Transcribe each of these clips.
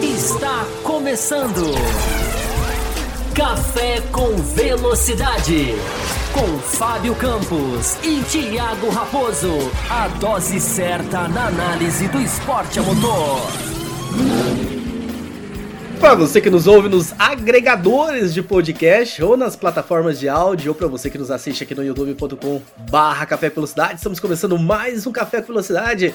Está começando. Café com Velocidade. Com Fábio Campos e Thiago Raposo. A dose certa na análise do esporte a motor. Para você que nos ouve nos agregadores de podcast ou nas plataformas de áudio, ou para você que nos assiste aqui no youtube.com barra Café Velocidade, estamos começando mais um Café Velocidade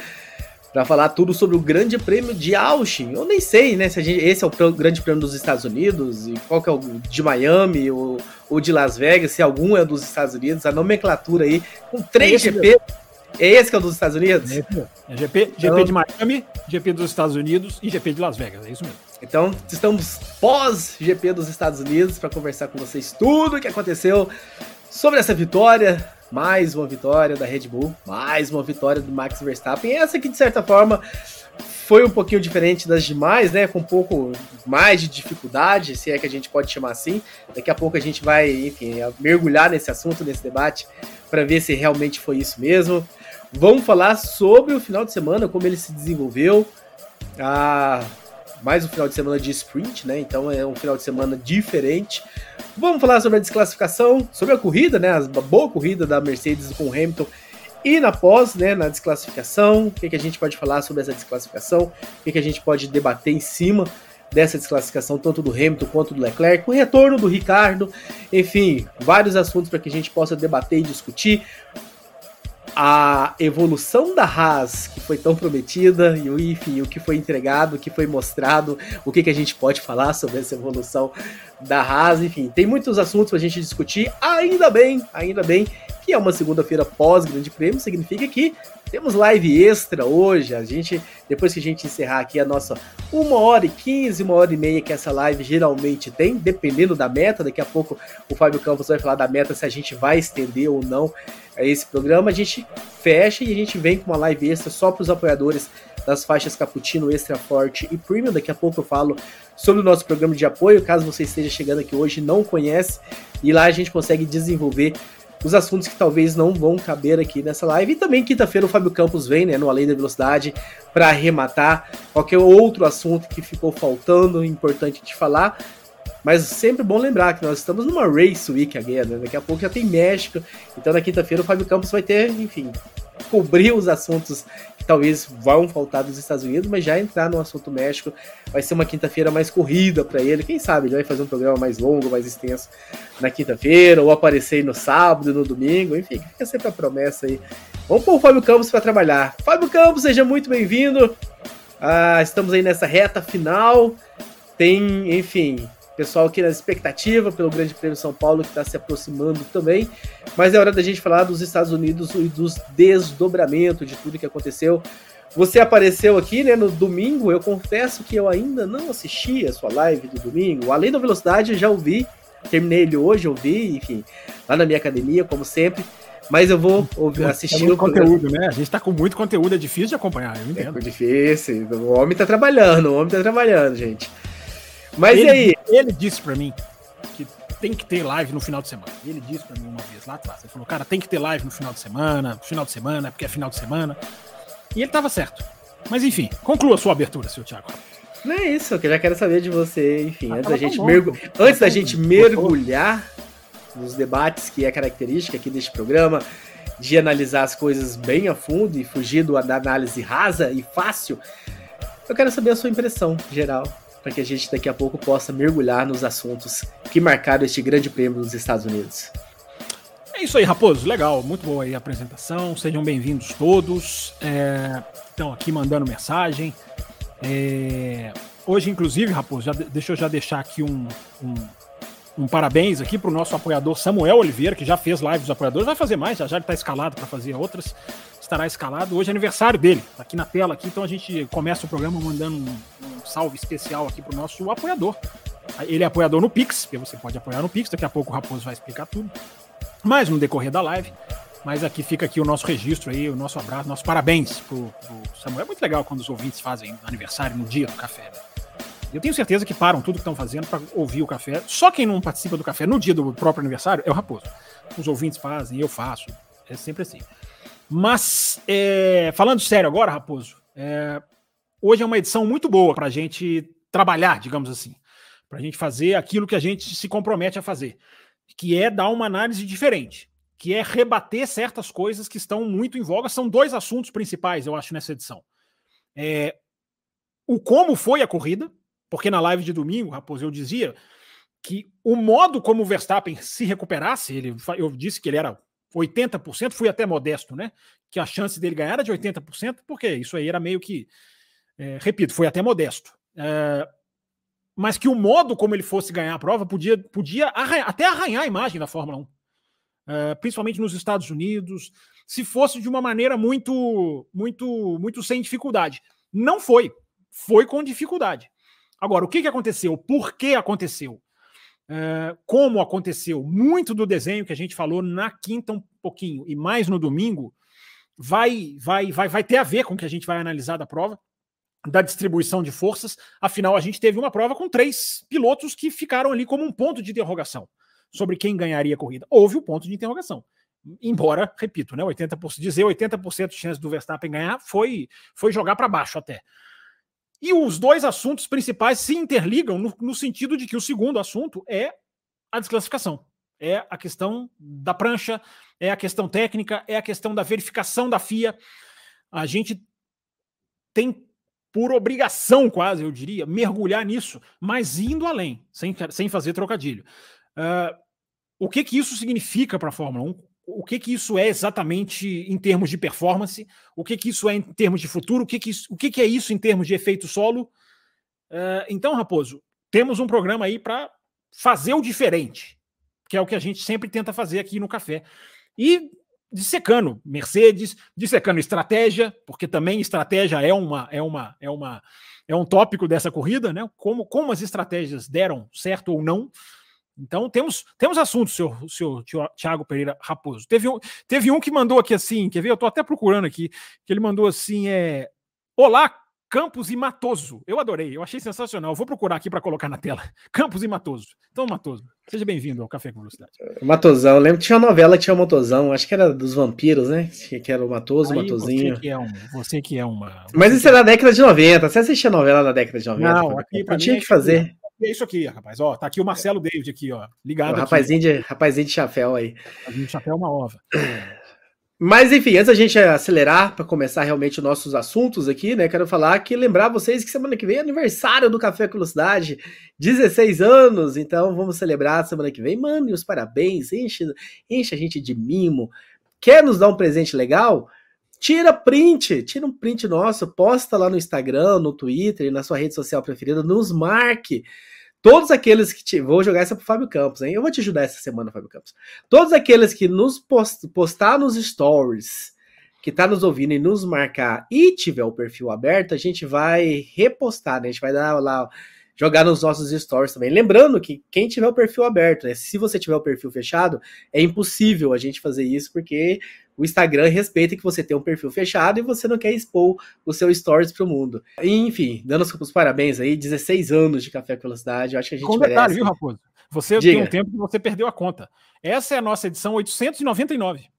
para falar tudo sobre o Grande Prêmio de Austin. Eu nem sei, né, se gente, esse é o Grande Prêmio dos Estados Unidos e qual que é o de Miami ou, ou de Las Vegas, se algum é dos Estados Unidos. A nomenclatura aí com três é GP. É esse que é o dos Estados Unidos? É, é GP, GP então, de Miami, GP dos Estados Unidos e GP de Las Vegas, é isso mesmo. Então, estamos pós-GP dos Estados Unidos para conversar com vocês tudo o que aconteceu sobre essa vitória mais uma vitória da Red Bull, mais uma vitória do Max Verstappen. Essa que, de certa forma, foi um pouquinho diferente das demais, né? Com um pouco mais de dificuldade, se é que a gente pode chamar assim. Daqui a pouco a gente vai, enfim, mergulhar nesse assunto, nesse debate, para ver se realmente foi isso mesmo. Vamos falar sobre o final de semana, como ele se desenvolveu. Ah, mais um final de semana de sprint, né? Então é um final de semana diferente. Vamos falar sobre a desclassificação, sobre a corrida, né? A boa corrida da Mercedes com o Hamilton e na pós, né, na desclassificação, o que, que a gente pode falar sobre essa desclassificação, o que, que a gente pode debater em cima dessa desclassificação, tanto do Hamilton quanto do Leclerc, o retorno do Ricardo, enfim, vários assuntos para que a gente possa debater e discutir a evolução da Haas, que foi tão prometida, e enfim, o que foi entregado, o que foi mostrado, o que, que a gente pode falar sobre essa evolução da Haas, enfim, tem muitos assuntos para a gente discutir, ainda bem, ainda bem que é uma segunda-feira pós-grande prêmio, significa que temos live extra hoje. A gente, depois que a gente encerrar aqui a nossa uma hora e quinze, uma hora e meia que essa live geralmente tem, dependendo da meta. Daqui a pouco o Fábio Campos vai falar da meta se a gente vai estender ou não esse programa. A gente fecha e a gente vem com uma live extra só para os apoiadores das faixas Cappuccino, Extra Forte e Premium. Daqui a pouco eu falo sobre o nosso programa de apoio, caso você esteja chegando aqui hoje e não conhece. E lá a gente consegue desenvolver os assuntos que talvez não vão caber aqui nessa live. E também quinta-feira o Fábio Campos vem, né, no Além da Velocidade, para arrematar qualquer outro assunto que ficou faltando, importante de falar. Mas sempre bom lembrar que nós estamos numa Race Week again, né? Daqui a pouco já tem México. Então na quinta-feira o Fábio Campos vai ter, enfim, cobrir os assuntos que talvez vão faltar dos Estados Unidos, mas já entrar no assunto México. Vai ser uma quinta-feira mais corrida para ele. Quem sabe ele vai fazer um programa mais longo, mais extenso na quinta-feira, ou aparecer no sábado, no domingo, enfim, fica sempre a promessa aí. Vamos pôr o Fábio Campos para trabalhar. Fábio Campos, seja muito bem-vindo. Ah, estamos aí nessa reta final. Tem, enfim, pessoal aqui na expectativa pelo Grande Prêmio São Paulo que está se aproximando também. Mas é hora da gente falar dos Estados Unidos e dos desdobramentos de tudo que aconteceu. Você apareceu aqui né, no domingo. Eu confesso que eu ainda não assisti a sua live do domingo. Além da velocidade, eu já ouvi. Terminei ele hoje, ouvi, enfim, lá na minha academia, como sempre. Mas eu vou ouvir, assistir o conteúdo, né? A gente tá com muito conteúdo, é difícil de acompanhar, eu entendo. É difícil. O homem tá trabalhando, o homem tá trabalhando, gente. Mas ele, e aí? Ele disse para mim que tem que ter live no final de semana. Ele disse para mim uma vez lá atrás. Ele falou, cara, tem que ter live no final de semana, final de semana, porque é final de semana. E ele tava certo. Mas enfim, conclua a sua abertura, seu Thiago. Não é isso, eu já quero saber de você, enfim, ah, antes, da gente, mergu... antes da gente mergulhar nos debates que é característica aqui deste programa, de analisar as coisas bem a fundo e fugir da análise rasa e fácil, eu quero saber a sua impressão geral para que a gente daqui a pouco possa mergulhar nos assuntos que marcaram este grande prêmio dos Estados Unidos. É isso aí, Raposo. Legal, muito boa aí a apresentação. Sejam bem-vindos todos. É, estão aqui mandando mensagem. É, hoje, inclusive, Raposo, já, deixa eu já deixar aqui um, um, um parabéns aqui para o nosso apoiador Samuel Oliveira, que já fez live dos apoiadores. Vai fazer mais, já já ele está escalado para fazer outras estará escalado. Hoje é aniversário dele, tá aqui na tela aqui, então a gente começa o programa mandando um, um salve especial aqui pro nosso apoiador. Ele é apoiador no Pix, porque você pode apoiar no Pix, daqui a pouco o Raposo vai explicar tudo. Mas no decorrer da live. Mas aqui fica aqui o nosso registro aí, o nosso abraço, nossos parabéns pro, pro Samuel. É muito legal quando os ouvintes fazem aniversário no dia do café. Né? Eu tenho certeza que param tudo que estão fazendo para ouvir o café. Só quem não participa do café no dia do próprio aniversário é o Raposo. Os ouvintes fazem, eu faço. É sempre assim. Mas, é, falando sério agora, Raposo, é, hoje é uma edição muito boa para a gente trabalhar, digamos assim, para a gente fazer aquilo que a gente se compromete a fazer, que é dar uma análise diferente, que é rebater certas coisas que estão muito em voga. São dois assuntos principais, eu acho, nessa edição. É, o como foi a corrida, porque na live de domingo, Raposo, eu dizia que o modo como o Verstappen se recuperasse, ele, eu disse que ele era 80%, fui até modesto, né? Que a chance dele ganhar era de 80%, porque isso aí era meio que, é, repito, foi até modesto. É, mas que o modo como ele fosse ganhar a prova podia, podia arranhar, até arranhar a imagem da Fórmula 1. É, principalmente nos Estados Unidos, se fosse de uma maneira muito, muito, muito sem dificuldade. Não foi. Foi com dificuldade. Agora, o que, que aconteceu? Por que aconteceu? Uh, como aconteceu muito do desenho que a gente falou na quinta um pouquinho e mais no domingo, vai, vai, vai, vai ter a ver com o que a gente vai analisar da prova, da distribuição de forças. Afinal, a gente teve uma prova com três pilotos que ficaram ali como um ponto de interrogação sobre quem ganharia a corrida. Houve o ponto de interrogação. Embora, repito, né, 80%, dizer 80% de chance do Verstappen ganhar foi, foi jogar para baixo até. E os dois assuntos principais se interligam no, no sentido de que o segundo assunto é a desclassificação. É a questão da prancha, é a questão técnica, é a questão da verificação da FIA. A gente tem por obrigação, quase, eu diria, mergulhar nisso, mas indo além, sem, sem fazer trocadilho. Uh, o que, que isso significa para a Fórmula 1? O que, que isso é exatamente em termos de performance, o que, que isso é em termos de futuro, o que, que, isso, o que, que é isso em termos de efeito solo. Uh, então, Raposo, temos um programa aí para fazer o diferente, que é o que a gente sempre tenta fazer aqui no Café. E dissecando Mercedes, dissecando estratégia, porque também estratégia é uma é uma é uma é um tópico dessa corrida, né? Como como as estratégias deram certo ou não. Então temos, temos assuntos, senhor, senhor Tiago Pereira Raposo. Teve um, teve um que mandou aqui assim, quer ver? Eu estou até procurando aqui, que ele mandou assim: é. Olá, Campos e Matoso. Eu adorei, eu achei sensacional. Vou procurar aqui para colocar na tela. Campos e Matoso. Então, Matoso, seja bem-vindo ao Café com Velocidade. Matosão, eu lembro que tinha uma novela que tinha o Matosão, acho que era dos vampiros, né? Que era o Matoso, o Matozinho. Você que, é um, você que é uma. Mas isso é da década de 90. Você assistia novela na década de 90? Não, aqui, tinha que fazer. É isso aqui, rapaz. Ó, tá aqui o Marcelo David aqui, ó. Ligado. O rapazinho, De, rapazinho de chapéu aí. Rapazinho de chapéu é uma ova. Mas enfim, antes da gente acelerar para começar realmente os nossos assuntos aqui, né? Quero falar que lembrar vocês que semana que vem é aniversário do Café com Velocidade, 16 anos, então vamos celebrar semana que vem. Mande os parabéns, enche, enche a gente de mimo. Quer nos dar um presente legal? Tira print, tira um print nosso, posta lá no Instagram, no Twitter, na sua rede social preferida, nos marque. Todos aqueles que te. Vou jogar essa pro Fábio Campos, hein? Eu vou te ajudar essa semana, Fábio Campos. Todos aqueles que nos post, postar nos stories, que tá nos ouvindo e nos marcar e tiver o perfil aberto, a gente vai repostar, né? A gente vai dar lá jogar nos nossos stories também. Lembrando que quem tiver o perfil aberto, né? Se você tiver o perfil fechado, é impossível a gente fazer isso, porque o Instagram respeita que você tem um perfil fechado e você não quer expor o seu stories para o mundo. enfim, dando os parabéns aí, 16 anos de Café com Velocidade, eu acho que a gente Com merece. detalhe, viu, Raposo? Você Diga. tem um tempo que você perdeu a conta. Essa é a nossa edição 899.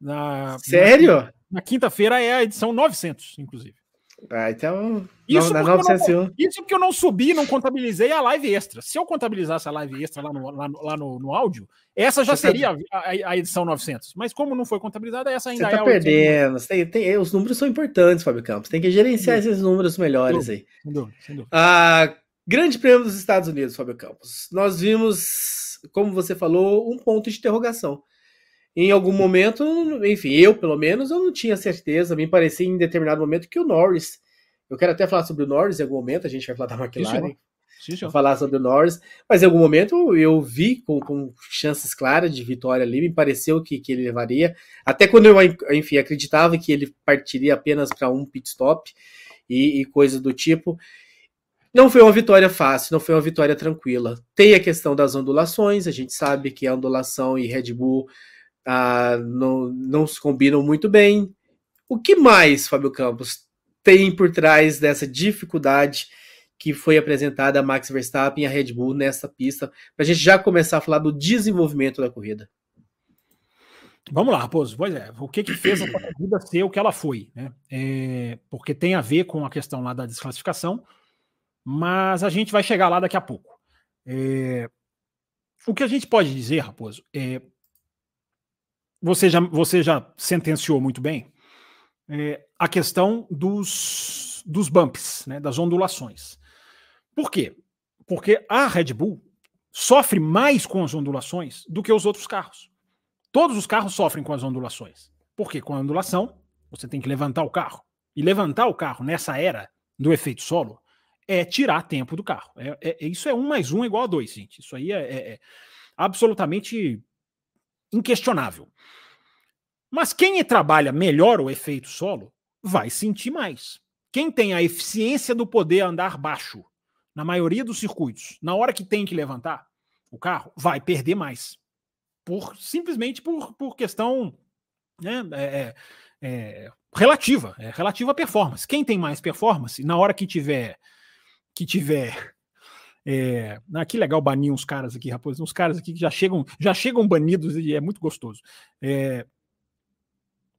Na, Sério? Na, na quinta-feira é a edição 900, inclusive. Ah, então. Isso, não, porque não, isso porque eu não subi, não contabilizei a live extra. Se eu contabilizasse a live extra lá no, lá no, lá no, no áudio, essa já Você seria tá... a, a, edição 900. Mas como não foi contabilizada, essa ainda Você tá é a perdendo. Tem, tem, os números são importantes, Fábio Campos. Tem que gerenciar esses números melhores aí. Sem dúvida, sem dúvida. Ah, grande prêmio dos Estados Unidos, Fábio Campos. Nós vimos, como você falou, um ponto de interrogação em algum momento, enfim, eu pelo menos, eu não tinha certeza, me parecia em determinado momento que o Norris, eu quero até falar sobre o Norris em algum momento, a gente vai falar da McLaren, sim, sim. falar sobre o Norris, mas em algum momento eu vi com, com, chances claras de vitória ali, me pareceu que, que ele levaria, até quando eu, enfim, acreditava que ele partiria apenas para um pit stop e, e coisa do tipo, não foi uma vitória fácil, não foi uma vitória tranquila. Tem a questão das ondulações, a gente sabe que a ondulação e Red Bull ah, não, não se combinam muito bem. O que mais, Fábio Campos, tem por trás dessa dificuldade que foi apresentada a Max Verstappen e a Red Bull nessa pista, para a gente já começar a falar do desenvolvimento da corrida? Vamos lá, Raposo. Pois é, o que que fez a corrida ser o que ela foi, né? É, porque tem a ver com a questão lá da desclassificação, mas a gente vai chegar lá daqui a pouco. É, o que a gente pode dizer, Raposo, é, você já, você já sentenciou muito bem é, a questão dos, dos bumps, né, das ondulações. Por quê? Porque a Red Bull sofre mais com as ondulações do que os outros carros. Todos os carros sofrem com as ondulações. Porque com a ondulação, você tem que levantar o carro. E levantar o carro nessa era do efeito solo é tirar tempo do carro. É, é, isso é um mais um igual a dois, gente. Isso aí é, é, é absolutamente inquestionável. Mas quem trabalha melhor o efeito solo vai sentir mais. Quem tem a eficiência do poder andar baixo, na maioria dos circuitos, na hora que tem que levantar o carro, vai perder mais por simplesmente por, por questão né, é, é, é, relativa, é relativa à performance. Quem tem mais performance, na hora que tiver que tiver é, ah, que legal banir uns caras aqui, rapaz, uns caras aqui que já chegam já chegam banidos e é muito gostoso. É,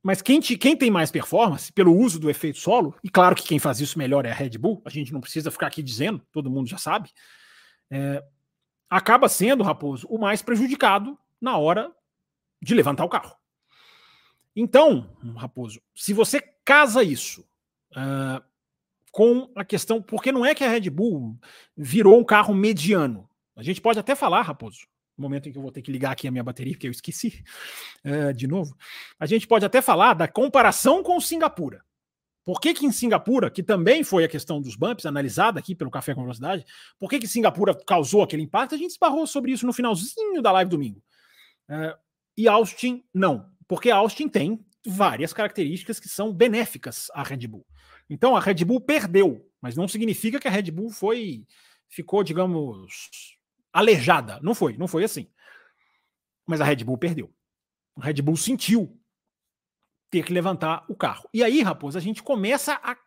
mas quem, te, quem tem mais performance pelo uso do efeito solo, e claro que quem faz isso melhor é a Red Bull, a gente não precisa ficar aqui dizendo, todo mundo já sabe, é, acaba sendo, Raposo, o mais prejudicado na hora de levantar o carro. Então, Raposo, se você casa isso uh, com a questão, porque não é que a Red Bull virou um carro mediano. A gente pode até falar, Raposo, no momento em que eu vou ter que ligar aqui a minha bateria, porque eu esqueci uh, de novo. A gente pode até falar da comparação com Singapura. Por que, que em Singapura, que também foi a questão dos bumps, analisada aqui pelo Café com Velocidade, por que, que Singapura causou aquele impacto? A gente esbarrou sobre isso no finalzinho da live domingo. Uh, e Austin, não. Porque Austin tem várias características que são benéficas à Red Bull. Então a Red Bull perdeu, mas não significa que a Red Bull foi ficou, digamos, aleijada. Não foi, não foi assim. Mas a Red Bull perdeu. A Red Bull sentiu ter que levantar o carro. E aí, Raposo, a gente começa a.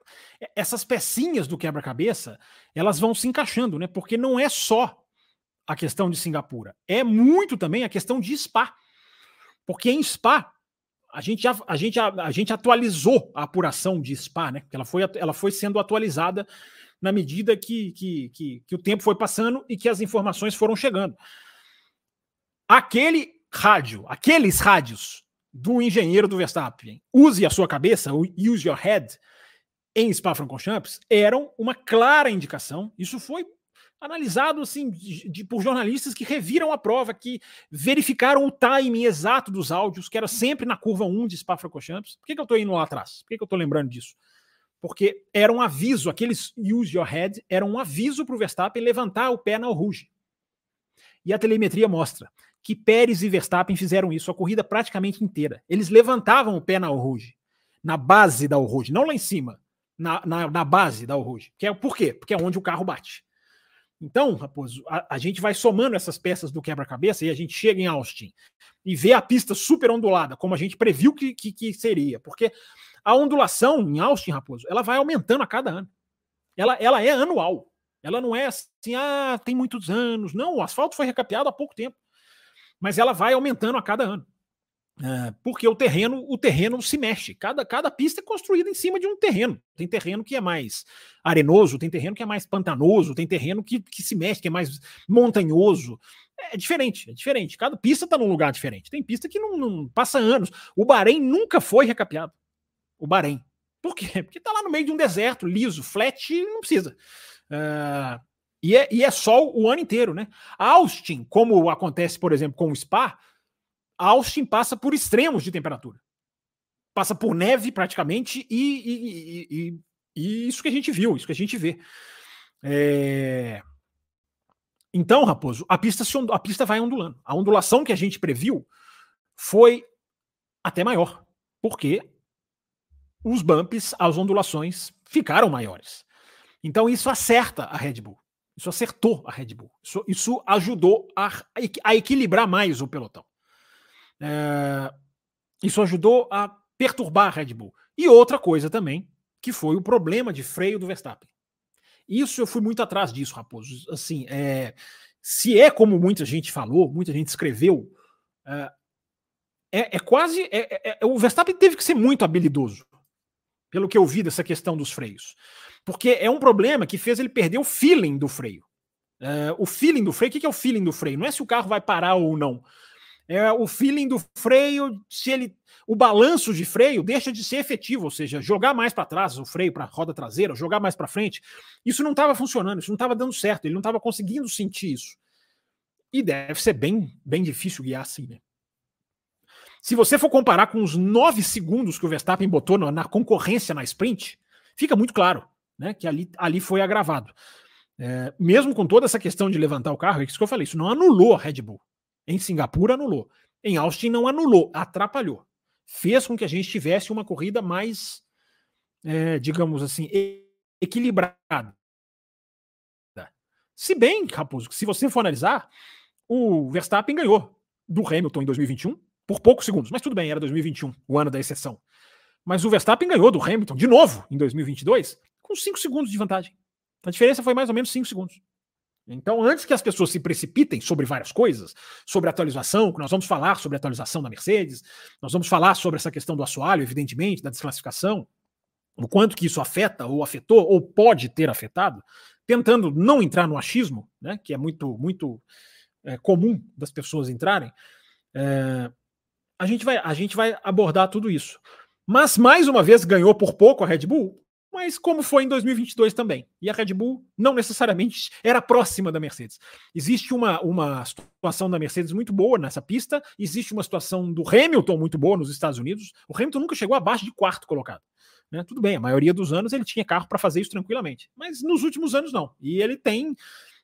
Essas pecinhas do quebra-cabeça, elas vão se encaixando, né? Porque não é só a questão de Singapura, é muito também a questão de Spa. Porque em Spa, a gente, já, a gente, a, a gente atualizou a apuração de Spa, né? Ela foi, ela foi sendo atualizada na medida que, que, que, que o tempo foi passando e que as informações foram chegando. Aquele rádio, aqueles rádios do engenheiro do Verstappen, use a sua cabeça, use your head, em Spa-Francorchamps, eram uma clara indicação. Isso foi analisado assim de, de, por jornalistas que reviram a prova, que verificaram o timing exato dos áudios, que era sempre na curva 1 de Spa-Francorchamps. Por que, que eu estou indo lá atrás? Por que, que eu estou lembrando disso? Porque era um aviso, aqueles use your head, era um aviso para o Verstappen levantar o pé na Rouge. E a telemetria mostra que Pérez e Verstappen fizeram isso a corrida praticamente inteira. Eles levantavam o pé na Rouge, na base da Rouge, não lá em cima, na, na, na base da Rouge. Que é, por quê? Porque é onde o carro bate. Então, Raposo, a, a, gente vai somando essas peças do quebra-cabeça e a gente chega em Austin e vê a pista super ondulada, como a gente previu que, que, que, seria. Porque a ondulação em Austin, Raposo, ela vai aumentando a cada ano. Ela, ela é anual. Ela não é assim, ah, tem muitos anos. Não, o asfalto foi recapeado há pouco tempo. Mas ela vai aumentando a cada ano. É, porque o terreno, o terreno se mexe. Cada, cada pista é construída em cima de um terreno. Tem terreno que é mais arenoso, tem terreno que é mais pantanoso, tem terreno que, que se mexe, que é mais montanhoso. É diferente, é diferente. Cada pista está num lugar diferente. Tem pista que não, não, passa anos. O Bahrein nunca foi recapeado. O Bahrein. Por quê? Porque está lá no meio de um deserto, liso, flat, não precisa. Uh, e, é, e é sol o ano inteiro, né? Austin, como acontece, por exemplo, com o Spa, Austin passa por extremos de temperatura. Passa por neve praticamente e, e, e, e isso que a gente viu, isso que a gente vê. É... Então, Raposo, a pista, se, a pista vai ondulando. A ondulação que a gente previu foi até maior, porque os bumps, as ondulações ficaram maiores. Então isso acerta a Red Bull. Isso acertou a Red Bull. Isso, isso ajudou a, a equilibrar mais o pelotão. É, isso ajudou a perturbar a Red Bull. E outra coisa também, que foi o problema de freio do Verstappen. Isso eu fui muito atrás disso, Raposo. Assim, é, se é como muita gente falou, muita gente escreveu, é, é, é quase. É, é, é, o Verstappen teve que ser muito habilidoso, pelo que eu vi dessa questão dos freios. Porque é um problema que fez ele perder o feeling do freio. É, o feeling do freio, o que é o feeling do freio? Não é se o carro vai parar ou não. É o feeling do freio, se ele. O balanço de freio deixa de ser efetivo, ou seja, jogar mais para trás o freio para a roda traseira, jogar mais para frente. Isso não estava funcionando, isso não estava dando certo, ele não estava conseguindo sentir isso. E deve ser bem, bem difícil guiar assim, né? Se você for comparar com os nove segundos que o Verstappen botou na, na concorrência na sprint, fica muito claro né, que ali, ali foi agravado. É, mesmo com toda essa questão de levantar o carro, é isso que eu falei, isso não anulou a Red Bull. Em Singapura anulou. Em Austin não anulou, atrapalhou. Fez com que a gente tivesse uma corrida mais, é, digamos assim, equilibrada. Se bem, Raposo, se você for analisar, o Verstappen ganhou do Hamilton em 2021 por poucos segundos. Mas tudo bem, era 2021, o ano da exceção. Mas o Verstappen ganhou do Hamilton de novo em 2022 com 5 segundos de vantagem. A diferença foi mais ou menos 5 segundos. Então, antes que as pessoas se precipitem sobre várias coisas, sobre atualização, que nós vamos falar sobre a atualização da Mercedes, nós vamos falar sobre essa questão do assoalho, evidentemente, da desclassificação, o quanto que isso afeta ou afetou ou pode ter afetado, tentando não entrar no achismo, né, que é muito muito é, comum das pessoas entrarem. É, a gente, vai, a gente vai abordar tudo isso. Mas, mais uma vez, ganhou por pouco a Red Bull, mas como foi em 2022 também. E a Red Bull não necessariamente era próxima da Mercedes. Existe uma, uma situação da Mercedes muito boa nessa pista, existe uma situação do Hamilton muito boa nos Estados Unidos. O Hamilton nunca chegou abaixo de quarto colocado. Né? Tudo bem, a maioria dos anos ele tinha carro para fazer isso tranquilamente, mas nos últimos anos não. E ele tem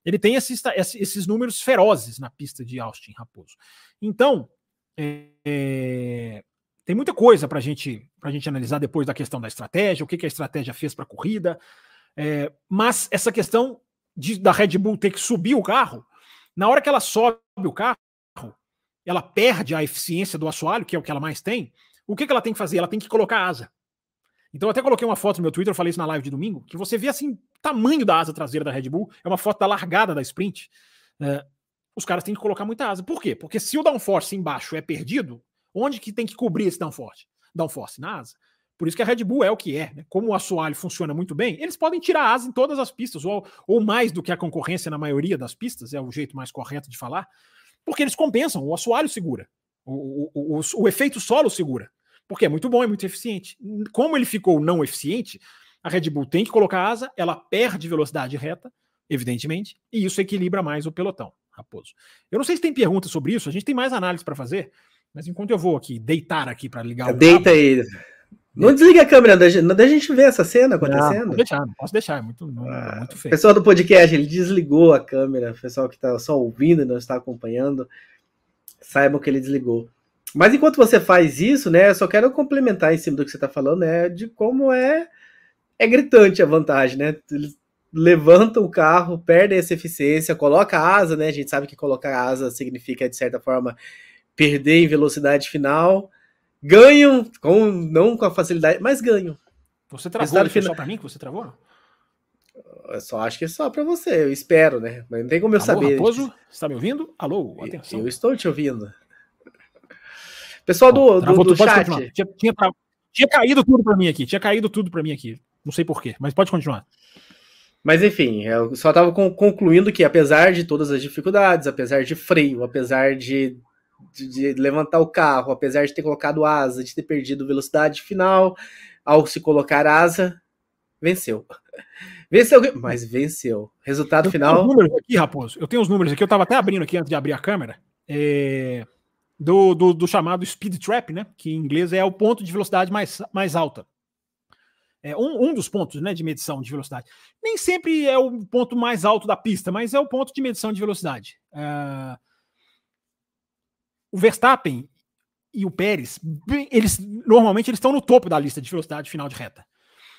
ele tem esses, esses números ferozes na pista de Austin Raposo. Então, é, tem muita coisa para gente, a gente analisar depois da questão da estratégia, o que, que a estratégia fez para a corrida. É, mas essa questão de, da Red Bull ter que subir o carro, na hora que ela sobe o carro, ela perde a eficiência do assoalho, que é o que ela mais tem. O que, que ela tem que fazer? Ela tem que colocar asa. Então eu até coloquei uma foto no meu Twitter, eu falei isso na live de domingo, que você vê assim, tamanho da asa traseira da Red Bull, é uma foto da largada da sprint. É, os caras têm que colocar muita asa. Por quê? Porque se o downforce embaixo é perdido, onde que tem que cobrir esse downforce? Downforce na asa. Por isso que a Red Bull é o que é. Né? Como o assoalho funciona muito bem, eles podem tirar asa em todas as pistas, ou, ou mais do que a concorrência na maioria das pistas, é o jeito mais correto de falar, porque eles compensam, o assoalho segura, o, o, o, o efeito solo segura, porque é muito bom, é muito eficiente. Como ele ficou não eficiente, a Red Bull tem que colocar asa, ela perde velocidade reta, evidentemente, e isso equilibra mais o pelotão. Raposo. Eu não sei se tem perguntas sobre isso, a gente tem mais análise para fazer, mas enquanto eu vou aqui deitar aqui para ligar o Deita aí. Não desliga a câmera, deixa, deixa a gente ver essa cena acontecendo. Não, deixar, não posso deixar, é muito, ah, muito feio. Pessoal do podcast, ele desligou a câmera, o pessoal que está só ouvindo e não está acompanhando, saibam que ele desligou. Mas enquanto você faz isso, né, eu só quero complementar em cima do que você está falando, né, de como é é gritante a vantagem, né? Eles levantam o carro, perdem essa eficiência, coloca a asa, né? A gente sabe que colocar a asa significa, de certa forma, perder em velocidade final. Ganham, com, não com a facilidade, mas ganham. Você travou final... só para mim que você travou? Eu só acho que é só para você, eu espero, né? Mas não tem como eu Alô, saber. Raposo, você está me ouvindo? Alô, atenção. Eu estou te ouvindo. Pessoal do, do, do chat. Tinha, tinha, tinha, caído tudo para mim aqui, tinha caído tudo para mim aqui. Não sei porquê, mas pode continuar. Mas enfim, eu só estava concluindo que, apesar de todas as dificuldades, apesar de freio, apesar de, de, de, levantar o carro, apesar de ter colocado asa, de ter perdido velocidade final, ao se colocar asa, venceu. Venceu, mas venceu. Resultado eu final. Números aqui, Raposo. Eu tenho os números aqui, eu estava até abrindo aqui antes de abrir a câmera. É, do, do, do, chamado speed trap, né? Que em inglês é o ponto de velocidade mais, mais alta é, um, um, dos pontos né, de medição de velocidade. Nem sempre é o ponto mais alto da pista, mas é o ponto de medição de velocidade. Uh, o Verstappen e o Pérez, eles normalmente eles estão no topo da lista de velocidade final de reta.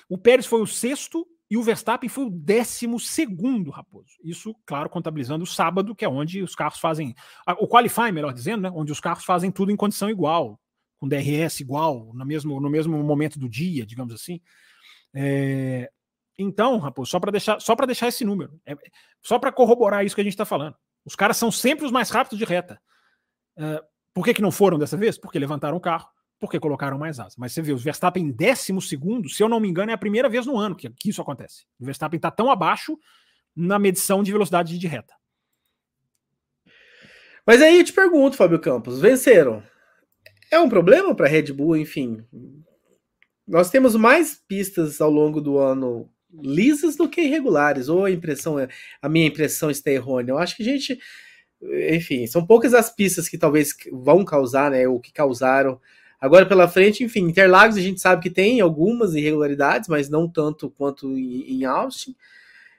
O Pérez foi o sexto e o Verstappen foi o décimo segundo, Raposo. Isso, claro, contabilizando o sábado, que é onde os carros fazem. O qualify, melhor dizendo, né, onde os carros fazem tudo em condição igual, com DRS igual, no mesmo, no mesmo momento do dia, digamos assim. É, então, Raposo, só para deixar, só deixar esse número, é, só para corroborar isso que a gente está falando. Os caras são sempre os mais rápidos de reta. É, Por que, que não foram dessa vez? Porque levantaram o carro, porque colocaram mais asa. Mas você vê, o Verstappen em décimo segundo, se eu não me engano, é a primeira vez no ano que, que isso acontece. O Verstappen está tão abaixo na medição de velocidade de reta. Mas aí eu te pergunto, Fábio Campos, venceram. É um problema para Red Bull, enfim. Nós temos mais pistas ao longo do ano lisas do que irregulares, ou a impressão, a minha impressão está errônea. Eu acho que a gente, enfim, são poucas as pistas que talvez vão causar, né, ou que causaram. Agora pela frente, enfim, Interlagos a gente sabe que tem algumas irregularidades, mas não tanto quanto em, em Austin.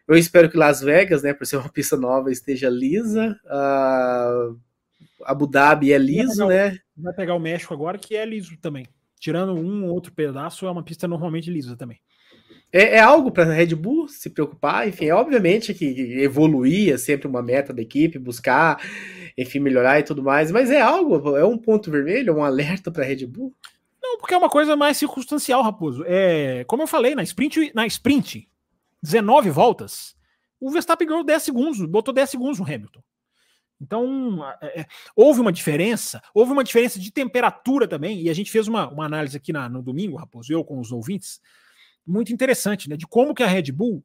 Eu espero que Las Vegas, né, por ser uma pista nova, esteja lisa. Uh, Abu Dhabi é liso, vai né? vai pegar o México agora, que é liso também. Tirando um ou outro pedaço, é uma pista normalmente lisa também. É, é algo para a Red Bull se preocupar, enfim, é obviamente que evoluir é sempre uma meta da equipe, buscar, enfim, melhorar e tudo mais, mas é algo, é um ponto vermelho, um alerta para a Red Bull? Não, porque é uma coisa mais circunstancial, Raposo. É, como eu falei, na sprint, na sprint 19 voltas, o Verstappen ganhou 10 segundos, botou 10 segundos no Hamilton. Então, é, é, houve uma diferença, houve uma diferença de temperatura também, e a gente fez uma, uma análise aqui na, no domingo, Raposo, eu com os ouvintes, muito interessante, né? De como que a Red Bull,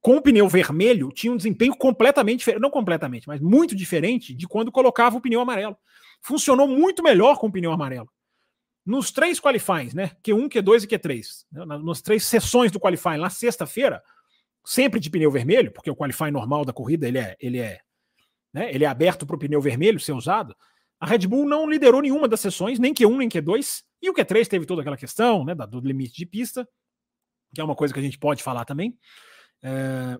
com o pneu vermelho, tinha um desempenho completamente diferente, não completamente, mas muito diferente de quando colocava o pneu amarelo. Funcionou muito melhor com o pneu amarelo. Nos três qualifies, né? Q1, Q2 e Q3, né, nas três sessões do qualifying, na sexta-feira, sempre de pneu vermelho, porque o qualifying normal da corrida ele é, ele é, né, ele é aberto para o pneu vermelho ser usado. A Red Bull não liderou nenhuma das sessões, nem Q1, nem Q2, e o Q3 teve toda aquela questão né, do limite de pista que é uma coisa que a gente pode falar também. É...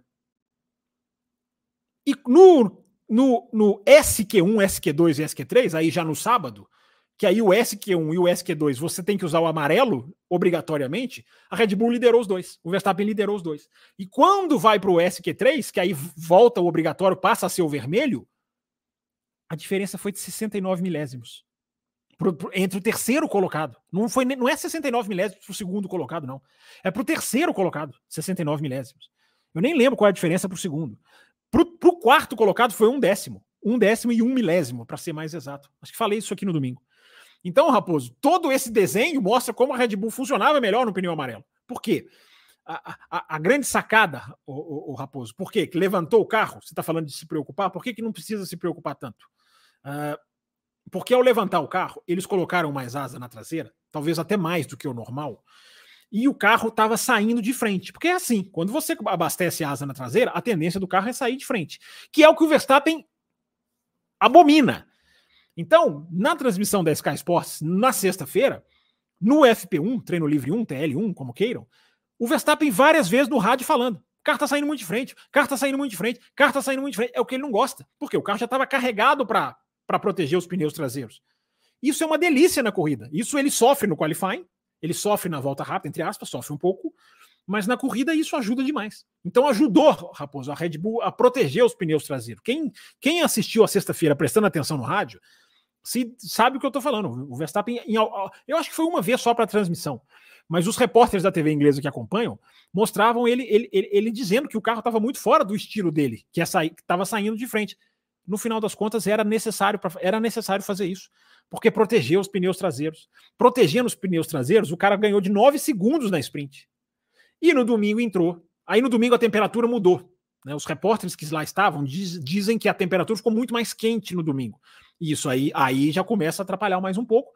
E no, no, no SQ1, SQ2 e SQ3, aí já no sábado, que aí o SQ1 e o SQ2 você tem que usar o amarelo obrigatoriamente, a Red Bull liderou os dois, o Verstappen liderou os dois. E quando vai para o SQ3, que aí volta o obrigatório, passa a ser o vermelho, a diferença foi de 69 milésimos pro, pro, entre o terceiro colocado. Não, foi, não é 69 milésimos para o segundo colocado, não. É para o terceiro colocado, 69 milésimos. Eu nem lembro qual é a diferença para o segundo. Para o quarto colocado foi um décimo. Um décimo e um milésimo, para ser mais exato. Acho que falei isso aqui no domingo. Então, Raposo, todo esse desenho mostra como a Red Bull funcionava melhor no pneu amarelo. Por quê? A, a, a grande sacada, o, o, o, Raposo, por quê? Que levantou o carro, você está falando de se preocupar, por que, que não precisa se preocupar tanto? Uh, porque ao levantar o carro, eles colocaram mais asa na traseira, talvez até mais do que o normal, e o carro estava saindo de frente. Porque é assim, quando você abastece a asa na traseira, a tendência do carro é sair de frente, que é o que o Verstappen abomina. Então, na transmissão da Sky Sports, na sexta-feira, no FP1, treino livre 1, TL1, como queiram, o Verstappen várias vezes no rádio falando: o carro tá saindo muito de frente, o carro tá saindo muito de frente, o carro tá saindo muito de frente. É o que ele não gosta, porque o carro já estava carregado para para proteger os pneus traseiros. Isso é uma delícia na corrida. Isso ele sofre no qualifying, ele sofre na volta rápida, entre aspas, sofre um pouco, mas na corrida isso ajuda demais. Então ajudou, Raposo, a Red Bull a proteger os pneus traseiros. Quem, quem assistiu a sexta-feira prestando atenção no rádio, se sabe o que eu estou falando. O Verstappen, em, eu acho que foi uma vez só para transmissão, mas os repórteres da TV inglesa que acompanham mostravam ele, ele, ele, ele dizendo que o carro estava muito fora do estilo dele, que estava saindo de frente no final das contas era necessário, pra, era necessário fazer isso, porque protegeu os pneus traseiros. Protegendo os pneus traseiros, o cara ganhou de 9 segundos na sprint. E no domingo entrou. Aí no domingo a temperatura mudou. Né? Os repórteres que lá estavam diz, dizem que a temperatura ficou muito mais quente no domingo. E isso aí, aí já começa a atrapalhar mais um pouco.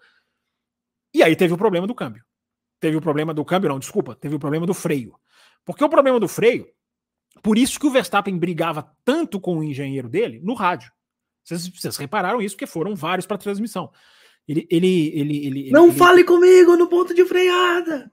E aí teve o problema do câmbio. Teve o problema do câmbio, não, desculpa, teve o problema do freio. Porque o problema do freio por isso que o Verstappen brigava tanto com o engenheiro dele no rádio. Vocês, vocês repararam isso, porque foram vários para transmissão. Ele, ele, ele, ele não ele, fale comigo no ponto de freada.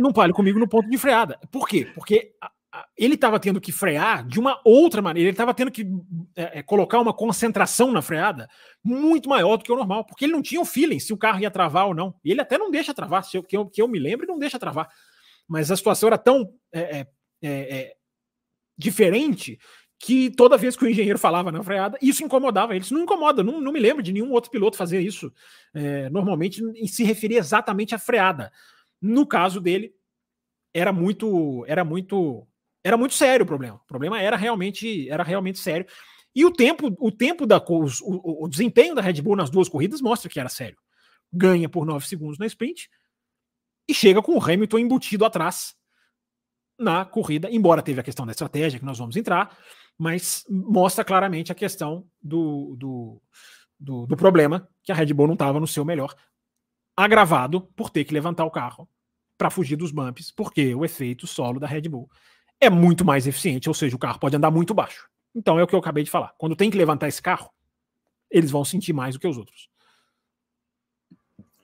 Não fale comigo no ponto de freada. Por quê? Porque a, a, ele estava tendo que frear de uma outra maneira. Ele estava tendo que é, é, colocar uma concentração na freada muito maior do que o normal, porque ele não tinha o feeling se o carro ia travar ou não. E ele até não deixa travar, se eu, que, eu, que eu me lembro, não deixa travar. Mas a situação era tão é, é, é, é diferente que toda vez que o engenheiro falava na freada, isso incomodava ele. Isso não incomoda, não, não me lembro de nenhum outro piloto fazer isso. É, normalmente se referia exatamente à freada. No caso dele, era muito, era muito, era muito sério o problema. O problema era realmente, era realmente sério. E o tempo, o tempo da o, o, desempenho da Red Bull nas duas corridas mostra que era sério. Ganha por 9 segundos na sprint e chega com o Hamilton embutido atrás na corrida, embora teve a questão da estratégia que nós vamos entrar, mas mostra claramente a questão do, do, do, do problema que a Red Bull não estava no seu melhor, agravado por ter que levantar o carro para fugir dos bumps, porque o efeito solo da Red Bull é muito mais eficiente, ou seja, o carro pode andar muito baixo. Então é o que eu acabei de falar. Quando tem que levantar esse carro, eles vão sentir mais do que os outros.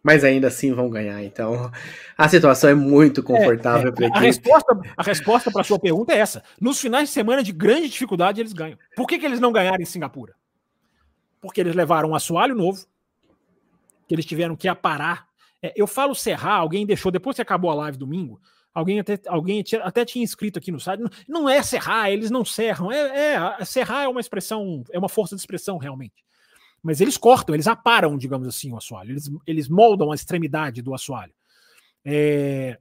Mas ainda assim vão ganhar. Então a situação é muito confortável é, é. para a resposta. A resposta para a sua pergunta é essa. Nos finais de semana de grande dificuldade eles ganham. Por que, que eles não ganharam em Singapura? Porque eles levaram um assoalho novo, que eles tiveram que aparar. É, eu falo serrar, alguém deixou depois que acabou a live domingo. Alguém até, alguém até tinha escrito aqui no site. Não, não é serrar, eles não serram. É, é, serrar é uma expressão, é uma força de expressão realmente. Mas eles cortam, eles aparam, digamos assim, o assoalho. Eles, eles moldam a extremidade do assoalho. É...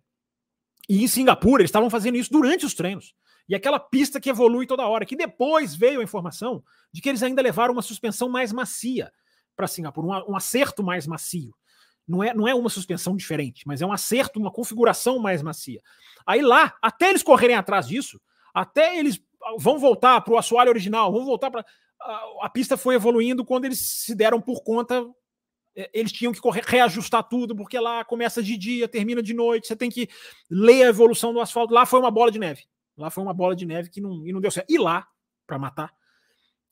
E em Singapura, eles estavam fazendo isso durante os treinos. E aquela pista que evolui toda hora, que depois veio a informação de que eles ainda levaram uma suspensão mais macia para Singapura, um, um acerto mais macio. Não é, não é uma suspensão diferente, mas é um acerto, uma configuração mais macia. Aí lá, até eles correrem atrás disso, até eles vão voltar para o assoalho original, vão voltar para. A, pista foi evoluindo quando eles se deram por conta. É, eles tinham que correr, reajustar tudo, porque lá começa de dia, termina de noite, você tem que ler a evolução do asfalto. Lá foi uma bola de neve. Lá foi uma bola de neve que não, e não deu certo. E lá, para matar,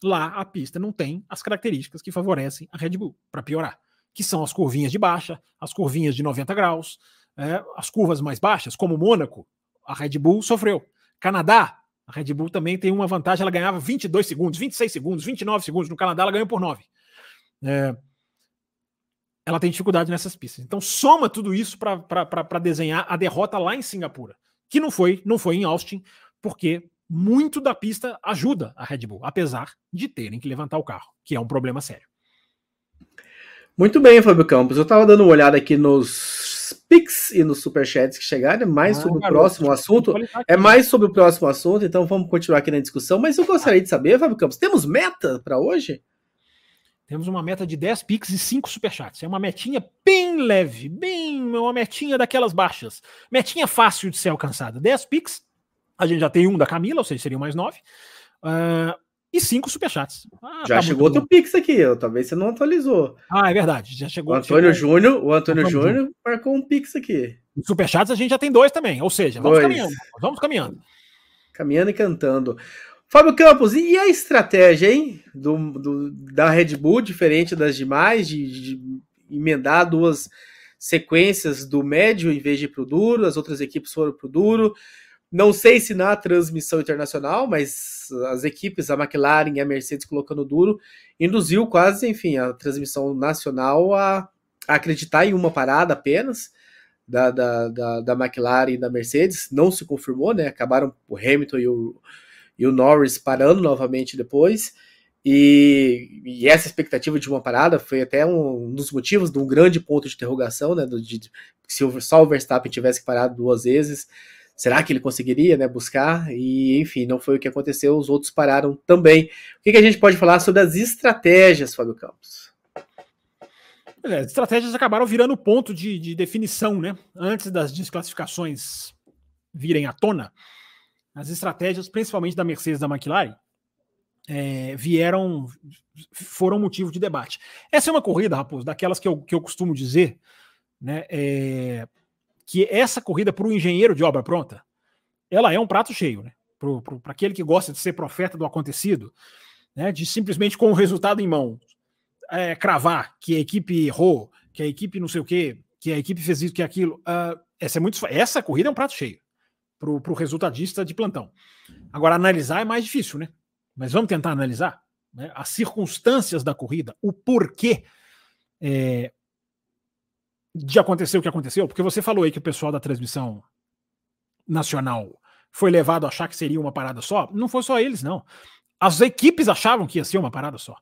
lá a pista não tem as características que favorecem a Red Bull, para piorar que são as curvinhas de baixa, as curvinhas de 90 graus, é, as curvas mais baixas, como Mônaco, a Red Bull sofreu. Canadá, a Red Bull também tem uma vantagem, ela ganhava 22 segundos, 26 segundos, 29 segundos. No Canadá, ela ganhou por 9. É, ela tem dificuldade nessas pistas. Então, soma tudo isso para desenhar a derrota lá em Singapura, que não foi, não foi em Austin, porque muito da pista ajuda a Red Bull, apesar de terem que levantar o carro, que é um problema sério. Muito bem, Fábio Campos. Eu estava dando uma olhada aqui nos Pix e nos Superchats que chegaram, é mais ah, sobre garoto, o próximo assunto. É mais sobre o próximo assunto, então vamos continuar aqui na discussão. Mas eu gostaria de saber, Fábio Campos, temos meta para hoje? Temos uma meta de 10 Pix e 5 Superchats. É uma metinha bem leve, bem uma metinha daquelas baixas. Metinha fácil de ser alcançada. 10 Pix, a gente já tem um da Camila, ou seja, seriam mais 9. Uh, e cinco superchats. Ah, já tá chegou outro Pix aqui, talvez você não atualizou. Ah, é verdade. Já chegou. O Antônio Júnior, o Antônio Júnior marcou um Pix aqui. Superchats a gente já tem dois também, ou seja, vamos dois. caminhando. Vamos caminhando. Caminhando e cantando. Fábio Campos, e a estratégia, hein? Do, do da Red Bull, diferente das demais, de, de emendar duas sequências do médio em vez de pro duro, as outras equipes foram pro duro. Não sei se na transmissão internacional, mas as equipes, a McLaren e a Mercedes colocando duro, induziu quase, enfim, a transmissão nacional a, acreditar em uma parada apenas da, da, da, da, McLaren e da Mercedes. Não se confirmou, né? Acabaram o Hamilton e o, e o Norris parando novamente depois. E, e, essa expectativa de uma parada foi até um, um dos motivos de um grande ponto de interrogação, né? Do, de, se só o Verstappen tivesse parado duas vezes, será que ele conseguiria né, buscar? E, enfim, não foi o que aconteceu, os outros pararam também. O que, que a gente pode falar sobre as estratégias, Fábio Campos? É, as estratégias acabaram virando ponto de, de definição, né? Antes das desclassificações virem à tona, as estratégias, principalmente da Mercedes e da McLaren, é, vieram, foram motivo de debate. Essa é uma corrida, Raposo, daquelas que eu, que eu costumo dizer, né? É, que essa corrida para o engenheiro de obra pronta, ela é um prato cheio, né? Para aquele que gosta de ser profeta do acontecido, né? De simplesmente com o resultado em mão é, cravar que a equipe errou, que a equipe não sei o quê, que a equipe fez isso, que aquilo. Uh, essa, é muito, essa corrida é um prato cheio para o resultadista de plantão. Agora, analisar é mais difícil, né? Mas vamos tentar analisar né? as circunstâncias da corrida, o porquê é, de acontecer o que aconteceu? Porque você falou aí que o pessoal da transmissão nacional foi levado a achar que seria uma parada só. Não foi só eles, não. As equipes achavam que ia ser uma parada só.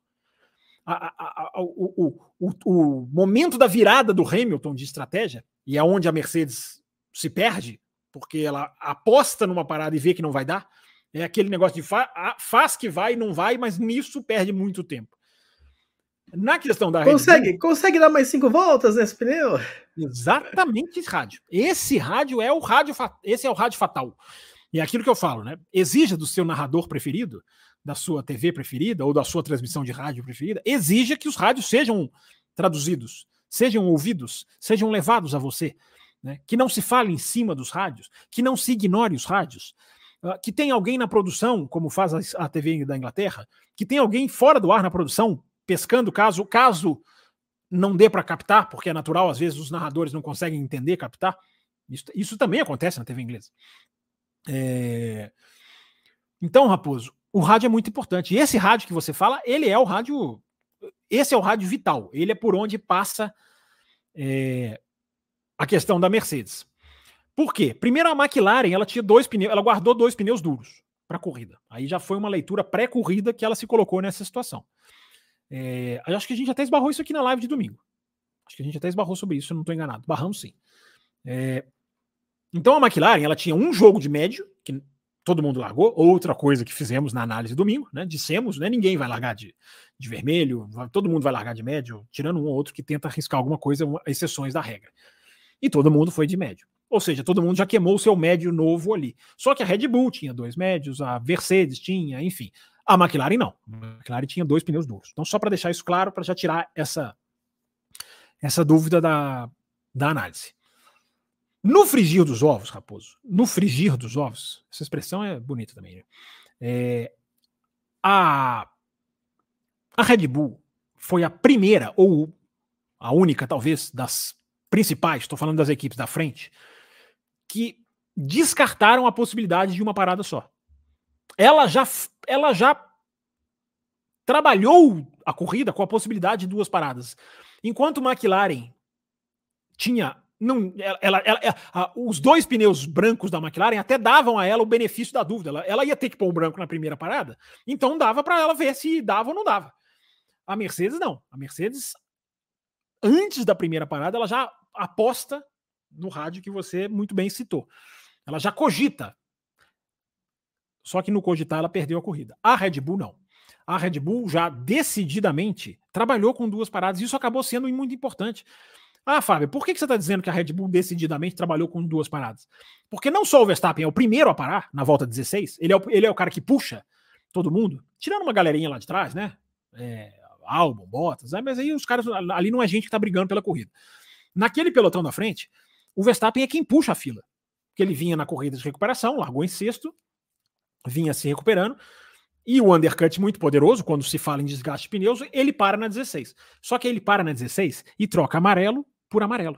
A, a, a, o, o, o, momento da virada do Hamilton de estratégia, e é onde a Mercedes se perde, porque ela aposta numa parada e vê que não vai dar, É aquele negócio de fa faz que vai e não vai, mas nisso perde muito tempo. Na questão da consegue, Bull, consegue dar mais cinco voltas nesse pneu? Exatamente esse rádio. Esse rádio é o rádio, esse é o rádio fatal. E é aquilo que eu falo, né? Exija do seu narrador preferido, da sua TV preferida ou da sua transmissão de rádio preferida, exija que os rádios sejam traduzidos, sejam ouvidos, sejam levados a você, né? Que não se fale em cima dos rádios, que não se ignore os rádios, uh, que tem alguém na produção, como faz a, a TV da Inglaterra, que tem alguém fora do ar na produção pescando caso caso não dê para captar, porque é natural, às vezes os narradores não conseguem entender, captar. Isso, isso também acontece na TV inglesa. É... Então, Raposo, o rádio é muito importante. E esse rádio que você fala, ele é o rádio. Esse é o rádio vital. Ele é por onde passa é... a questão da Mercedes. Por quê? Primeiro, a McLaren ela tinha dois pneus, ela guardou dois pneus duros para a corrida. Aí já foi uma leitura pré-corrida que ela se colocou nessa situação. É, acho que a gente até esbarrou isso aqui na live de domingo. Acho que a gente até esbarrou sobre isso, eu não estou enganado. Barramos sim. É, então a McLaren ela tinha um jogo de médio, que todo mundo largou, outra coisa que fizemos na análise domingo, né? Dissemos, né? Ninguém vai largar de, de vermelho, todo mundo vai largar de médio, tirando um ou outro que tenta arriscar alguma coisa, exceções da regra. E todo mundo foi de médio. Ou seja, todo mundo já queimou o seu médio novo ali. Só que a Red Bull tinha dois médios, a Mercedes tinha, enfim. A McLaren não. A McLaren tinha dois pneus duros. Então, só para deixar isso claro, para já tirar essa, essa dúvida da, da análise. No frigir dos ovos, Raposo, no frigir dos ovos, essa expressão é bonita também, né? É, a, a Red Bull foi a primeira, ou a única, talvez, das principais, estou falando das equipes da frente, que descartaram a possibilidade de uma parada só ela já, ela já trabalhou a corrida com a possibilidade de duas paradas. Enquanto McLaren tinha. Não, ela, ela, ela a, os dois pneus brancos da McLaren até davam a ela o benefício da dúvida. Ela ia ter que pôr o branco na primeira parada, então dava para ela ver se dava ou não dava. A Mercedes não. A Mercedes, antes da primeira parada, ela já aposta no rádio que você muito bem citou. Ela já cogita. Só que no cogitar ela perdeu a corrida. A Red Bull não. A Red Bull já decididamente trabalhou com duas paradas isso acabou sendo muito importante. Ah, Fábio, por que você está dizendo que a Red Bull decididamente trabalhou com duas paradas? Porque não só o Verstappen é o primeiro a parar na volta 16, ele é o, ele é o cara que puxa todo mundo, tirando uma galerinha lá de trás, né? É, Albon, Bottas, né? mas aí os caras ali não é gente que está brigando pela corrida. Naquele pelotão da frente, o Verstappen é quem puxa a fila. Porque ele vinha na corrida de recuperação, largou em sexto, vinha se recuperando. E o undercut muito poderoso, quando se fala em desgaste de pneus, ele para na 16. Só que ele para na 16 e troca amarelo por amarelo.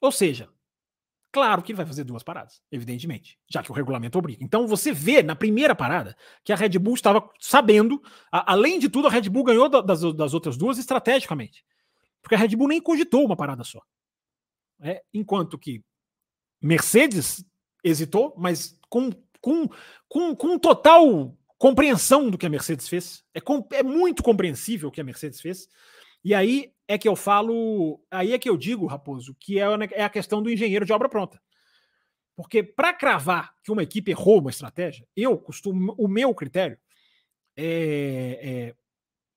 Ou seja, claro que ele vai fazer duas paradas, evidentemente, já que o regulamento obriga. Então você vê na primeira parada que a Red Bull estava sabendo, a, além de tudo, a Red Bull ganhou das, das outras duas estrategicamente. Porque a Red Bull nem cogitou uma parada só. É, enquanto que Mercedes hesitou, mas com com, com, com total compreensão do que a Mercedes fez. É, com, é muito compreensível o que a Mercedes fez. E aí é que eu falo, aí é que eu digo, Raposo, que é, é a questão do engenheiro de obra pronta. Porque para cravar que uma equipe errou uma estratégia, eu costumo, o meu critério é, é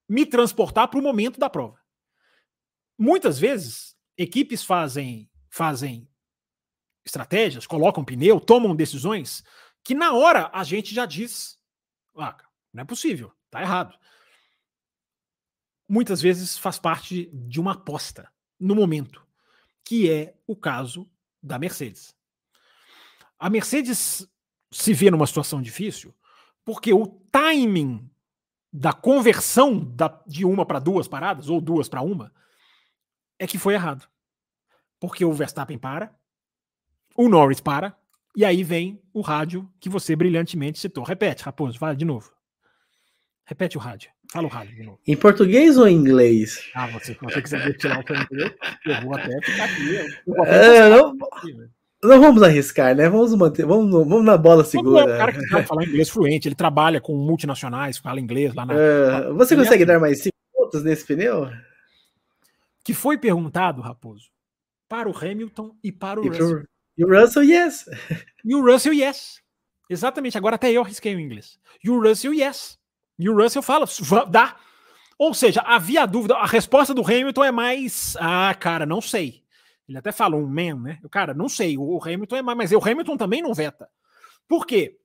me transportar para o momento da prova. Muitas vezes, equipes fazem, fazem estratégias, colocam pneu, tomam decisões que na hora a gente já diz, ah, não é possível, tá errado. Muitas vezes faz parte de uma aposta no momento, que é o caso da Mercedes. A Mercedes se vê numa situação difícil porque o timing da conversão da, de uma para duas paradas, ou duas para uma, é que foi errado. Porque o Verstappen para, o Norris para, e aí vem o rádio que você brilhantemente citou. Repete, Raposo, fala de novo. Repete o rádio. Fala o rádio de novo. Em português ou em inglês? Ah, você, se você quiser tirar o inglês, eu vou até ficar aqui. É, não, não, vamos arriscar, né? Vamos manter, vamos, vamos na bola segura. É um cara que sabe falar inglês fluente, ele trabalha com multinacionais, fala inglês lá na. Uh, você consegue dar mais cinco pontos nesse pneu? Que foi perguntado, Raposo, para o Hamilton e para o e Russell. E o Russell, yes. E o Russell, yes. Exatamente. Agora até eu arrisquei o inglês. E o Russell, yes. E o Russell fala, dá. Ou seja, havia dúvida. A resposta do Hamilton é mais. Ah, cara, não sei. Ele até fala um man, né? Cara, não sei. O Hamilton é mais. Mas o Hamilton também não veta. Por quê?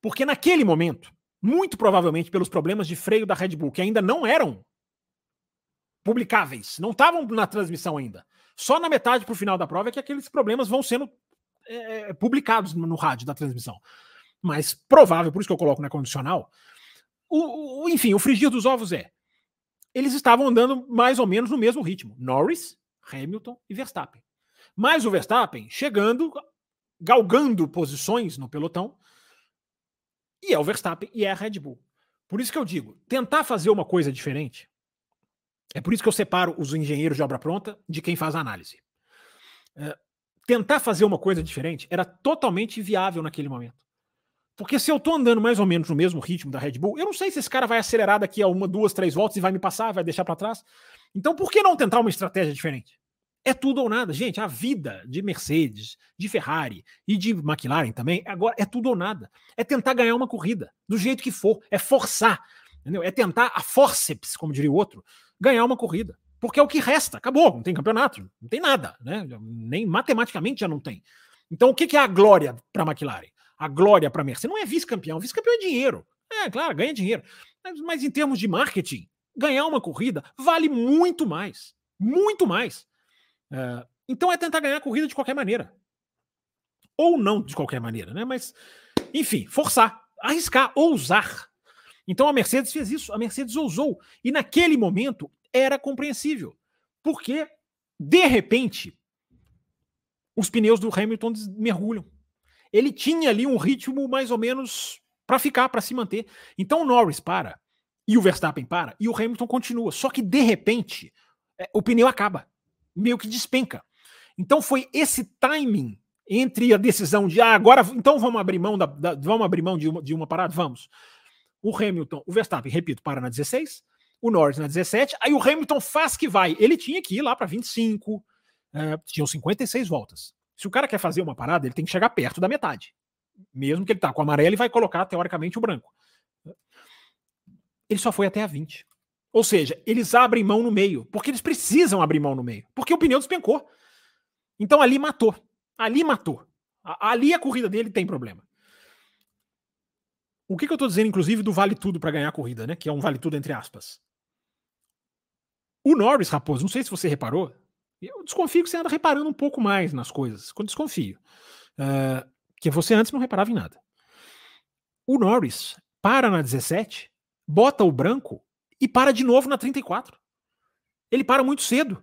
Porque naquele momento, muito provavelmente pelos problemas de freio da Red Bull, que ainda não eram publicáveis, não estavam na transmissão ainda. Só na metade para o final da prova é que aqueles problemas vão sendo é, publicados no rádio da transmissão. Mas provável, por isso que eu coloco na condicional. O, o, enfim, o frigir dos ovos é. Eles estavam andando mais ou menos no mesmo ritmo. Norris, Hamilton e Verstappen. Mas o Verstappen chegando, galgando posições no pelotão. E é o Verstappen e é a Red Bull. Por isso que eu digo, tentar fazer uma coisa diferente. É por isso que eu separo os engenheiros de obra pronta de quem faz a análise. É, tentar fazer uma coisa diferente era totalmente viável naquele momento. Porque se eu tô andando mais ou menos no mesmo ritmo da Red Bull, eu não sei se esse cara vai acelerar daqui a uma, duas, três voltas e vai me passar, vai deixar para trás. Então por que não tentar uma estratégia diferente? É tudo ou nada. Gente, a vida de Mercedes, de Ferrari e de McLaren também, agora é tudo ou nada. É tentar ganhar uma corrida, do jeito que for. É forçar. Entendeu? É tentar a forceps, como diria o outro, ganhar uma corrida. Porque é o que resta. Acabou, não tem campeonato, não tem nada, né? Nem matematicamente já não tem. Então, o que é a glória para a McLaren? A glória para a Mercedes não é vice-campeão. Vice-campeão é dinheiro. É, claro, ganha dinheiro. Mas, mas, em termos de marketing, ganhar uma corrida vale muito mais. Muito mais. É, então é tentar ganhar a corrida de qualquer maneira. Ou não de qualquer maneira, né? Mas, enfim, forçar, arriscar, ousar. Então a Mercedes fez isso. A Mercedes ousou. E naquele momento era compreensível. Porque, de repente, os pneus do Hamilton mergulham. Ele tinha ali um ritmo mais ou menos para ficar, para se manter. Então o Norris para, e o Verstappen para, e o Hamilton continua. Só que, de repente, é, o pneu acaba, meio que despenca. Então foi esse timing entre a decisão de ah, agora então vamos abrir mão da, da, vamos abrir mão de uma, de uma parada, vamos. O Hamilton, o Verstappen, repito, para na 16, o Norris na 17, aí o Hamilton faz que vai. Ele tinha que ir lá para 25, é, tinham 56 voltas. Se o cara quer fazer uma parada, ele tem que chegar perto da metade. Mesmo que ele tá com o amarelo e vai colocar, teoricamente, o branco. Ele só foi até a 20. Ou seja, eles abrem mão no meio, porque eles precisam abrir mão no meio, porque o pneu despencou. Então ali matou. Ali matou. Ali a corrida dele tem problema. O que, que eu estou dizendo, inclusive, do vale tudo para ganhar a corrida, né? Que é um vale tudo entre aspas. O Norris, Raposo, não sei se você reparou, eu desconfio que você anda reparando um pouco mais nas coisas. Quando desconfio. Uh, que você antes não reparava em nada. O Norris para na 17, bota o branco e para de novo na 34. Ele para muito cedo.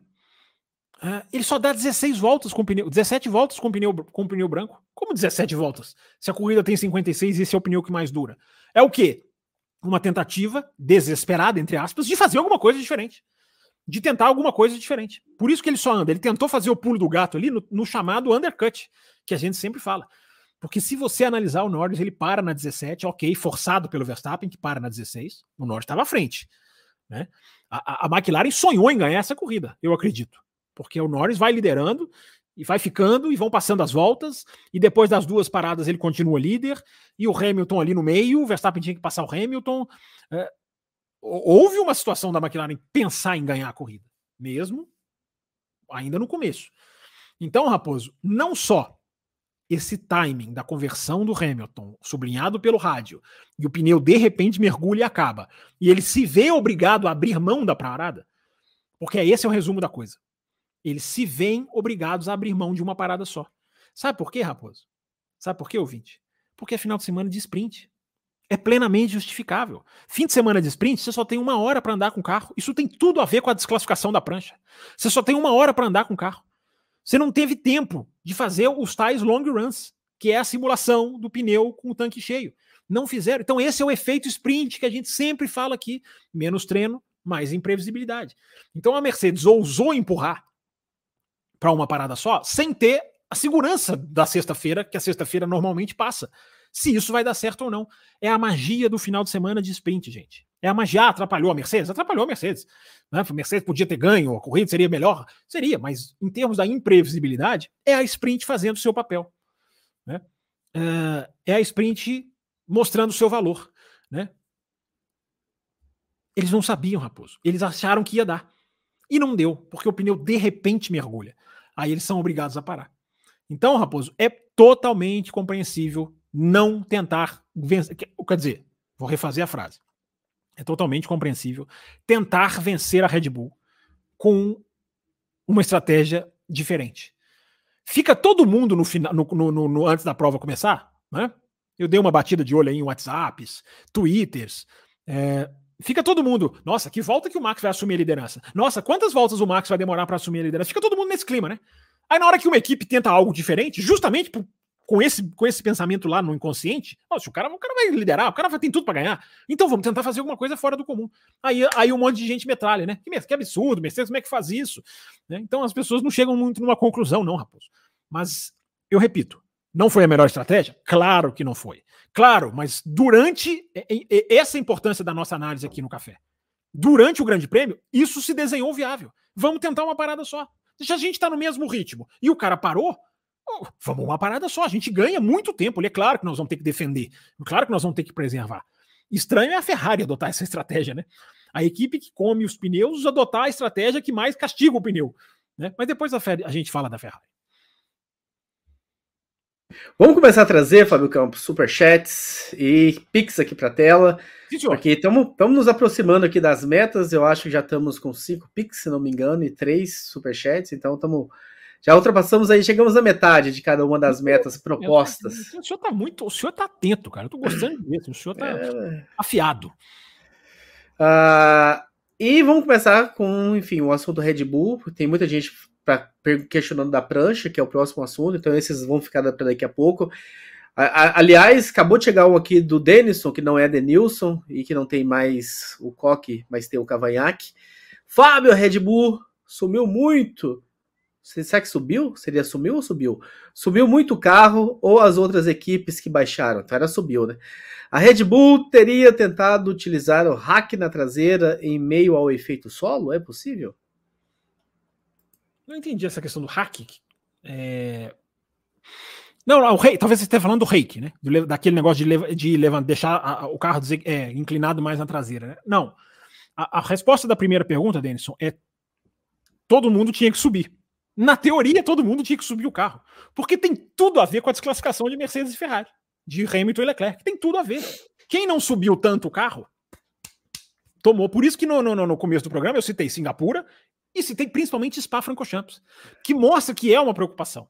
Uh, ele só dá 16 voltas com pneu, 17 voltas com pneu, com pneu branco. Como 17 voltas? Se a corrida tem 56 e esse é o pneu que mais dura. É o quê? Uma tentativa desesperada, entre aspas, de fazer alguma coisa diferente de tentar alguma coisa diferente. Por isso que ele só anda. Ele tentou fazer o pulo do gato ali no, no, chamado undercut, que a gente sempre fala. Porque se você analisar o Norris, ele para na 17, ok, forçado pelo Verstappen, que para na 16. O Norris estava à frente. Né? A, a McLaren sonhou em ganhar essa corrida, eu acredito. Porque o Norris vai liderando e vai ficando e vão passando as voltas, e depois das duas paradas ele continua líder, e o Hamilton ali no meio, o Verstappen tinha que passar o Hamilton. É, houve uma situação da McLaren pensar em ganhar a corrida, mesmo ainda no começo. Então, Raposo, não só esse timing da conversão do Hamilton, sublinhado pelo rádio, e o pneu de repente mergulha e acaba, e ele se vê obrigado a abrir mão da parada, porque esse é o resumo da coisa. Eles se veem obrigados a abrir mão de uma parada só. Sabe por quê, Raposo? Sabe por quê, ouvinte? Porque é final de semana de sprint é plenamente justificável. Fim de semana de sprint, você só tem uma hora para andar com o carro. Isso tem tudo a ver com a desclassificação da prancha. Você só tem uma hora para andar com o carro. Você não teve tempo de fazer os tais long runs, que é a simulação do pneu com o tanque cheio. Não fizeram. Então, esse é o efeito sprint que a gente sempre fala aqui: menos treino, mais imprevisibilidade. Então, a Mercedes ousou empurrar para uma parada só, sem ter a segurança da sexta-feira, que a sexta-feira normalmente passa se isso vai dar certo ou não. É a magia do final de semana de sprint, gente. É a magia. Atrapalhou a Mercedes? Atrapalhou a Mercedes. Né? A Mercedes podia ter ganho, a corrida seria melhor? Seria, mas em termos da imprevisibilidade, é a sprint fazendo o seu papel. Né? uh, é a sprint mostrando o seu valor, né? Eles não sabiam, Raposo. Eles acharam que ia dar. E não deu, porque o pneu de repente mergulha. Aí eles são obrigados a parar. Então, Raposo, é totalmente compreensível não tentar vencer. Quer dizer, vou refazer a frase. É totalmente compreensível tentar vencer a Red Bull com uma estratégia diferente. Fica todo mundo no final, no, no, no, antes da prova começar, né? Eu dei uma batida de olho aí em WhatsApps, Twitters. É, fica todo mundo. Nossa, que volta que o Max vai assumir a liderança? Nossa, quantas voltas o Max vai demorar para assumir a liderança? Fica todo mundo nesse clima, né? Aí na hora que uma equipe tenta algo diferente, justamente por, com esse, com esse pensamento lá no inconsciente, se o cara, o cara vai liderar, o cara vai ter tudo para ganhar, então vamos tentar fazer alguma coisa fora do comum. Aí, aí um monte de gente metralha, né? Que, que absurdo, Mercedes, como é que faz isso? Né? Então as pessoas não chegam muito numa conclusão, não, Raposo. Mas eu repito, não foi a melhor estratégia? Claro que não foi. Claro, mas durante essa importância da nossa análise aqui no café, durante o Grande Prêmio, isso se desenhou viável. Vamos tentar uma parada só. Se a gente está no mesmo ritmo e o cara parou, vamos uma parada só. A gente ganha muito tempo. É claro que nós vamos ter que defender. Claro que nós vamos ter que preservar. Estranho é a Ferrari adotar essa estratégia, né? A equipe que come os pneus adotar a estratégia que mais castiga o pneu. Né? Mas depois a, a gente fala da Ferrari. Vamos começar a trazer, Fábio Campos, superchats e pix aqui para a tela. Sim, porque estamos nos aproximando aqui das metas. Eu acho que já estamos com cinco pix, se não me engano, e três superchats. Então estamos. Já ultrapassamos aí, chegamos à metade de cada uma das metas propostas. o senhor está muito. O senhor está atento, cara. Eu estou gostando disso. O senhor está é... afiado. Uh, e vamos começar com, enfim, o assunto Red Bull. Tem muita gente pra, questionando da prancha, que é o próximo assunto, então esses vão ficar para daqui a pouco. Aliás, acabou de chegar um aqui do Denison, que não é Denilson, e que não tem mais o Coque, mas tem o Cavanhaque. Fábio, Red Bull sumiu muito. Será que subiu? Seria sumiu ou subiu? Subiu muito o carro ou as outras equipes que baixaram? Então era subiu, né? A Red Bull teria tentado utilizar o hack na traseira em meio ao efeito solo? É possível? Não entendi essa questão do hack. É... Não, o rei, talvez você esteja falando do reiki, né? Do, daquele negócio de, de levantar, deixar a, o carro é, inclinado mais na traseira, né? Não. A, a, resposta da primeira pergunta, Denison, é todo mundo tinha que subir. Na teoria, todo mundo tinha que subir o carro. Porque tem tudo a ver com a desclassificação de Mercedes e Ferrari, de Hamilton e Leclerc. Tem tudo a ver. Quem não subiu tanto o carro, tomou. Por isso que no, no, no começo do programa eu citei Singapura e citei principalmente Spa-Francorchamps, que mostra que é uma preocupação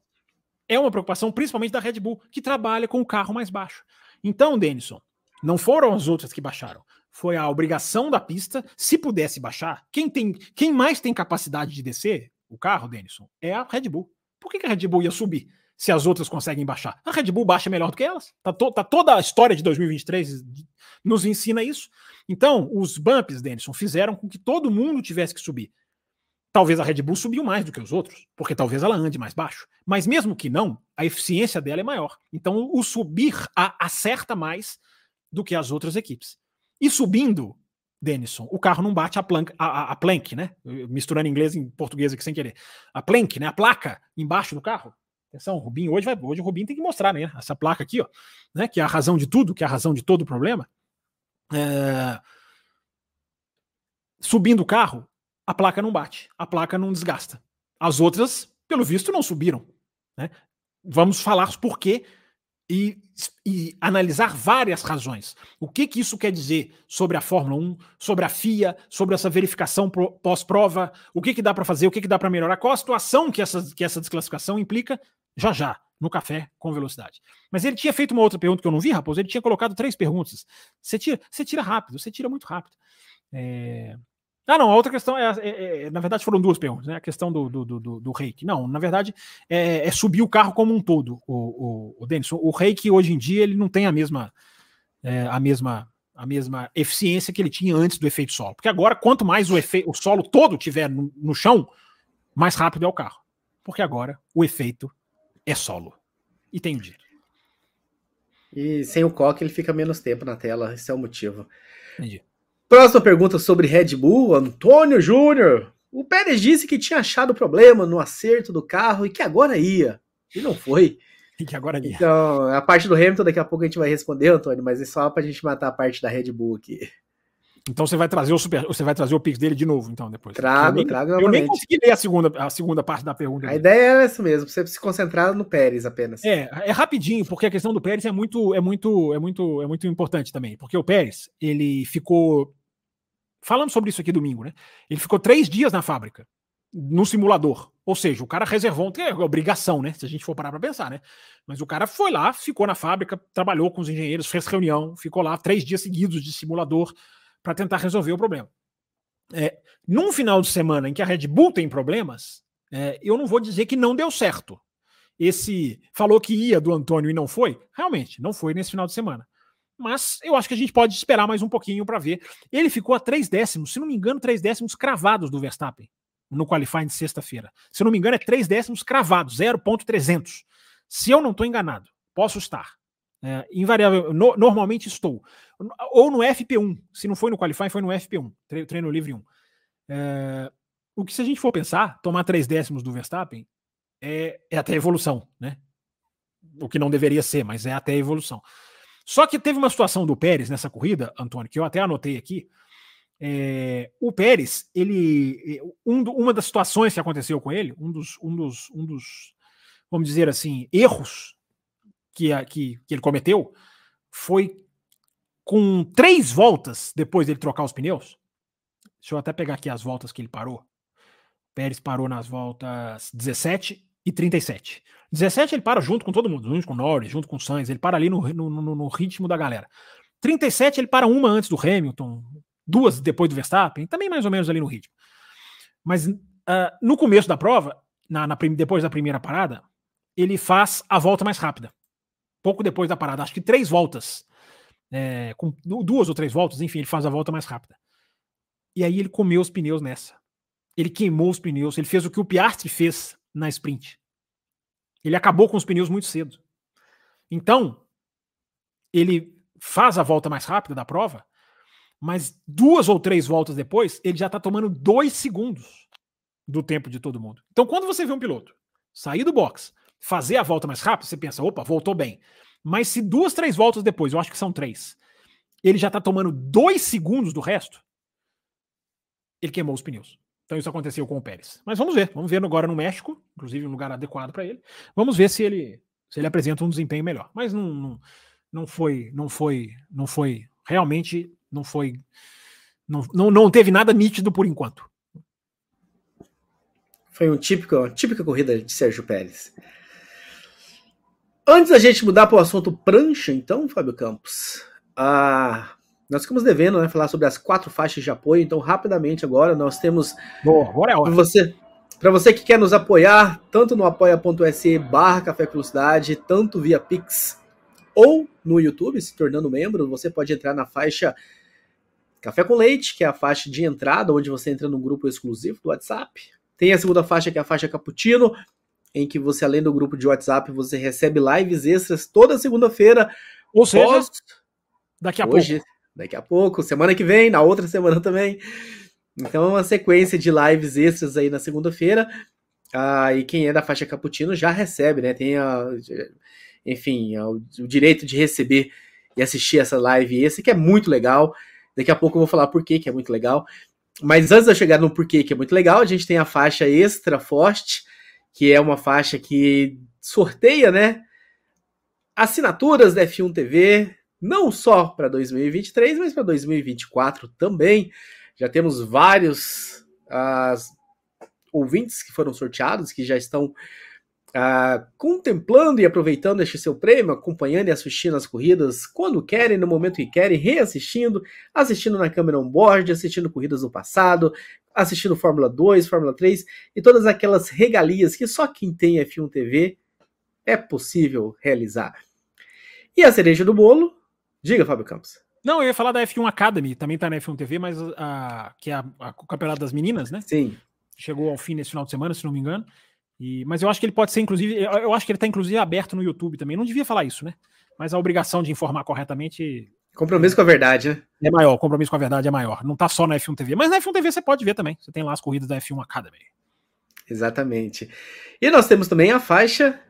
é uma preocupação principalmente da Red Bull, que trabalha com o carro mais baixo. Então, Denison, não foram as outras que baixaram. Foi a obrigação da pista, se pudesse baixar, quem tem, quem mais tem capacidade de descer o carro, Denison, é a Red Bull. Por que, que a Red Bull ia subir se as outras conseguem baixar? A Red Bull baixa melhor do que elas. Tá, to, tá toda a história de 2023 nos ensina isso. Então, os bumps, Denison, fizeram com que todo mundo tivesse que subir. Talvez a Red Bull subiu mais do que os outros, porque talvez ela ande mais baixo. Mas mesmo que não, a eficiência dela é maior. Então o subir a, acerta mais do que as outras equipes. E subindo, Denison, o carro não bate a, plank, a, a, a plank, né? Misturando inglês e português aqui sem querer. A plank, né? A placa embaixo do carro. Atenção, o Rubinho hoje vai. Hoje o Rubinho tem que mostrar, né? Essa placa aqui, ó, né? Que é a razão de tudo, que é a razão de todo o problema. É... Subindo o carro, a placa não bate, a placa não desgasta. As outras, pelo visto, não subiram. Né? Vamos falar por quê e, e, analisar várias razões. O que, que isso quer dizer sobre a Fórmula 1, sobre a FIA, sobre essa verificação pós-prova, o que, que dá para fazer, o que, que dá para melhorar, qual a situação que essa, que essa desclassificação implica, já já, no café com velocidade. Mas ele tinha feito uma outra pergunta que eu não vi, Raposo, ele tinha colocado três perguntas. Você tira, você tira rápido, você tira muito rápido. É, ah, não, a outra questão é, é, é, na verdade foram duas perguntas, né? A questão do, do, do, do reiki. Não, na verdade é, é, subir o carro como um todo, o, o, o Denison. O reiki hoje em dia ele não tem a mesma, é, a mesma, a mesma eficiência que ele tinha antes do efeito solo. Porque agora, quanto mais o, efe, o solo todo tiver no, no chão, mais rápido é o carro. Porque agora o efeito é solo. E tenho dito. E sem o coque ele fica menos tempo na tela, esse é o motivo. Entendi. Próxima pergunta sobre Red Bull, Antônio Júnior. O Pérez disse que tinha achado problema no acerto do carro e que agora ia. E não foi. que agora é Então, a parte do Hamilton daqui a pouco a gente vai responder, Antônio, mas é só pra gente matar a parte da Red Bull aqui. Então você vai trazer o super, você vai trazer o Pix dele de novo, então depois. Trago, eu nem, trago Eu nem consegui ler a segunda, a segunda parte da pergunta. A dele. ideia é essa mesmo, você se concentrar no Pérez apenas. É, é rapidinho, porque a questão do Pérez é muito, é muito, é muito, é muito importante também, porque o Pérez ele ficou falando sobre isso aqui domingo, né? Ele ficou três dias na fábrica, no simulador. Ou seja, o cara reservou, é obrigação, né? Se a gente for parar para pensar, né? Mas o cara foi lá, ficou na fábrica, trabalhou com os engenheiros, fez reunião, ficou lá três dias seguidos de simulador para tentar resolver o problema. É, num final de semana em que a Red Bull tem problemas, é, eu não vou dizer que não deu certo. Esse falou que ia do Antônio e não foi, realmente, não foi nesse final de semana. Mas eu acho que a gente pode esperar mais um pouquinho para ver. Ele ficou a três décimos, se não me engano, três décimos cravados do Verstappen no qualifying de sexta-feira. Se não me engano, é três décimos cravados, 0,300. Se eu não estou enganado, posso estar. É, invariável, no, normalmente estou. Ou no FP1, se não foi no Qualify, foi no FP1, treino livre 1. É, o que se a gente for pensar, tomar três décimos do Verstappen é, é até evolução, né? O que não deveria ser, mas é até evolução. Só que teve uma situação do Pérez nessa corrida, Antônio, que eu até anotei aqui. É, o Pérez, ele. Um, uma das situações que aconteceu com ele, um dos, um dos, um dos vamos dizer assim, erros que, que, que ele cometeu foi com três voltas depois dele trocar os pneus. Deixa eu até pegar aqui as voltas que ele parou. Pérez parou nas voltas 17 e 37. 17 ele para junto com todo mundo, junto com o Norris, junto com o Sainz, ele para ali no, no, no, no ritmo da galera. 37 ele para uma antes do Hamilton, duas depois do Verstappen, também mais ou menos ali no ritmo. Mas uh, no começo da prova, na, na, depois da primeira parada, ele faz a volta mais rápida pouco depois da parada, acho que três voltas, é, com duas ou três voltas, enfim, ele faz a volta mais rápida. E aí ele comeu os pneus nessa. Ele queimou os pneus, ele fez o que o Piastri fez na sprint. Ele acabou com os pneus muito cedo. Então, ele faz a volta mais rápida da prova, mas duas ou três voltas depois, ele já está tomando dois segundos do tempo de todo mundo. Então, quando você vê um piloto sair do box, fazer a volta mais rápido, você pensa, opa, voltou bem. Mas se duas, três voltas depois, eu acho que são três, ele já tá tomando dois segundos do resto, ele queimou os pneus. Então isso aconteceu com o Pérez. Mas vamos ver, vamos ver agora no México, inclusive um lugar adequado para ele. Vamos ver se ele se ele apresenta um desempenho melhor. Mas não, não, não foi, não foi, não foi, realmente não foi, não, não, não teve nada nítido por enquanto. Foi um típico, típica corrida de Sérgio Pérez. Antes da gente mudar para o assunto prancha, então, Fábio Campos, ah, nós ficamos devendo né, falar sobre as quatro faixas de apoio, então rapidamente agora nós temos. Boa, agora é você, você que quer nos apoiar, tanto no apoia.se barra Café Velocidade, tanto via Pix ou no YouTube, se tornando membro, você pode entrar na faixa Café com Leite, que é a faixa de entrada, onde você entra num grupo exclusivo do WhatsApp. Tem a segunda faixa, que é a faixa Cappuccino, em que você, além do grupo de WhatsApp, você recebe lives extras toda segunda-feira. Ou seja, daqui a Hoje, pouco. Daqui a pouco, semana que vem, na outra semana também. Então, é uma sequência de lives extras aí na segunda-feira. Ah, e quem é da faixa Cappuccino já recebe, né? Tem a, enfim, a, o direito de receber e assistir essa live esse que é muito legal. Daqui a pouco eu vou falar por que é muito legal. Mas antes de eu chegar no porquê que é muito legal, a gente tem a faixa extra forte, que é uma faixa que sorteia, né? Assinaturas da F1 TV, não só para 2023, mas para 2024 também. Já temos vários as, ouvintes que foram sorteados, que já estão ah, contemplando e aproveitando este seu prêmio, acompanhando e assistindo as corridas quando querem, no momento que querem, reassistindo, assistindo na câmera on-board, assistindo corridas do passado, assistindo Fórmula 2, Fórmula 3 e todas aquelas regalias que só quem tem F1 TV é possível realizar. E a cereja do bolo? Diga, Fábio Campos. Não, eu ia falar da F1 Academy, também tá na F1 TV, mas a, que é a, a, o campeonato das meninas, né? Sim. Chegou ao fim nesse final de semana, se não me engano. E, mas eu acho que ele pode ser, inclusive, eu, eu acho que ele está inclusive aberto no YouTube também. Não devia falar isso, né? Mas a obrigação de informar corretamente. Compromisso com a verdade, né? É maior, o compromisso com a verdade é maior. Não tá só na F1 TV, mas na F1 TV você pode ver também. Você tem lá as corridas da F1 Academy. Exatamente. E nós temos também a faixa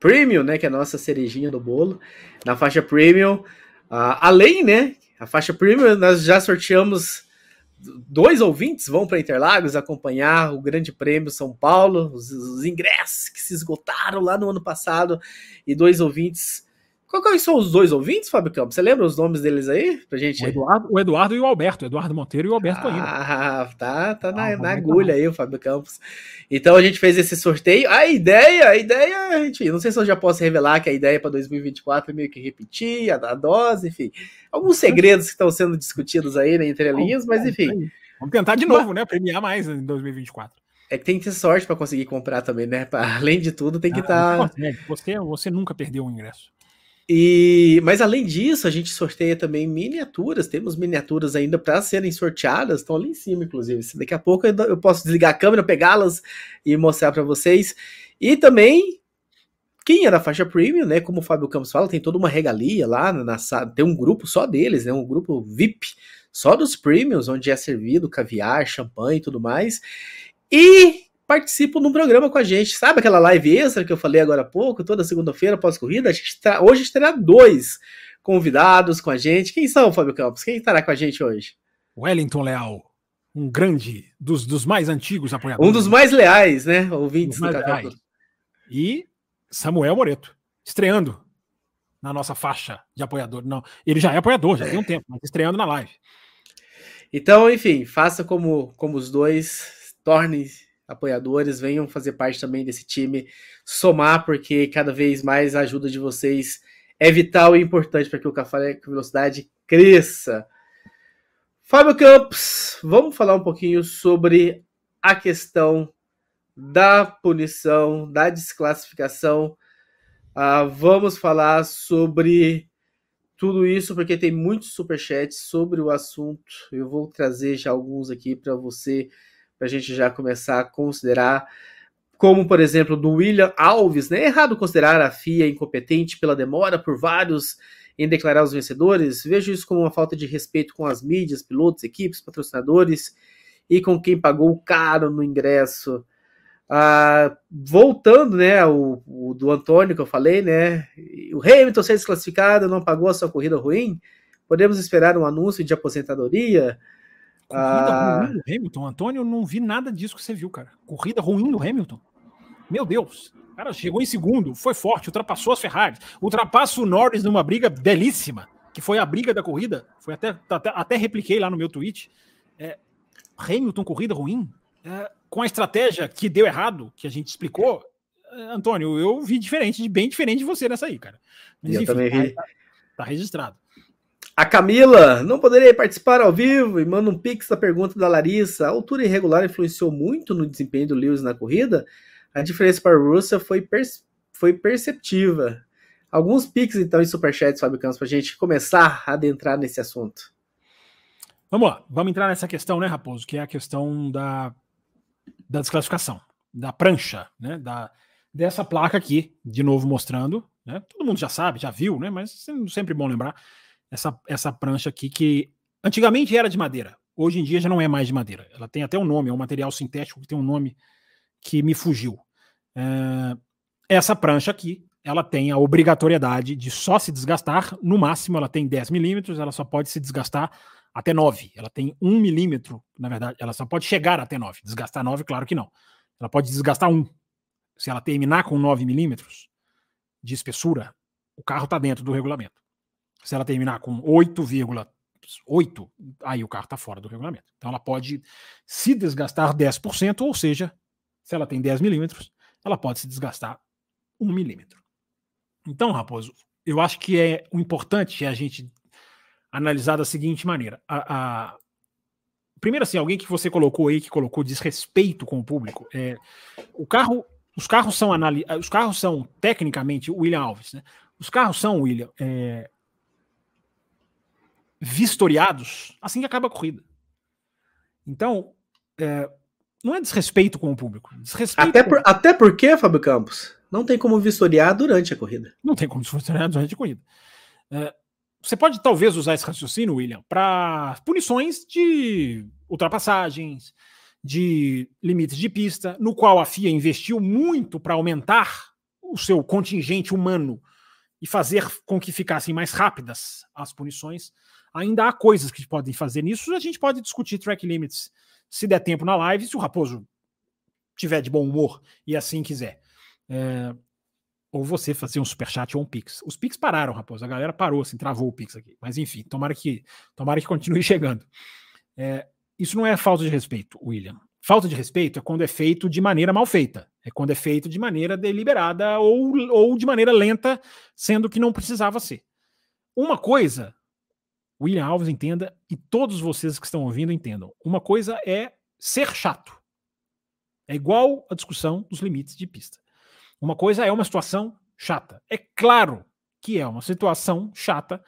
Premium, né, que é a nossa cerejinha do bolo. Na faixa Premium, além, né, a faixa Premium, nós já sorteamos dois ouvintes vão para Interlagos acompanhar o Grande Prêmio São Paulo, os, os, ingressos que se esgotaram lá no ano passado, e dois ouvintes Quais são os dois ouvintes, Fábio Campos? Você lembra os nomes deles aí? Pra gente... o, Eduardo, o Eduardo e o Alberto. Eduardo Monteiro e o Alberto ainda. Ah, tá, tá na, ah, na agulha aí o Fábio Campos. Então a gente fez esse sorteio. A ideia, a ideia, gente, não sei se eu já posso revelar que a ideia para 2024 é meio que repetir, a, a dose, enfim. Alguns segredos que estão sendo discutidos aí, né, entre linhas, mas enfim. Vamos tentar de novo, né? Premiar mais em 2024. É que tem que ter sorte para conseguir comprar também, né? Pra, além de tudo, tem que estar. Ah, tá... Você, você nunca perdeu um ingresso. E, mas além disso, a gente sorteia também miniaturas. Temos miniaturas ainda para serem sorteadas, estão ali em cima, inclusive. Daqui a pouco eu posso desligar a câmera, pegá-las e mostrar para vocês. E também, quem é da faixa premium, né? Como o Fábio Campos fala, tem toda uma regalia lá na sala. Tem um grupo só deles, né? Um grupo VIP, só dos premiums, onde é servido caviar, champanhe e tudo mais. E participam no programa com a gente. Sabe aquela live extra que eu falei agora há pouco, toda segunda-feira pós-corrida? Tá, hoje estará dois convidados com a gente. Quem são, Fábio Campos? Quem estará com a gente hoje? Wellington Leal, um grande, dos, dos mais antigos apoiadores. Um dos mais leais, né? Ouvintes do Café. E Samuel Moreto, estreando na nossa faixa de apoiador. Não, ele já é apoiador, já tem um tempo, mas estreando na live. Então, enfim, faça como, como os dois, torne apoiadores, venham fazer parte também desse time, somar, porque cada vez mais a ajuda de vocês é vital e importante para que o Café com Velocidade cresça. Fábio Campos, vamos falar um pouquinho sobre a questão da punição, da desclassificação. Uh, vamos falar sobre tudo isso, porque tem muitos superchats sobre o assunto. Eu vou trazer já alguns aqui para você para a gente já começar a considerar, como por exemplo do William Alves, né? É errado considerar a FIA incompetente pela demora por vários em declarar os vencedores. Vejo isso como uma falta de respeito com as mídias, pilotos, equipes, patrocinadores e com quem pagou caro no ingresso. Ah, voltando, né, o, o, do Antônio que eu falei, né, o Hamilton ser desclassificado não pagou a sua corrida ruim. Podemos esperar um anúncio de aposentadoria? Corrida ah... ruim do Hamilton, Antônio, eu não vi nada disso que você viu, cara. Corrida ruim do Hamilton. Meu Deus. Cara, chegou em segundo, foi forte, ultrapassou as Ferrari, ultrapassa o Norris numa briga belíssima, que foi a briga da corrida. Foi até, até, até repliquei lá no meu tweet. É, Hamilton, corrida ruim, é, com a estratégia que deu errado, que a gente explicou. É, Antônio, eu vi diferente, bem diferente de você nessa aí, cara. Mas, eu enfim, também vi. Tá, tá registrado. A Camila não poderia participar ao vivo e manda um pix da pergunta da Larissa. A altura irregular influenciou muito no desempenho do Lewis na corrida? A diferença para o Russell foi, per foi perceptiva. Alguns pix, então, em superchats, Fábio Campos, para a gente começar a adentrar nesse assunto. Vamos lá, vamos entrar nessa questão, né, Raposo, que é a questão da, da desclassificação, da prancha, né, da, dessa placa aqui, de novo mostrando, né, todo mundo já sabe, já viu, né, mas sempre bom lembrar, essa, essa prancha aqui que antigamente era de madeira, hoje em dia já não é mais de madeira. Ela tem até um nome, é um material sintético que tem um nome que me fugiu. É, essa prancha aqui, ela tem a obrigatoriedade de só se desgastar, no máximo ela tem 10 milímetros, ela só pode se desgastar até 9. Ela tem 1 milímetro, na verdade, ela só pode chegar até 9. Desgastar 9, claro que não. Ela pode desgastar 1. Se ela terminar com 9 milímetros de espessura, o carro está dentro do regulamento. Se ela terminar com 8,8, aí o carro está fora do regulamento. Então ela pode se desgastar 10%, ou seja, se ela tem 10 milímetros, ela pode se desgastar 1 milímetro. Então, Raposo, eu acho que é o importante é a gente analisar da seguinte maneira. A, a, primeiro, assim, alguém que você colocou aí, que colocou desrespeito com o público, é, o carro, os carros são anali os carros são tecnicamente William Alves, né? Os carros são William é, vistoriados assim que acaba a corrida. Então, é, não é desrespeito com o público. Desrespeito até, por, até porque, Fábio Campos, não tem como vistoriar durante a corrida. Não tem como vistoriar durante a corrida. É, você pode talvez usar esse raciocínio, William, para punições de ultrapassagens, de limites de pista, no qual a FIA investiu muito para aumentar o seu contingente humano e fazer com que ficassem mais rápidas as punições, ainda há coisas que podem fazer nisso. A gente pode discutir track limits se der tempo na live, se o Raposo tiver de bom humor e assim quiser. É, ou você fazer um superchat ou um pix. Os pix pararam, Raposo. A galera parou, assim, travou o pix aqui. Mas enfim, tomara que, tomara que continue chegando. É, isso não é falta de respeito, William. Falta de respeito é quando é feito de maneira mal feita. É quando é feito de maneira deliberada ou, ou de maneira lenta, sendo que não precisava ser. Uma coisa, William Alves entenda, e todos vocês que estão ouvindo entendam. Uma coisa é ser chato. É igual a discussão dos limites de pista. Uma coisa é uma situação chata. É claro que é uma situação chata.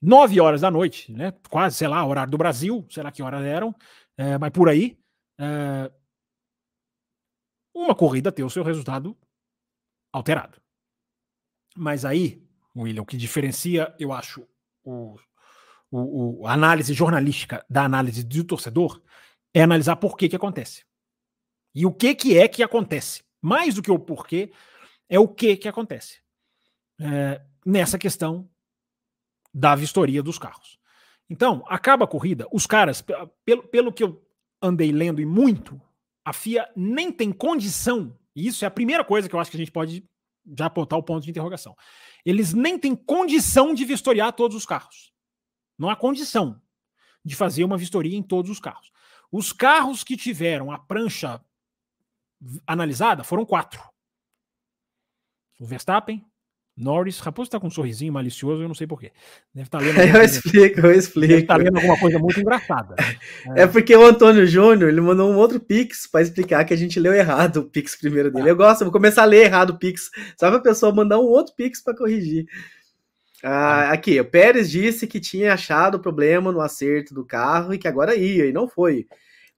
Nove horas da noite, né? Quase, sei lá, horário do Brasil, sei lá que horas eram, é, mas por aí. É, uma corrida ter o seu resultado alterado. Mas aí, William, o que diferencia, eu acho, o, o, o, a análise jornalística da análise do torcedor é analisar por que que acontece. E o que que é que acontece mais do que o porquê, é o que que acontece é, nessa questão da vistoria dos carros. Então, acaba a corrida, os caras, pelo, pelo que eu andei lendo e muito, a FIA nem tem condição, e isso é a primeira coisa que eu acho que a gente pode já apontar o ponto de interrogação. Eles nem têm condição de vistoriar todos os carros. Não há condição de fazer uma vistoria em todos os carros. Os carros que tiveram a prancha analisada foram quatro. O Verstappen, Norris, Raposo está com um sorrisinho malicioso, eu não sei porquê. Deve estar tá lendo. eu explico, eu explico. Deve estar tá lendo alguma coisa muito engraçada. É. é porque o Antônio Júnior ele mandou um outro Pix para explicar que a gente leu errado o Pix primeiro dele. Ah. Eu gosto, eu vou começar a ler errado o Pix, só para a pessoa mandar um outro Pix para corrigir. Ah, ah, aqui, o Pérez disse que tinha achado problema no acerto do carro e que agora ia, e não foi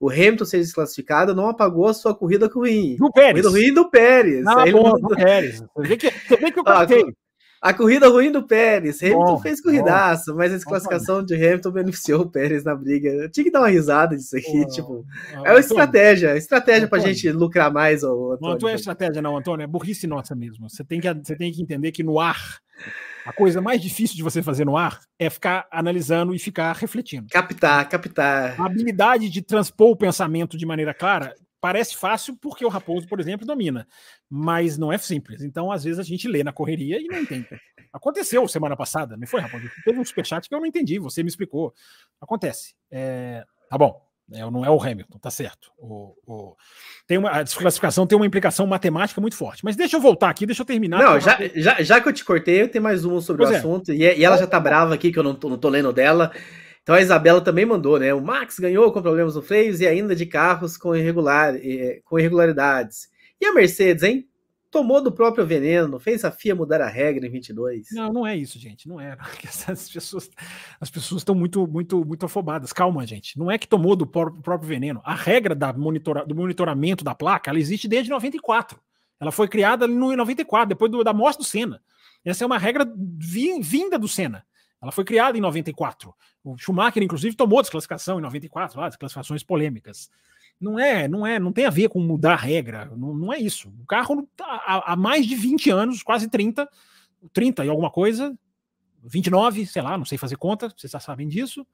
o Hamilton ser desclassificado não apagou a sua corrida ruim. Do Pérez. Corrida ruim do Pérez. Não, bom, mandou... do Pérez. Você vê que, você vê que eu contei. A, a corrida ruim do Pérez. Hamilton bom, fez corridaço, bom. mas a desclassificação de Hamilton beneficiou o Pérez na briga. Eu tinha que dar uma risada disso aqui, tipo. é uma estratégia, estratégia pra gente lucrar mais, ô, Antônio. Não, não é estratégia, não, Antônio. É burrice nossa mesmo. Você tem que, você tem que entender que no ar a coisa mais difícil de você fazer no ar é ficar analisando e ficar refletindo. Captar, captar. A habilidade de transpor o pensamento de maneira clara parece fácil porque o Raposo, por exemplo, domina, mas não é simples. Então, às vezes, a gente lê na correria e não entende. Aconteceu semana passada, não foi, Raposo? Teve um superchat que eu não entendi, você me explicou. Acontece. É... Tá bom. É, não é o Hamilton, tá certo. O, o, tem uma, a desclassificação tem uma implicação matemática muito forte. Mas deixa eu voltar aqui, deixa eu terminar. Não, já, já, já que eu te cortei, eu tenho mais uma sobre pois o é. assunto. E, e, ela já tá brava aqui, que eu não tô, não tô lendo dela. Então a Isabela também mandou, né? O Max ganhou com problemas no freios e ainda de carros com, irregular, com irregularidades. E a Mercedes, hein? Tomou do próprio veneno, fez a FIA mudar a regra em 22. Não, não é isso, gente, não é. As pessoas, as pessoas estão muito, muito, muito afobadas. Calma, gente. Não é que tomou do próprio veneno. A regra da monitora, do monitoramento da placa, ela existe desde 94. Ela foi criada no 94, depois do, da morte do Senna. Essa é uma regra vinda do Senna. Ela foi criada em 94. O Schumacher, inclusive, tomou desclassificação em 94, lá, desclassificações polêmicas. Não é, não é, não tem a ver com mudar a regra, não, não é isso. O carro tá há, há mais de 20 anos, quase 30, 30 e alguma coisa, 29, sei lá, não sei fazer conta, vocês já sabem disso.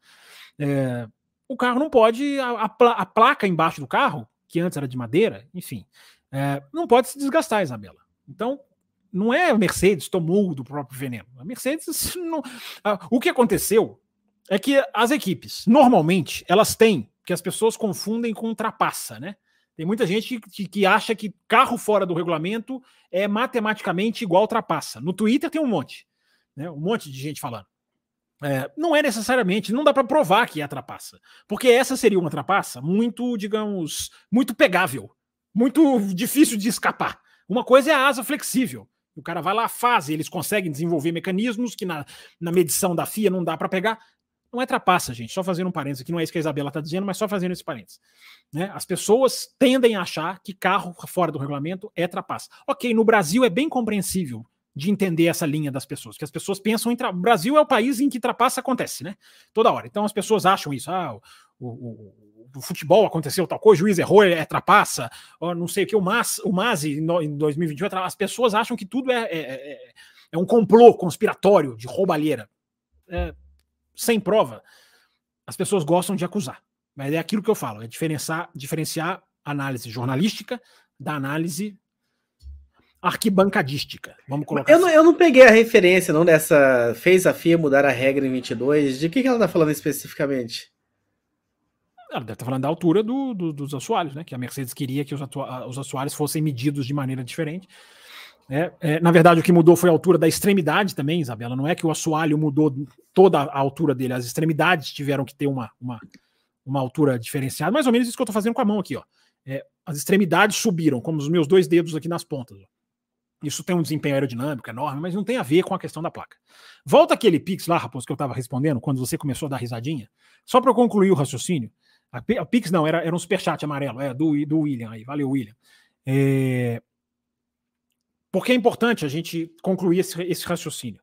É, o carro não pode, a, a, placa embaixo do carro, que antes era de madeira, enfim, é, não pode se desgastar, Isabela. Então, não é a Mercedes tomou do próprio veneno. A Mercedes, não, a, o que aconteceu é que as equipes, normalmente, elas têm que as pessoas confundem com trapaça, né? Tem muita gente que, que, acha que carro fora do regulamento é matematicamente igual trapaça. No Twitter tem um monte, né? Um monte de gente falando. É, não é necessariamente, não dá para provar que é trapaça, porque essa seria uma trapaça muito, digamos, muito pegável, muito difícil de escapar. Uma coisa é a asa flexível. O cara vai lá, faz, eles conseguem desenvolver mecanismos que na, na medição da FIA não dá para pegar. Não é trapaça, gente. Só fazendo um parênteses aqui, não é isso que a Isabela está dizendo, mas só fazendo esse parênteses. Né? As pessoas tendem a achar que carro fora do regulamento é trapaça. Ok, no Brasil é bem compreensível de entender essa linha das pessoas, que as pessoas pensam em. Tra... O Brasil é o país em que trapaça acontece, né? Toda hora. Então as pessoas acham isso. Ah, o, o, o, futebol aconteceu tal coisa, o juiz errou, é trapaça, ou não sei o que, o Mas, o Masi em 2021, as pessoas acham que tudo é, é, é, é um complô conspiratório de roubalheira. É, sem prova. As pessoas gostam de acusar. Mas é aquilo que eu falo, é diferenciar, diferenciar análise jornalística da análise arquibancadística. Vamos colocar eu, assim. não, eu não peguei a referência não dessa fez a FIA mudar a regra em 22. De que, que ela está falando especificamente? Ela deve estar tá falando da altura do, do, dos assoalhos, né? Que a Mercedes queria que os, os assoalhos fossem medidos de maneira diferente. É, é, na verdade, o que mudou foi a altura da extremidade também, Isabela. Não é que o assoalho mudou toda a altura dele, as extremidades tiveram que ter uma, uma, uma altura diferenciada. Mais ou menos isso que eu estou fazendo com a mão aqui. Ó. É, as extremidades subiram, como os meus dois dedos aqui nas pontas. Ó. Isso tem um desempenho aerodinâmico enorme, mas não tem a ver com a questão da placa. Volta aquele Pix lá, Raposo, que eu estava respondendo quando você começou a dar risadinha. Só para eu concluir o raciocínio. A, a Pix não, era, era um superchat amarelo, é do, do William aí. Valeu, William. É, porque é importante a gente concluir esse, esse raciocínio,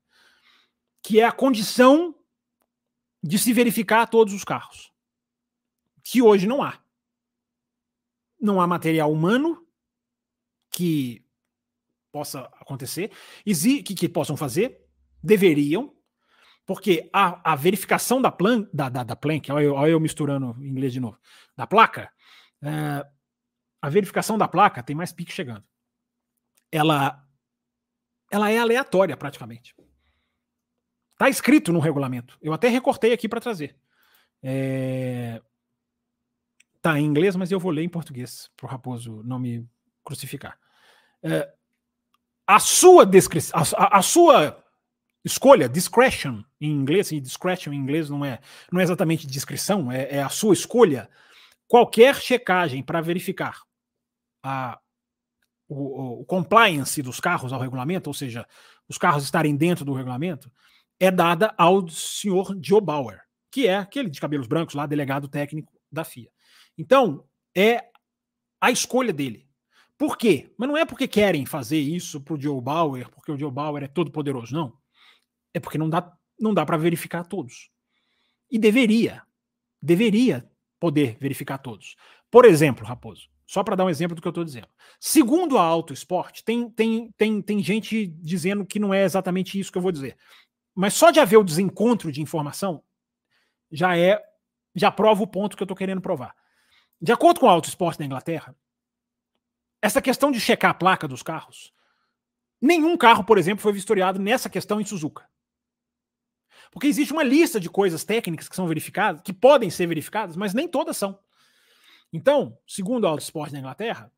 que é a condição de se verificar todos os carros, que hoje não há. Não há material humano que possa acontecer, que, que possam fazer, deveriam, porque a, a verificação da, plan, da, da, da plank, olha eu, olha eu misturando inglês de novo, da placa, é, a verificação da placa tem mais pique chegando. Ela, ela é aleatória praticamente. Está escrito no regulamento. Eu até recortei aqui para trazer. É... Tá em inglês, mas eu vou ler em português para o Raposo não me crucificar. É, a sua descrição, a, a, sua escolha, discretion em inglês, e discretion em inglês não é, não é exatamente descrição, é, é a sua escolha. Qualquer checagem para verificar a, o, o, compliance dos carros ao regulamento, ou seja, os carros estarem dentro do regulamento, é dada ao senhor Joe Bauer, que é aquele de cabelos brancos lá, delegado técnico da FIA. Então, é a escolha dele. Por quê? Mas não é porque querem fazer isso para o Joe Bauer, porque o Joe Bauer é todo poderoso, não. É porque não dá, não dá para verificar todos. E deveria, deveria poder verificar todos. Por exemplo, Raposo, só para dar um exemplo do que eu estou dizendo. Segundo a Auto Esporte, tem, tem, tem, tem gente dizendo que não é exatamente isso que eu vou dizer. Mas só de haver o desencontro de informação já é já prova o ponto que eu estou querendo provar. De acordo com a Auto Esporte da Inglaterra, essa questão de checar a placa dos carros, nenhum carro, por exemplo, foi vistoriado nessa questão em Suzuka. Porque existe uma lista de coisas técnicas que são verificadas, que podem ser verificadas, mas nem todas são. Então, segundo a Autosport na Inglaterra,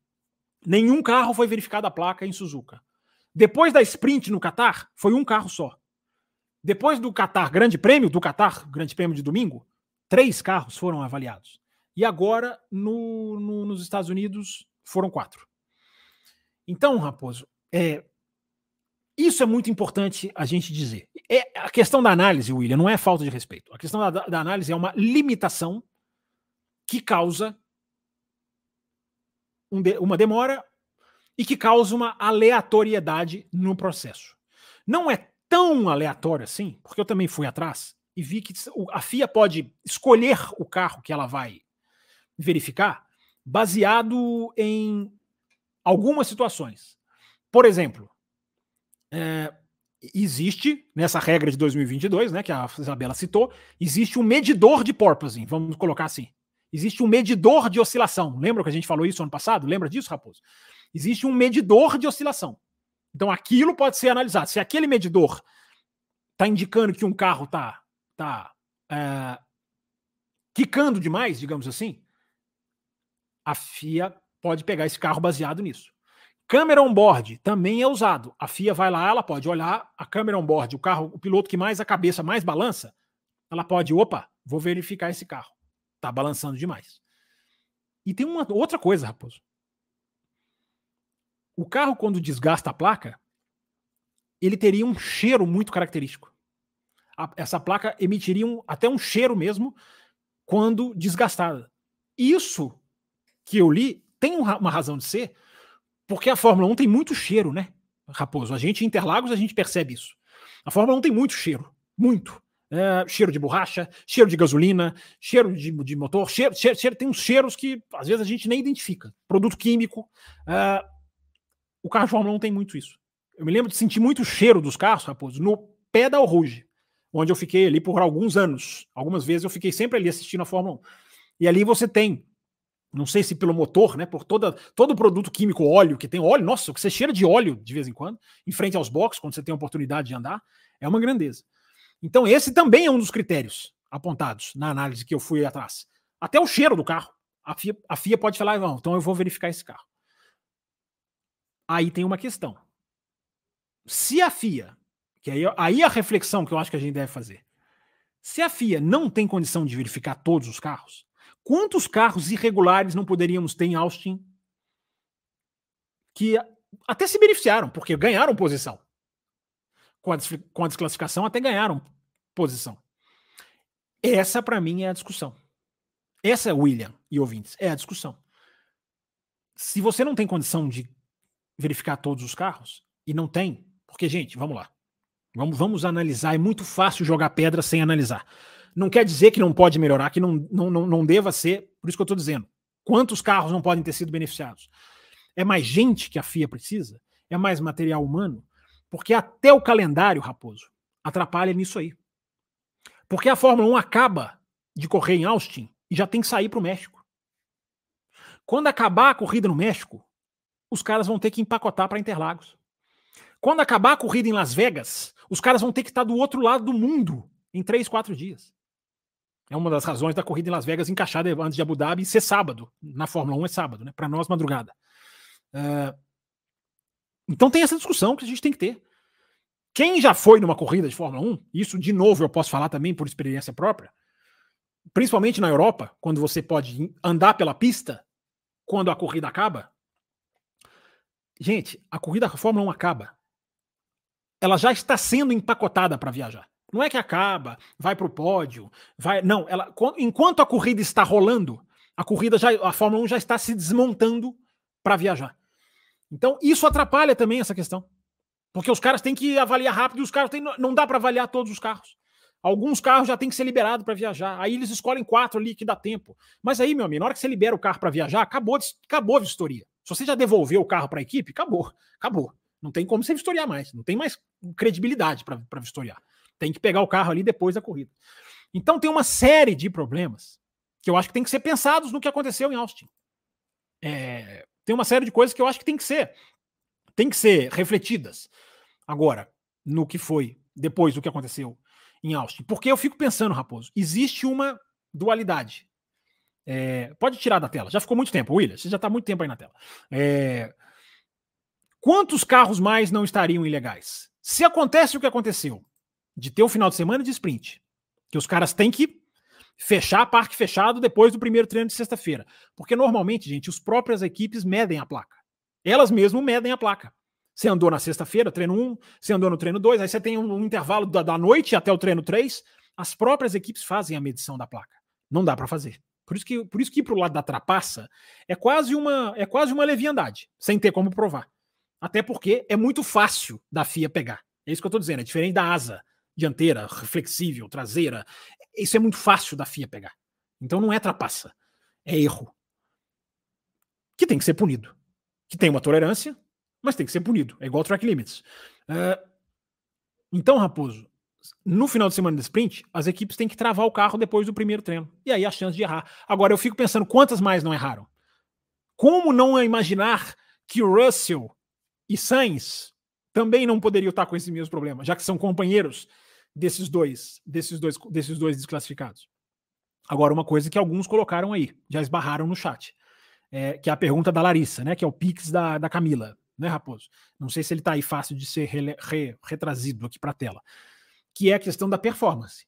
nenhum carro foi verificado a placa em Suzuka. Depois da sprint no Qatar, foi um carro só. Depois do Qatar Grande Prêmio, do Qatar Grande Prêmio de domingo, três carros foram avaliados. E agora, no, no, nos Estados Unidos, foram quatro. Então, Raposo, é, isso é muito importante a gente dizer. É, a questão da análise, William, não é falta de respeito. A questão da, da análise é uma limitação que causa um de, uma demora e que causa uma aleatoriedade no processo. Não é tão aleatório assim, porque eu também fui atrás e vi que a FIA pode escolher o carro que ela vai verificar baseado em algumas situações. Por exemplo, é, existe, nessa regra de 2022, né, que a Isabela citou, existe um medidor de porpoising, vamos colocar assim. Existe um medidor de oscilação. Lembra que a gente falou isso ano passado? Lembra disso, Raposo? Existe um medidor de oscilação. Então aquilo pode ser analisado. Se aquele medidor está indicando que um carro está tá, é, quicando demais, digamos assim, a FIA pode pegar esse carro baseado nisso. Câmera on-board também é usado. A FIA vai lá, ela pode olhar a câmera on-board, o carro, o piloto que mais a cabeça mais balança, ela pode, opa, vou verificar esse carro. Tá balançando demais. E tem uma outra coisa, Raposo. O carro, quando desgasta a placa, ele teria um cheiro muito característico. A, essa placa emitiria um, até um cheiro mesmo quando desgastada. Isso que eu li tem uma razão de ser, porque a Fórmula 1 tem muito cheiro, né, Raposo? A gente em Interlagos a gente percebe isso. A Fórmula 1 tem muito cheiro, muito. É, cheiro de borracha, cheiro de gasolina, cheiro de, de motor, cheiro, cheiro, cheiro, tem uns cheiros que às vezes a gente nem identifica. Produto químico. É, o carro de Fórmula 1 tem muito isso. Eu me lembro de sentir muito cheiro dos carros, Raposo, no pé da Rouge, onde eu fiquei ali por alguns anos. Algumas vezes eu fiquei sempre ali assistindo a Fórmula 1. E ali você tem, não sei se pelo motor, né, por toda, todo produto químico, óleo, que tem óleo, nossa, que você cheira de óleo de vez em quando, em frente aos boxes, quando você tem a oportunidade de andar, é uma grandeza. Então, esse também é um dos critérios apontados na análise que eu fui atrás. Até o cheiro do carro. A FIA, a FIA pode falar, não, então eu vou verificar esse carro. Aí tem uma questão. Se a FIA, que aí, aí a reflexão que eu acho que a gente deve fazer, se a FIA não tem condição de verificar todos os carros, quantos carros irregulares não poderíamos ter em Austin que até se beneficiaram, porque ganharam posição? Com a, com a desclassificação até ganharam posição. Essa, para mim, é a discussão. Essa, William e ouvintes, é a discussão. Se você não tem condição de verificar todos os carros, e não tem, porque, gente, vamos lá. Vamos, vamos analisar. É muito fácil jogar pedra sem analisar. Não quer dizer que não pode melhorar, que não, não, não, não deva ser. Por isso que eu estou dizendo. Quantos carros não podem ter sido beneficiados? É mais gente que a FIA precisa? É mais material humano? Porque até o calendário, Raposo, atrapalha nisso aí. Porque a Fórmula 1 acaba de correr em Austin e já tem que sair para o México. Quando acabar a corrida no México, os caras vão ter que empacotar para Interlagos. Quando acabar a corrida em Las Vegas, os caras vão ter que estar do outro lado do mundo em três, quatro dias. É uma das razões da corrida em Las Vegas encaixada antes de Abu Dhabi ser sábado. Na Fórmula 1 é sábado, né? Para nós, madrugada. Uh, então tem essa discussão que a gente tem que ter. Quem já foi numa corrida de Fórmula 1, isso de novo eu posso falar também por experiência própria, principalmente na Europa, quando você pode andar pela pista quando a corrida acaba. Gente, a corrida da Fórmula 1 acaba. Ela já está sendo empacotada para viajar. Não é que acaba, vai para o pódio, vai. Não, ela, enquanto a corrida está rolando, a corrida já, a Fórmula 1 já está se desmontando para viajar. Então, isso atrapalha também essa questão. Porque os caras têm que avaliar rápido e os caras têm, não dá para avaliar todos os carros. Alguns carros já têm que ser liberados para viajar. Aí eles escolhem quatro ali que dá tempo. Mas aí, meu amigo, na hora que você libera o carro para viajar, acabou, acabou a vistoria. Se você já devolveu o carro para a equipe, acabou. Acabou. Não tem como você vistoriar mais. Não tem mais credibilidade para vistoriar. Tem que pegar o carro ali depois da corrida. Então tem uma série de problemas que eu acho que tem que ser pensados no que aconteceu em Austin. É, tem uma série de coisas que eu acho que tem que ser, tem que ser refletidas. Agora, no que foi depois do que aconteceu em Austin. Porque eu fico pensando, Raposo, existe uma dualidade. É, pode tirar da tela. Já ficou muito tempo, William. Você já está muito tempo aí na tela. É, quantos carros mais não estariam ilegais? Se acontece o que aconteceu, de ter o final de semana de sprint, que os caras têm que fechar parque fechado depois do primeiro treino de sexta-feira. Porque normalmente, gente, os próprias equipes medem a placa. Elas mesmo medem a placa. Você andou na sexta-feira, treino 1, você andou no treino 2, aí você tem um, um intervalo da, da, noite até o treino 3. As próprias equipes fazem a medição da placa. Não dá para fazer. Por isso que, por isso que ir para o lado da trapaça é quase uma é quase uma leviandade, sem ter como provar. Até porque é muito fácil da FIA pegar. É isso que eu estou dizendo. É diferente da asa dianteira, flexível, traseira. Isso é muito fácil da FIA pegar. Então não é trapaça, é erro. Que tem que ser punido. Que tem uma tolerância, mas tem que ser punido. É igual track limits. Uh, então, Raposo, no final de semana de sprint, as equipes têm que travar o carro depois do primeiro treino. E aí a chance de errar. Agora, eu fico pensando quantas mais não erraram. Como não imaginar que Russell e Sainz também não poderiam estar com esses mesmos problemas, já que são companheiros desses dois, desses dois, desses dois desclassificados. Agora, uma coisa que alguns colocaram aí, já esbarraram no chat, é, que é a pergunta da Larissa, né? Que é o Pix da, da Camila, né, Raposo? Não sei se ele está aí fácil de ser re, re, aqui para a tela. Que é a questão da performance.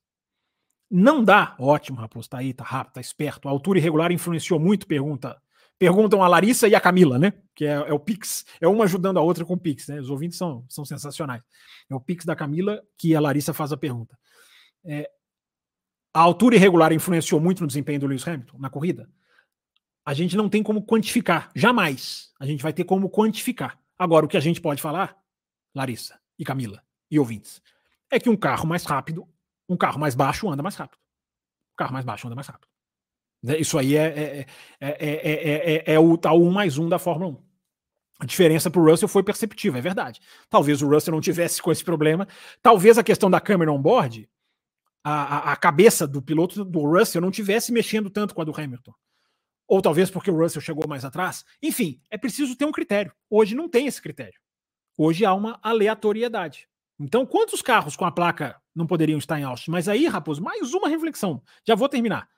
Não dá, ótimo, Raposo, tá aí, tá rápido, tá esperto. A altura irregular influenciou muito, pergunta perguntam a Larissa e a Camila, né? Que é, é, o Pix, é uma ajudando a outra com o Pix, né? Os ouvintes são, são sensacionais. É o Pix da Camila que a Larissa faz a pergunta. É, a altura irregular influenciou muito no desempenho do Lewis Hamilton na corrida? A gente não tem como quantificar, jamais. A gente vai ter como quantificar. Agora, o que a gente pode falar, Larissa e Camila e ouvintes, é que um carro mais rápido Um carro mais baixo anda mais rápido. Um carro mais baixo anda mais rápido. Isso aí é, é, é, é, o tal 1 mais 1 da Fórmula 1. A diferença para o Russell foi perceptível, é verdade. Talvez o Russell não tivesse com esse problema. Talvez a questão da câmera on-board, a, a, a, cabeça do piloto do Russell não tivesse mexendo tanto com a do Hamilton. Ou talvez porque o Russell chegou mais atrás. Enfim, é preciso ter um critério. Hoje não tem esse critério. Hoje há uma aleatoriedade. Então, quantos carros com a placa não poderiam estar em Austin? Mas aí, Raposo, mais uma reflexão. Já vou terminar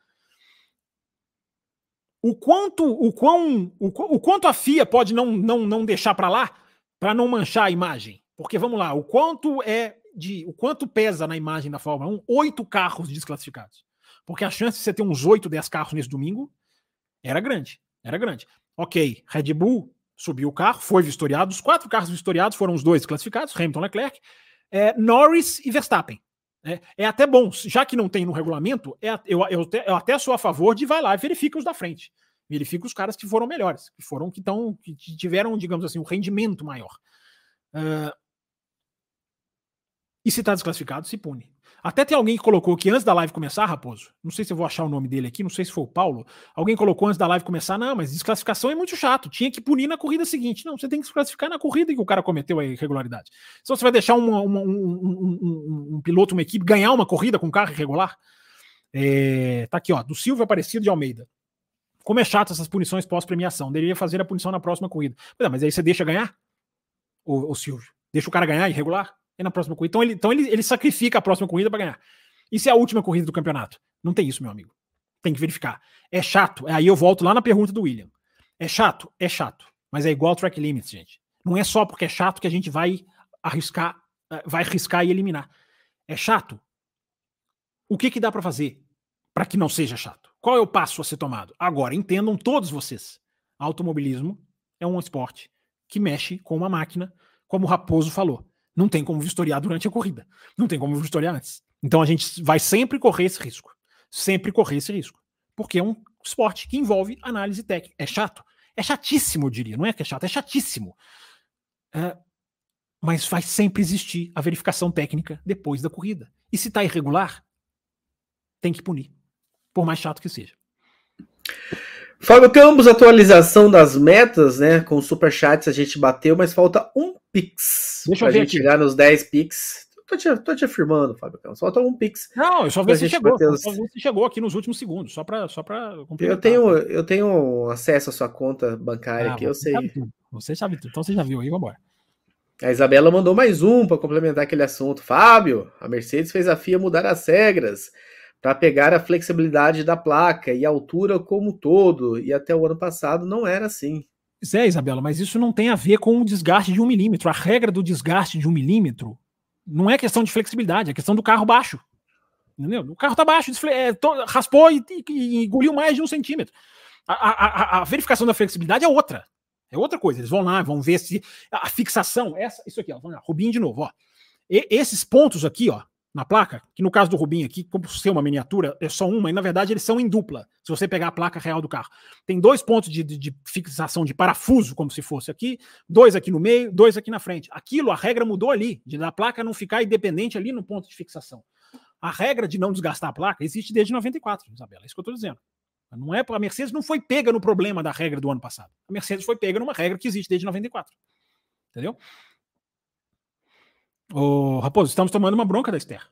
o quanto o quão o, o quanto a FIA pode não não, não deixar para lá para não manchar a imagem. Porque vamos lá, o quanto é de o quanto pesa na imagem da Fórmula 1 oito carros desclassificados. Porque a chance de você ter uns 8, 10 carros nesse domingo era grande, era grande. OK, Red Bull subiu o carro, foi vistoriado, os quatro carros vistoriados foram os dois classificados, Hamilton Leclerc, é, Norris e Verstappen. É, é, até bom, já que não tem no regulamento, é, eu, eu, eu, até sou a favor de vai lá e verifica os da frente. Verifica os caras que foram melhores, que foram que que tiveram, digamos assim, um rendimento maior. Uh, e se está desclassificado, se pune. Até tem alguém que colocou que antes da live começar, Raposo, não sei se eu vou achar o nome dele aqui, não sei se foi o Paulo, alguém colocou antes da live começar, não, mas desclassificação é muito chato, tinha que punir na corrida seguinte. Não, você tem que desclassificar na corrida que o cara cometeu a irregularidade. Então você vai deixar uma, uma, um, um, um, piloto, uma equipe, ganhar uma corrida com carro irregular? É, tá aqui, ó, do Silvio Aparecido de Almeida. Como é chato essas punições pós-premiação, deveria fazer a punição na próxima corrida. Mas aí você deixa ganhar? O, o Silvio? Deixa o cara ganhar irregular? É na próxima corrida. Então ele, então ele, ele sacrifica a próxima corrida para ganhar. E se é a última corrida do campeonato? Não tem isso, meu amigo. Tem que verificar. É chato. Aí eu volto lá na pergunta do William. É chato? É chato. Mas é igual track limits, gente. Não é só porque é chato que a gente vai arriscar, eh, vai arriscar e eliminar. É chato. O que, que dá para fazer para que não seja chato? Qual é o passo a ser tomado? Agora, entendam todos vocês. Automobilismo é um esporte que mexe com uma máquina, como o Raposo falou. Não tem como vistoriar durante a corrida. Não tem como vistoriar antes. Então a gente vai sempre correr esse risco. Sempre correr esse risco. Porque é um esporte que envolve análise técnica. É chato? É chatíssimo, eu diria. Não é que é chato, é chatíssimo. É, mas vai sempre existir a verificação técnica depois da corrida. E se está irregular, tem que punir. Por mais chato que seja. Fábio Campos, atualização das metas, né? Com o Superchats a gente bateu, mas falta um Pix. Deixa pra eu ver gente aqui. chegar nos 10 Pix. Tô te, tô te afirmando, Fábio Campos. Falta um Pix. Não, eu só vi se chegou. Os... Só se chegou aqui nos últimos segundos, só para só pra eu tenho Eu tenho acesso à sua conta bancária ah, aqui, eu sei. Sabe você sabe tudo. Então você já viu aí, vambora. A Isabela mandou mais um para complementar aquele assunto. Fábio, a Mercedes fez a FIA mudar as regras para pegar a flexibilidade da placa e a altura como todo, e até o ano passado não era assim. é, Isabela, mas isso não tem a ver com o desgaste de um milímetro. A regra do desgaste de um milímetro não é questão de flexibilidade, é questão do carro baixo. Entendeu? O carro tá baixo, é, raspou e, e, engoliu mais de um centímetro. A, a, a, verificação da flexibilidade é outra. É outra coisa. Eles vão lá, vão ver se a fixação, essa, isso aqui, ó, Rubinho de novo, ó. E, esses pontos aqui, ó, na placa, que no caso do Rubinho aqui, como ser uma miniatura, é só uma, e na verdade eles são em dupla. Se você pegar a placa real do carro, tem dois pontos de, de, de, fixação de parafuso, como se fosse aqui, dois aqui no meio, dois aqui na frente. Aquilo, a regra mudou ali, de a placa não ficar independente ali no ponto de fixação. A regra de não desgastar a placa existe desde 94, Isabela, é isso que eu estou dizendo. Não é, a Mercedes não foi pega no problema da regra do ano passado. A Mercedes foi pega numa regra que existe desde 94. Entendeu? Ô, Raposo, estamos tomando uma bronca da Esther,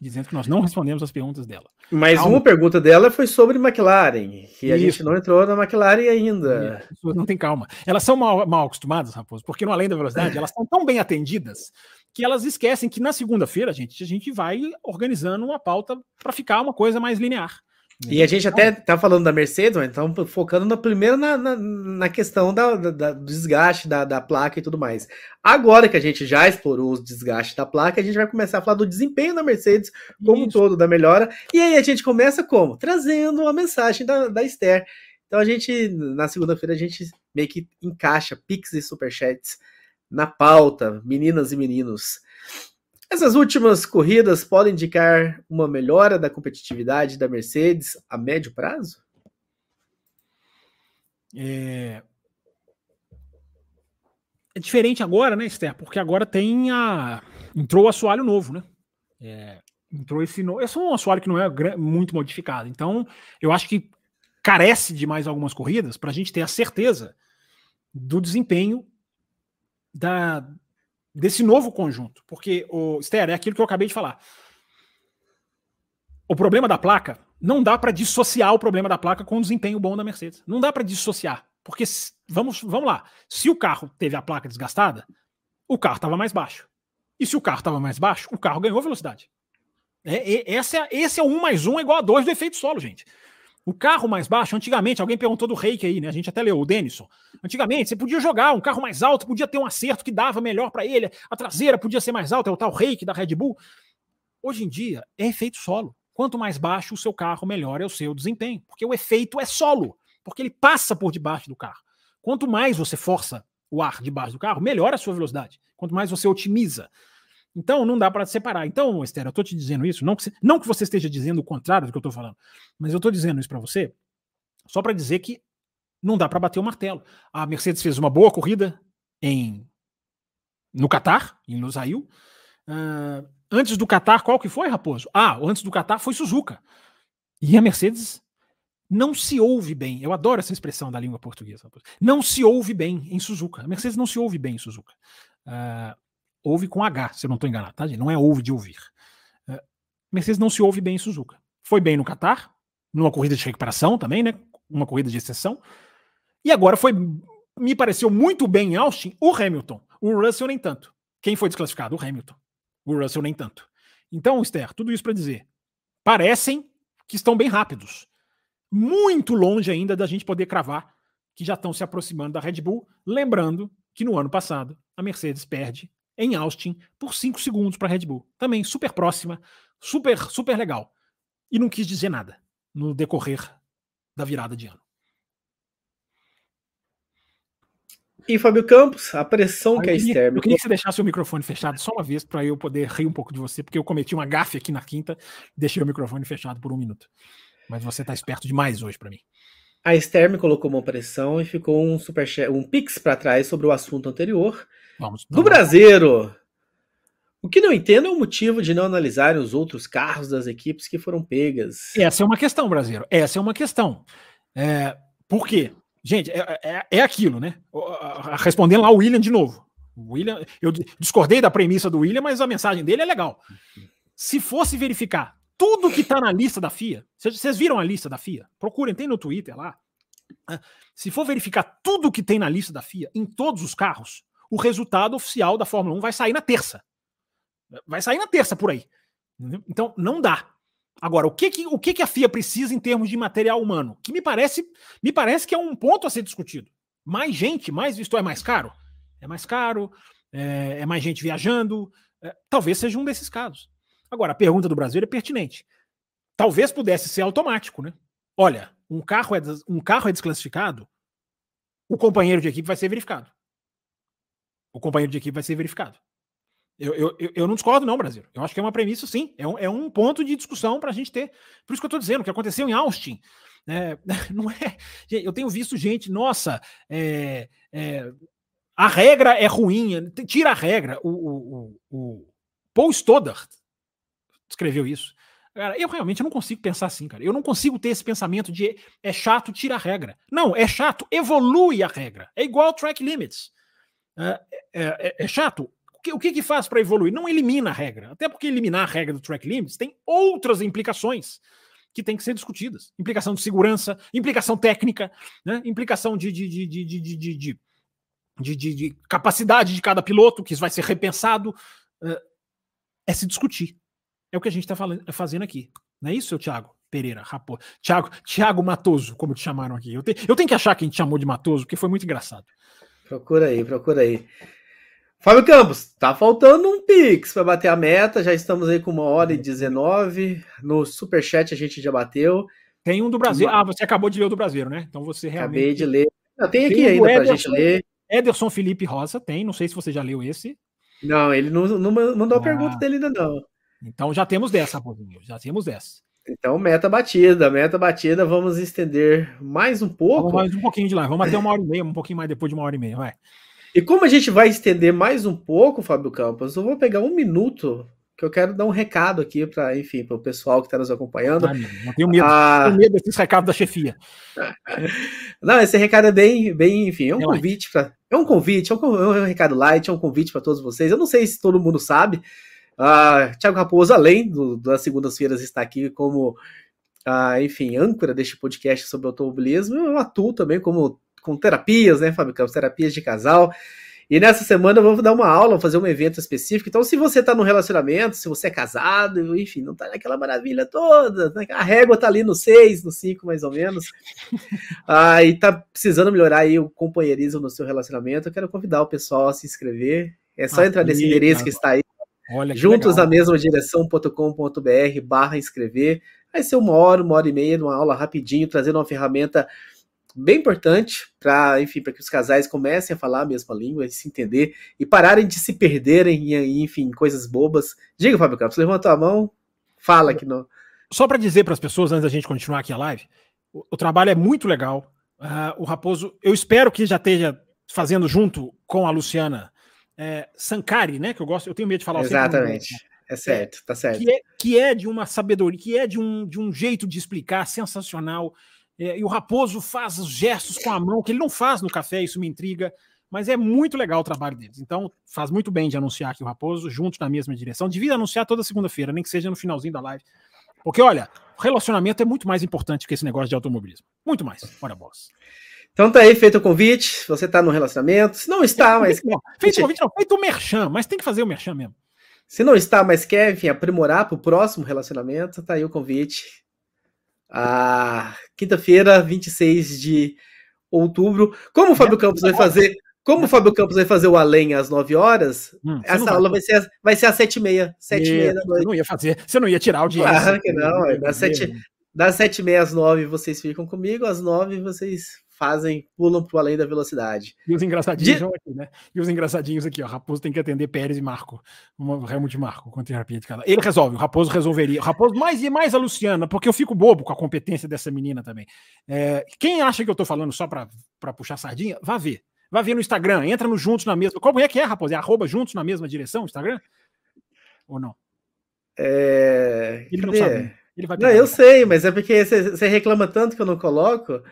dizendo que nós não respondemos as perguntas dela. Mas Calma. uma pergunta dela foi sobre McLaren, que a gente não entrou na McLaren ainda. Não tem calma. Elas são mal, mal acostumadas, Raposo, porque no Além da Velocidade, elas são tão bem atendidas que elas esquecem que na segunda-feira, gente, a gente vai organizando uma pauta para ficar uma coisa mais linear. E a gente até tá falando da Mercedes, então focando na, primeiro na, na, na questão da, da, do desgaste da, da placa e tudo mais. Agora que a gente já explorou os desgastes da placa, a gente vai começar a falar do desempenho da Mercedes como um todo, da melhora. E aí a gente começa como? Trazendo a mensagem da, da Esther. Então a gente, na segunda-feira, a gente meio que encaixa Pix e Superchats na pauta, meninas e meninos. Essas últimas corridas podem indicar uma melhora da competitividade da Mercedes a médio prazo? É, é diferente agora, né, Esther? Porque agora tem a. Entrou o assoalho novo, né? É... Entrou esse novo. É um assoalho que não é muito modificado. Então, eu acho que carece de mais algumas corridas para a gente ter a certeza do desempenho da, desse novo conjunto. Porque, o Esther, é aquilo que eu acabei de falar. O problema da placa não dá para dissociar o problema da placa com o desempenho bom da Mercedes. Não dá para dissociar. Porque, vamos, vamos lá, se o carro teve a placa desgastada, o carro estava mais baixo. E se o carro estava mais baixo, o carro ganhou velocidade. É, é, esse, é, 1 mais 1 é igual a 2 do efeito solo, gente. O carro mais baixo, antigamente, alguém perguntou do Reiki aí, né? A gente até leu, o Denison. Antigamente, você podia jogar um carro mais alto, podia ter um acerto que dava melhor para ele, a traseira podia ser mais alta, é o tal Reiki da Red Bull. Hoje em dia, é efeito solo. Quanto mais baixo o seu carro, melhor é o seu desempenho, porque o efeito é solo, porque ele passa por debaixo do carro. Quanto mais você força o ar debaixo do carro, melhor a sua velocidade. Quanto mais você otimiza. Então, não dá para separar. Então, Esther, eu estou te dizendo isso, não que, você, não que você esteja dizendo o contrário do que eu estou falando, mas eu estou dizendo isso para você só para dizer que não dá para bater o martelo. A Mercedes fez uma boa corrida em no Qatar, em Lusail. Uh, antes do Qatar, qual que foi, Raposo? Ah, antes do Qatar foi Suzuka. E a Mercedes não se ouve bem. Eu adoro essa expressão da língua portuguesa. Não se ouve bem em Suzuka. A Mercedes não se ouve bem em Suzuka. Uh, ouve com H, se eu não estou enganado, tá? Não é ouve de ouvir. Uh, Mercedes não se ouve bem em Suzuka. Foi bem no Qatar, numa corrida de recuperação também, né? Uma corrida de exceção. E agora foi, me pareceu muito bem em Austin, o Hamilton. O Russell nem tanto. Quem foi desclassificado? O Hamilton. O Russell nem tanto. Então, Esther, tudo isso para dizer, parecem que estão bem rápidos. Muito longe ainda da gente poder cravar que já estão se aproximando da Red Bull, lembrando que no ano passado a Mercedes perde em Austin por 5 segundos para a Red Bull. Também super próxima, super, super legal. E não quis dizer nada no decorrer da virada de ano. E Fábio Campos, a pressão eu que a Esther. Eu queria que você deixasse o microfone fechado só uma vez para eu poder rir um pouco de você, porque eu cometi uma gafe aqui na quinta, deixei o microfone fechado por um minuto. Mas você está esperto demais hoje para mim. A Esther me colocou uma pressão e ficou um super um pix para trás sobre o assunto anterior. Vamos, do Brasileiro. O que não entendo é o motivo de não analisarem os outros carros das equipes que foram pegas. Essa é uma questão, Brasileiro. Essa é uma questão. É, por quê? Gente, é, é, é aquilo, né? Respondendo lá o William de novo. O William, eu discordei da premissa do William, mas a mensagem dele é legal. Se fosse verificar tudo que está na lista da FIA, vocês viram a lista da FIA? Procurem, tem no Twitter lá. Ah, se for verificar tudo que tem na lista da FIA, em todos os carros, o resultado oficial da Fórmula 1 vai sair na terça. Vai sair na terça por aí. Então, não dá. Agora, o que, que, o que, que a FIA precisa em termos de material humano? Que me parece, me parece que é um ponto a ser discutido. Mais gente, mais visto é mais caro? É mais caro, é, é mais gente viajando. É, talvez seja um desses casos. Agora, a pergunta do Brasil é pertinente. Talvez pudesse ser automático, né? Olha, um carro é, um carro é desclassificado, o companheiro de equipe vai ser verificado o companheiro de equipe vai ser verificado. Eu, eu, eu não discordo, não, Brasil. Eu acho que é uma premissa, sim. É um, é um ponto de discussão para a gente ter. Por isso que eu estou dizendo, o que aconteceu em Austin. É, não é. Eu tenho visto gente, nossa, é, é, a regra é ruim, tira a regra. O, o, o Paul Stoddart escreveu isso. Cara, eu realmente não consigo pensar assim, cara. Eu não consigo ter esse pensamento de é chato, tira a regra. Não, é chato, evolui a regra. É igual track limits é, é, é chato. O que, o que, faz para evoluir? Não elimina a regra. Até porque eliminar a regra do track limits tem outras implicações que têm que ser discutidas. Implicação de segurança, implicação técnica, né? implicação de, de, de, de, de, de, de, de capacidade de cada piloto, que isso vai ser repensado. É se discutir. É o que a gente está fazendo aqui. Não é isso, seu Thiago? Pereira, rapô. Thiago, Thiago Matoso, como te chamaram aqui. Eu, te, eu tenho que achar quem te chamou de Matoso, porque foi muito engraçado. Procura aí, procura aí. Fábio Campos, tá faltando um Pix para bater a meta. Já estamos aí com uma hora e 19. No Superchat a gente já bateu. Tem um do Brasil. Ah, você acabou de ler o do Brasil, né? Então você realmente. Acabei de ler. Não, tem aqui tem ainda para a gente ler. Ederson Felipe Rosa tem. Não sei se você já leu esse. Não, ele não, não mandou ah. a pergunta dele ainda, não. Então já temos dessa, Raposinho. Já temos dessa. Então, meta batida, meta batida, vamos estender mais um pouco. Vamos mais um pouquinho de lá, vamos até uma hora e meia, um pouquinho mais depois de uma hora e meia, vai. E como a gente vai estender mais um pouco, Fábio Campos, eu vou pegar um minuto que eu quero dar um recado aqui para, enfim, para o pessoal que está nos acompanhando. Ah, não tenho medo, ah, tenho medo desses recados da chefia. Não, esse recado é bem, bem, enfim, é um é convite para, é um convite, é um, é um, recado light, é um convite para todos vocês. Eu não sei se todo mundo sabe. Uh, Tiago Raposo, além do, das segundas-feiras, está aqui como, uh, enfim, âncora deste podcast sobre automobilismo. Eu atuo também como com terapias, né, Fábio Campos, terapias de casal. E nessa semana eu vou dar uma aula, vou fazer um evento específico. Então, se você está no relacionamento, se você é casado, enfim, não está naquela maravilha toda, né? a régua está ali no 6, no 5, mais ou menos, ah, e está precisando melhorar aí o companheirismo no seu relacionamento, eu quero convidar o pessoal a se inscrever. É só ah, entrar nesse endereço que está aí. Olha, juntos legal. na mesma direção.com.br barra inscrever. Vai ser uma hora, uma hora e meia, uma aula rapidinho, trazendo uma ferramenta bem importante para, enfim, para que os casais comecem a falar a mesma língua, se entender e pararem de se perderem em, enfim, coisas bobas. Diga, Fábio Campos, levanta a mão, fala que não. Só para dizer para as pessoas antes da gente continuar aqui a live, o, o trabalho é muito legal. Uh, o Raposo, eu espero que já esteja fazendo junto com a Luciana é, Sankari, né? Que eu gosto, eu tenho medo de falar Exatamente. É certo, tá certo. Que é, que é de uma sabedoria, que é de um, de um jeito de explicar sensacional. É, e o Raposo faz os gestos com a mão, que ele não faz no café, isso me intriga, mas é muito legal o trabalho deles. Então, faz muito bem de anunciar aqui o Raposo, juntos na mesma direção. Devia anunciar toda segunda-feira, nem que seja no finalzinho da live. Porque, olha, relacionamento é muito mais importante que esse negócio de automobilismo. Muito mais. Bora, boss. Então tá aí feito o convite. Você tá no relacionamento. Se não está, mas. Não, feito o convite, não. Feito o merchan, mas tem que fazer o merchan mesmo. Se não está, mas quer, enfim, aprimorar para o próximo relacionamento, tá aí o convite a quinta-feira, 26 de outubro. Como o Fábio Campos vai fazer? Como o Fábio Campos vai fazer o além às 9 horas, hum, essa aula vai ser, vai ser às 7h30. 7h30 da noite. Você não ia fazer, você não ia tirar o dinheiro. Claro que não, é das 7 das 7h30 às 9 vocês ficam comigo, às 9 vocês fazem, pulam pro além da velocidade. E os engraçadinhos de... aqui, né? E os engraçadinhos aqui, ó. Raposo tem que atender Pérez e Marco. Uma remo de Marco com terapia de cada. Ele resolve, o Raposo resolveria. O Raposo mais e mais a Luciana, porque eu fico bobo com a competência dessa menina também. É, quem acha que eu tô falando só para puxar sardinha, vá ver. Vá ver no Instagram, entra no Juntos na mesma. Como é que é, Raposo? É arroba Juntos na mesma direção, Instagram? Ou não? É... Ele não sabe. Ele vai não, eu sei, mas é porque você reclama tanto que eu não coloco.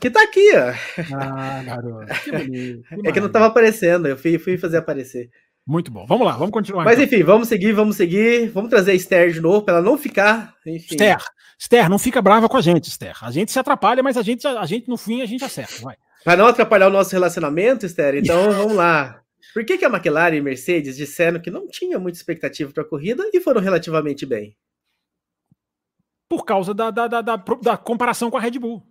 Que tá aqui, ó. Ah, garoto. Que bonito. Que é que não tava aparecendo, eu fui, fui fazer aparecer. Muito bom. Vamos lá, vamos continuar. Mas então. enfim, vamos seguir, vamos seguir. Vamos trazer a Esther de novo, para ela não ficar. Enfim. Esther, Esther, não fica brava com a gente, Esther. A gente se atrapalha, mas a gente, a gente no fim, a gente acerta. Vai. Para não atrapalhar o nosso relacionamento, Esther, então vamos lá. Por que, que a McLaren e Mercedes disseram que não tinha muita expectativa para a corrida e foram relativamente bem? Por causa da, da, da, da, da comparação com a Red Bull.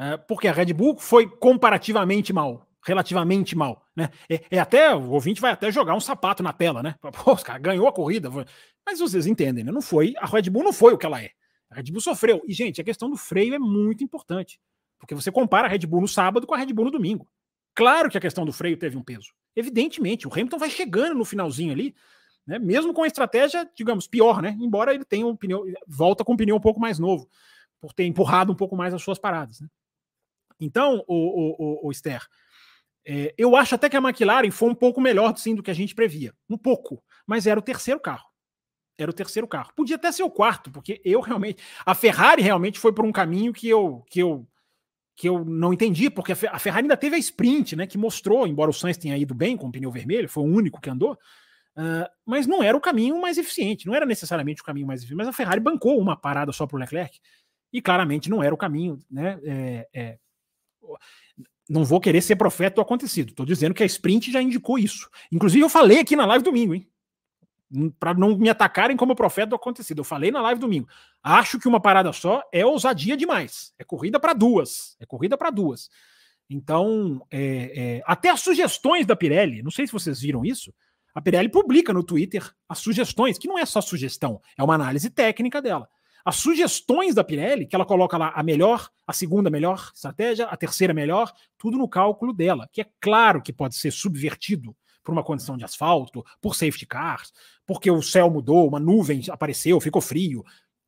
É, porque a Red Bull foi comparativamente mal, relativamente mal. Né? É, é, até, o ouvinte vai até jogar um sapato na tela, né? Pô, os caras ganhou a corrida. Mas vocês entendem, né? Não foi, a Red Bull não foi o que ela é. A Red Bull sofreu. E, gente, a questão do freio é muito importante. Porque você compara a Red Bull no sábado com a Red Bull no domingo. Claro que a questão do freio teve um peso. Evidentemente, o Hamilton vai chegando no finalzinho ali, né? Mesmo com a estratégia, digamos, pior, né? Embora ele tenha um pneu, volta com um pneu um pouco mais novo, por ter empurrado um pouco mais as suas paradas, né? Então, o, o, o, Esther, é, eu acho até que a McLaren foi um pouco melhor sim, do que a gente previa. Um pouco. Mas era o terceiro carro. Era o terceiro carro. Podia até ser o quarto, porque eu realmente. A Ferrari realmente foi por um caminho que eu, que eu, que eu não entendi, porque a Ferrari ainda teve a sprint, né? Que mostrou, embora o Sainz tenha ido bem com o pneu vermelho, foi o único que andou. Uh, mas não era o caminho mais eficiente, não era necessariamente o caminho mais eficiente, mas a Ferrari bancou uma parada só para o Leclerc e claramente não era o caminho né, é, é, não vou querer ser profeta do acontecido. Estou dizendo que a sprint já indicou isso. Inclusive, eu falei aqui na live domingo, hein? Para não me atacarem como profeta do acontecido. Eu falei na live domingo. Acho que uma parada só é ousadia demais. É corrida para duas. É corrida para duas. Então, é, é, até as sugestões da Pirelli, não sei se vocês viram isso. A Pirelli publica no Twitter as sugestões, que não é só sugestão, é uma análise técnica dela as sugestões da Pirelli, que ela coloca lá a melhor, a segunda melhor estratégia, a terceira melhor, tudo no cálculo dela, que é claro que pode ser subvertido por uma condição de asfalto, por safety cars, porque o céu mudou, uma nuvem apareceu, ficou frio.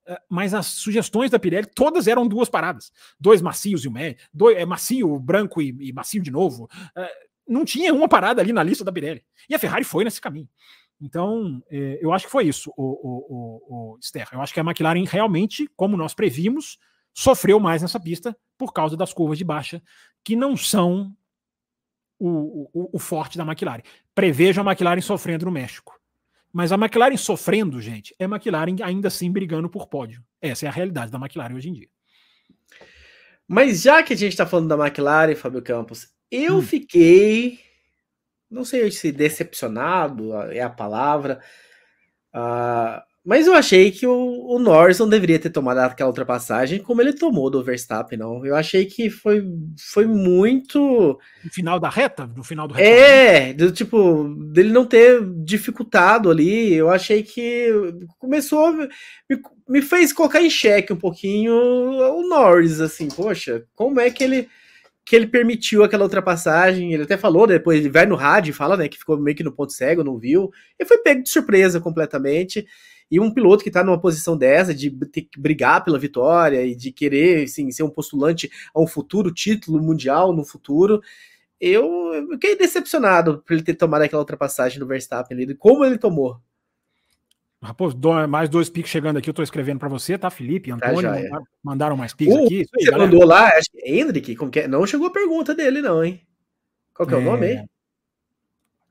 Eh, mas as sugestões da Pirelli todas eram duas paradas: dois macios e o médio, dois, é, macio, branco e, e macio de novo. É, não tinha uma parada ali na lista da Pirelli. E a Ferrari foi nesse caminho. Então, é, eu acho que foi isso, o, o, o, o Ster. Eu acho que a McLaren realmente, como nós previmos, sofreu mais nessa pista por causa das curvas de baixa, que não são o, o, o forte da McLaren. Prevejo a McLaren sofrendo no México. Mas a McLaren sofrendo, gente, é a McLaren ainda assim brigando por pódio. Essa é a realidade da McLaren hoje em dia. Mas já que a gente está falando da McLaren, Fábio Campos, eu hum. fiquei, não sei se decepcionado é a palavra, uh, mas eu achei que o, o, Norris não deveria ter tomado aquela ultrapassagem como ele tomou do Verstappen, não. Eu achei que foi, foi muito. No final da reta? No final do É, do, tipo, dele não ter dificultado ali. Eu achei que começou. Me, me fez colocar em xeque um pouquinho o Norris, assim, poxa, como é que ele que ele permitiu aquela ultrapassagem. Ele até falou, depois ele vai no rádio e fala, né, que ficou meio que no ponto cego, não viu. Ele foi pego de surpresa completamente. E um piloto que está numa posição dessa, de ter que brigar pela vitória e de querer assim, ser um postulante a um futuro título mundial no futuro, eu, fiquei decepcionado por ele ter tomado aquela ultrapassagem no Verstappen como ele tomou. Raposo, mais dois piques chegando aqui, eu tô escrevendo para você, tá, Felipe, tá, Antônio, tá, mandaram, mandaram, mais piques uh, aqui. Aí, você galera. mandou lá, acho que é Hendrick, como que é? não chegou a pergunta dele não, hein? Qual que é, é o nome aí?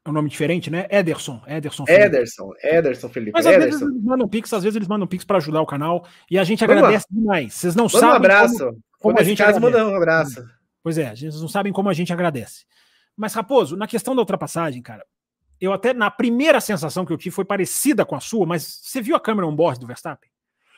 É um nome diferente, né? Ederson. Ederson Felipe. Ederson, Ederson Felipe. Mas às Ederson. vezes eles mandam pix, às vezes eles mandam pix para ajudar o canal e a gente Vamos agradece lá. demais. Vocês não Manda sabem. Um abraço. Como, como a gente caso, manda um abraço. Pois é, vocês não sabem como a gente agradece. Mas, Raposo, na questão da ultrapassagem, cara, eu até, na primeira sensação que eu tive foi parecida com a sua, mas você viu a câmera on-board do Verstappen?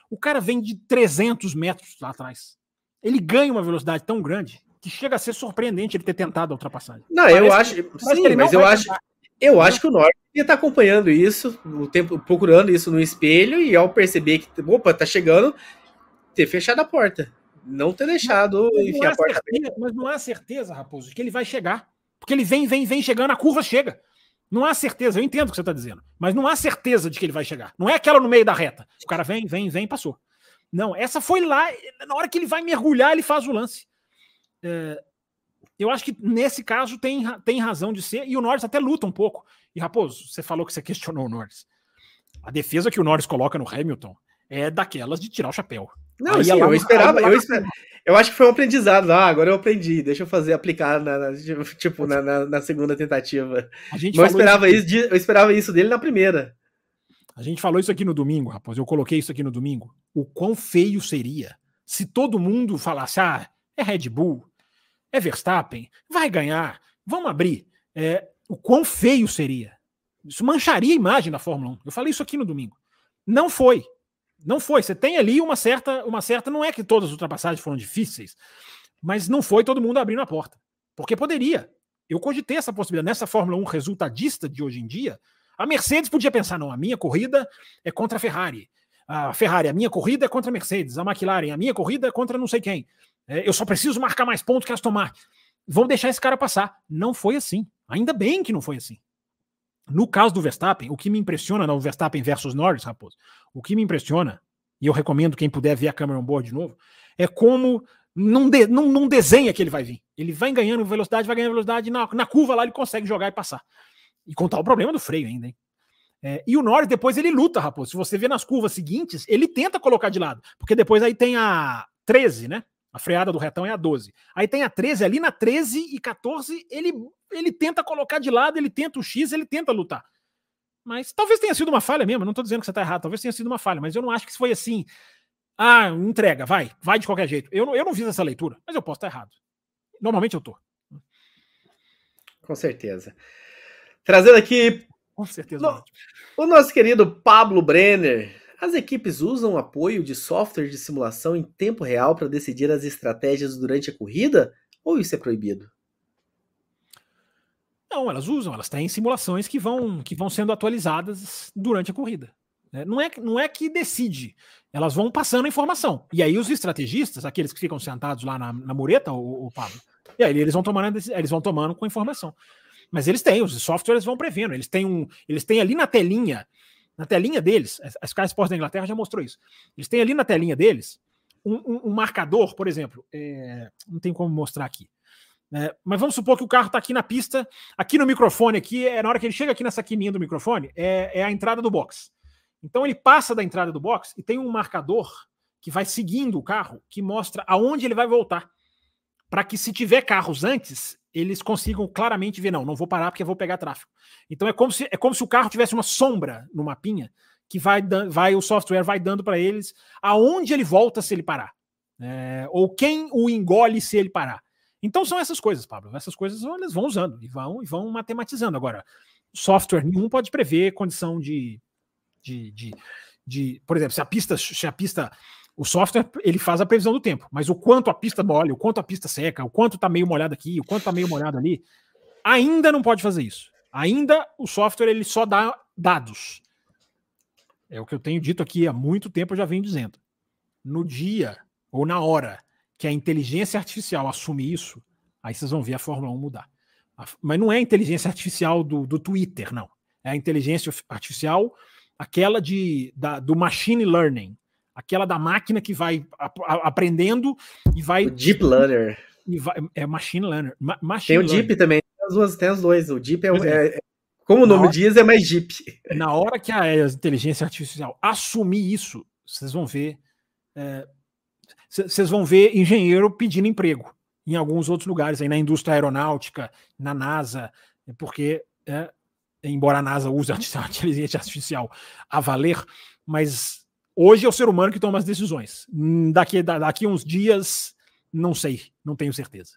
O cara vem de 300 metros lá atrás. Ele ganha uma velocidade tão grande que chega a ser surpreendente ele ter tentado a ultrapassagem. Não, parece, eu acho. Sim, mas eu acho. Tentar. Eu acho que o Norte ia estar acompanhando isso, o tempo procurando isso no espelho e ao perceber que, opa, tá chegando, ter fechado a porta. Não ter deixado mas, enfim, a porta certeza, Mas não há certeza, Raposo, que ele vai chegar. Porque ele vem, vem, vem chegando, a curva chega. Não há certeza, eu entendo o que você está dizendo, mas não há certeza de que ele vai chegar. Não é aquela no meio da reta. O cara vem, vem, vem, passou. Não, essa foi lá, na hora que ele vai mergulhar, ele faz o lance. É, eu acho que nesse caso tem, tem razão de ser, e o Norris até luta um pouco. E Raposo, você falou que você questionou o Norris. A defesa que o Norris coloca no Hamilton é daquelas de tirar o chapéu. Não, sim, eu esperava, eu, esperava, eu acho que foi um aprendizado. Ah, agora eu aprendi, deixa eu fazer, aplicar na, na tipo, na, na, na, segunda tentativa. A gente eu, esperava isso, de, eu esperava isso dele na primeira. A gente falou isso aqui no domingo, rapaz. Eu coloquei isso aqui no domingo. O quão feio seria se todo mundo falasse: ah, é Red Bull, é Verstappen, vai ganhar, vamos abrir. É, o quão feio seria. Isso mancharia a imagem da Fórmula 1. Eu falei isso aqui no domingo. Não foi. Não foi. Você tem ali uma certa, uma certa. Não é que todas as ultrapassagens foram difíceis, mas não foi todo mundo abrindo a porta. Porque poderia. Eu cogitei essa possibilidade. Nessa Fórmula 1 resultadista de hoje em dia, a Mercedes podia pensar: não, a minha corrida é contra a Ferrari. A Ferrari, a minha corrida é contra a Mercedes. A McLaren, a minha corrida é contra não sei quem. É, eu só preciso marcar mais pontos que a Aston Martin. Vão deixar esse cara passar. Não foi assim. Ainda bem que não foi assim. No caso do Verstappen, o que me impressiona no Verstappen versus Norris, Raposo, o que me impressiona, e eu recomendo quem puder ver a câmera on board de novo, é como não, de, desenha que ele vai vir. Ele vai ganhando velocidade, vai ganhando velocidade, na, na curva lá ele consegue jogar e passar. E contar o problema do freio ainda, hein? É, e o Norris depois ele luta, Raposo. Se você vê nas curvas seguintes, ele tenta colocar de lado. Porque depois aí tem a 13, né? A freada do retão é a 12. Aí tem a 13, ali na 13 e 14, ele, ele tenta colocar de lado, ele tenta o X, ele tenta lutar. Mas talvez tenha sido uma falha mesmo, não estou dizendo que você está errado, talvez tenha sido uma falha, mas eu não acho que foi assim. Ah, entrega, vai, vai de qualquer jeito. Eu não, eu não fiz essa leitura, mas eu posso estar errado. Normalmente eu tô. Com certeza. Trazendo aqui. Com certeza. No, o nosso querido Pablo Brenner as equipes usam apoio de software de simulação em tempo real para decidir as estratégias durante a corrida? Ou isso é proibido? Não, elas usam, elas têm simulações que vão, que vão sendo atualizadas durante a corrida. Né? Não é, não é que decide, elas vão passando a informação. E aí os estrategistas, aqueles que ficam sentados lá na, na mureta, o, o Pablo, e aí eles vão tomando, eles vão tomando com informação. Mas eles têm, os softwares vão prevendo, eles têm um, eles têm ali na telinha na telinha deles, a Sky Sports da Inglaterra já mostrou isso. Eles têm ali na telinha deles um, um, um marcador, por exemplo, é, não tem como mostrar aqui, É, mas vamos supor que o carro está aqui na pista, aqui no microfone, aqui é na hora que ele chega aqui nessa quininha do microfone, é, é a entrada do box. Então ele passa da entrada do box e tem um marcador que vai seguindo o carro, que mostra aonde ele vai voltar. Para que se tiver carros antes, eles consigam claramente ver, não, não vou parar porque vou pegar tráfego. Então é como se, é como se o carro tivesse uma sombra no mapinha que vai, vai o software vai dando para eles aonde ele volta se ele parar. É, ou quem o engole se ele parar. Então são essas coisas, Pablo. Essas coisas eles vão usando e vão, e vão matematizando. Agora, software nenhum pode prever condição de, de, de, de, por exemplo, se a pista, se a pista, o software ele faz a previsão do tempo, mas o quanto a pista molha, o quanto a pista seca, o quanto está meio molhado aqui, o quanto está meio molhado ali, ainda não pode fazer isso. Ainda o software ele só dá dados. É o que eu tenho dito aqui há muito tempo, eu já venho dizendo. No dia ou na hora que a inteligência artificial assumir isso, aí vocês vão ver a Fórmula 1 mudar. Mas não é a inteligência artificial do, do Twitter, não. É a inteligência artificial, aquela de, da, do machine learning, aquela da máquina que vai aprendendo e vai. O deep learner. E vai, é machine learner. Ma machine tem o learning. deep também. Tem, as duas, tem os dois. O deep é, é. é como o nome hora, diz, é mais deep. Na hora que a inteligência artificial assumir isso, vocês vão ver. É, vocês vão ver engenheiro pedindo emprego em alguns outros lugares, aí na indústria aeronáutica, na NASA, porque, é, embora a NASA use a inteligência artificial a valer, mas hoje é o ser humano que toma as decisões. Hum, daqui, daqui uns dias, não sei, não tenho certeza.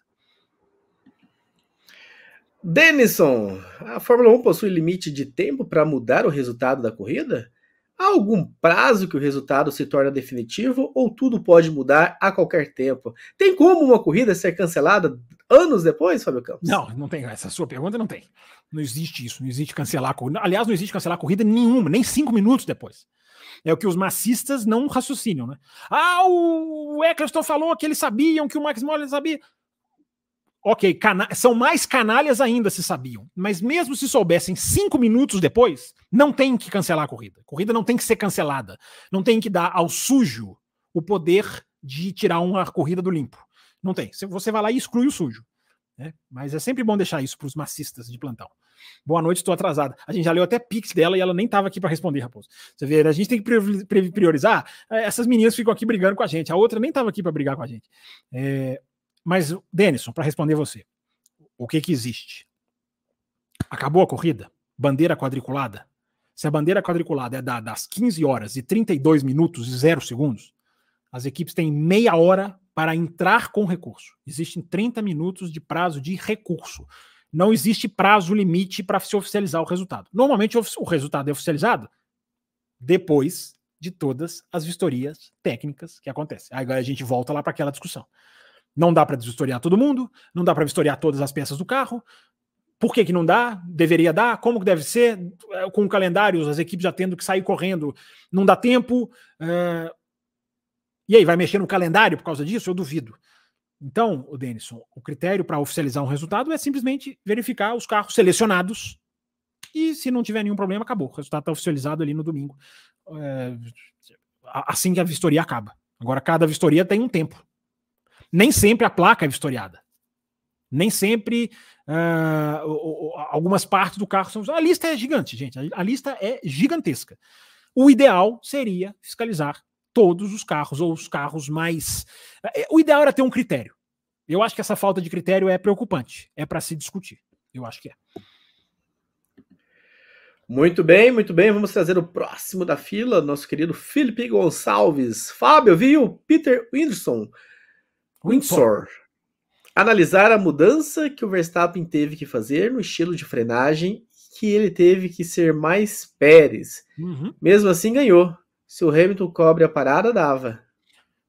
Denison, a Fórmula 1 possui limite de tempo para mudar o resultado da corrida? Há algum prazo que o resultado se torna definitivo ou tudo pode mudar a qualquer tempo? Tem como uma corrida ser cancelada anos depois, Fábio Campos? Não, não tem. Essa sua pergunta não tem. Não existe isso. Não existe cancelar a corrida. Aliás, não existe cancelar a corrida nenhuma, nem cinco minutos depois. É o que os massistas não raciocinam, né? Ah, o Eccleston falou que eles sabiam que o Max Moller sabia. Ok, são mais canalhas ainda se sabiam. Mas mesmo se soubessem cinco minutos depois, não tem que cancelar a corrida. A corrida não tem que ser cancelada. Não tem que dar ao sujo o poder de tirar uma corrida do limpo. Não tem. Você vai lá e exclui o sujo. Né? Mas é sempre bom deixar isso para os massistas de plantão. Boa noite, estou atrasada. A gente já leu até pix dela e ela nem estava aqui para responder, Raposo. Você vê, a gente tem que priorizar. É, essas meninas ficam aqui brigando com a gente. A outra nem estava aqui para brigar com a gente. É, mas, Denison, para responder você, o que que existe? Acabou a corrida? Bandeira quadriculada? Se a bandeira quadriculada é dada às 15 horas e 32 minutos e 0 segundos, as equipes têm meia hora para entrar com recurso. Existem 30 minutos de prazo de recurso. Não existe prazo limite para se oficializar o resultado. Normalmente o resultado é oficializado depois de todas as vistorias técnicas que acontecem. Aí agora a gente volta lá para aquela discussão. Não dá para desvistoriar todo mundo, não dá para vistoriar todas as peças do carro. Por que, que não dá? Deveria dar? Como que deve ser? Com calendários, as equipes já tendo que sair correndo, não dá tempo. É... E aí, vai mexer no calendário por causa disso? Eu duvido. Então, o Denison, o critério para oficializar um resultado é simplesmente verificar os carros selecionados e se não tiver nenhum problema, acabou. O resultado está oficializado ali no domingo. É... Assim que a vistoria acaba. Agora, cada vistoria tem um tempo. Nem sempre a placa é vistoriada. Nem sempre uh, algumas partes do carro são. A lista é gigante, gente. A lista é gigantesca. O ideal seria fiscalizar todos os carros, ou os carros mais. Eh, o ideal era ter um critério. Eu acho que essa falta de critério é preocupante. É para se discutir. Eu acho que é. Muito bem, muito bem. Vamos trazer o próximo da fila, nosso querido Felipe Gonçalves. Fábio, viu? Peter Whindersson Windsor. Analisar a mudança que o Verstappen teve que fazer no estilo de frenagem que ele teve que ser mais Pérez. Uhum. Mesmo assim, ganhou. Se o Hamilton cobre a parada, dava.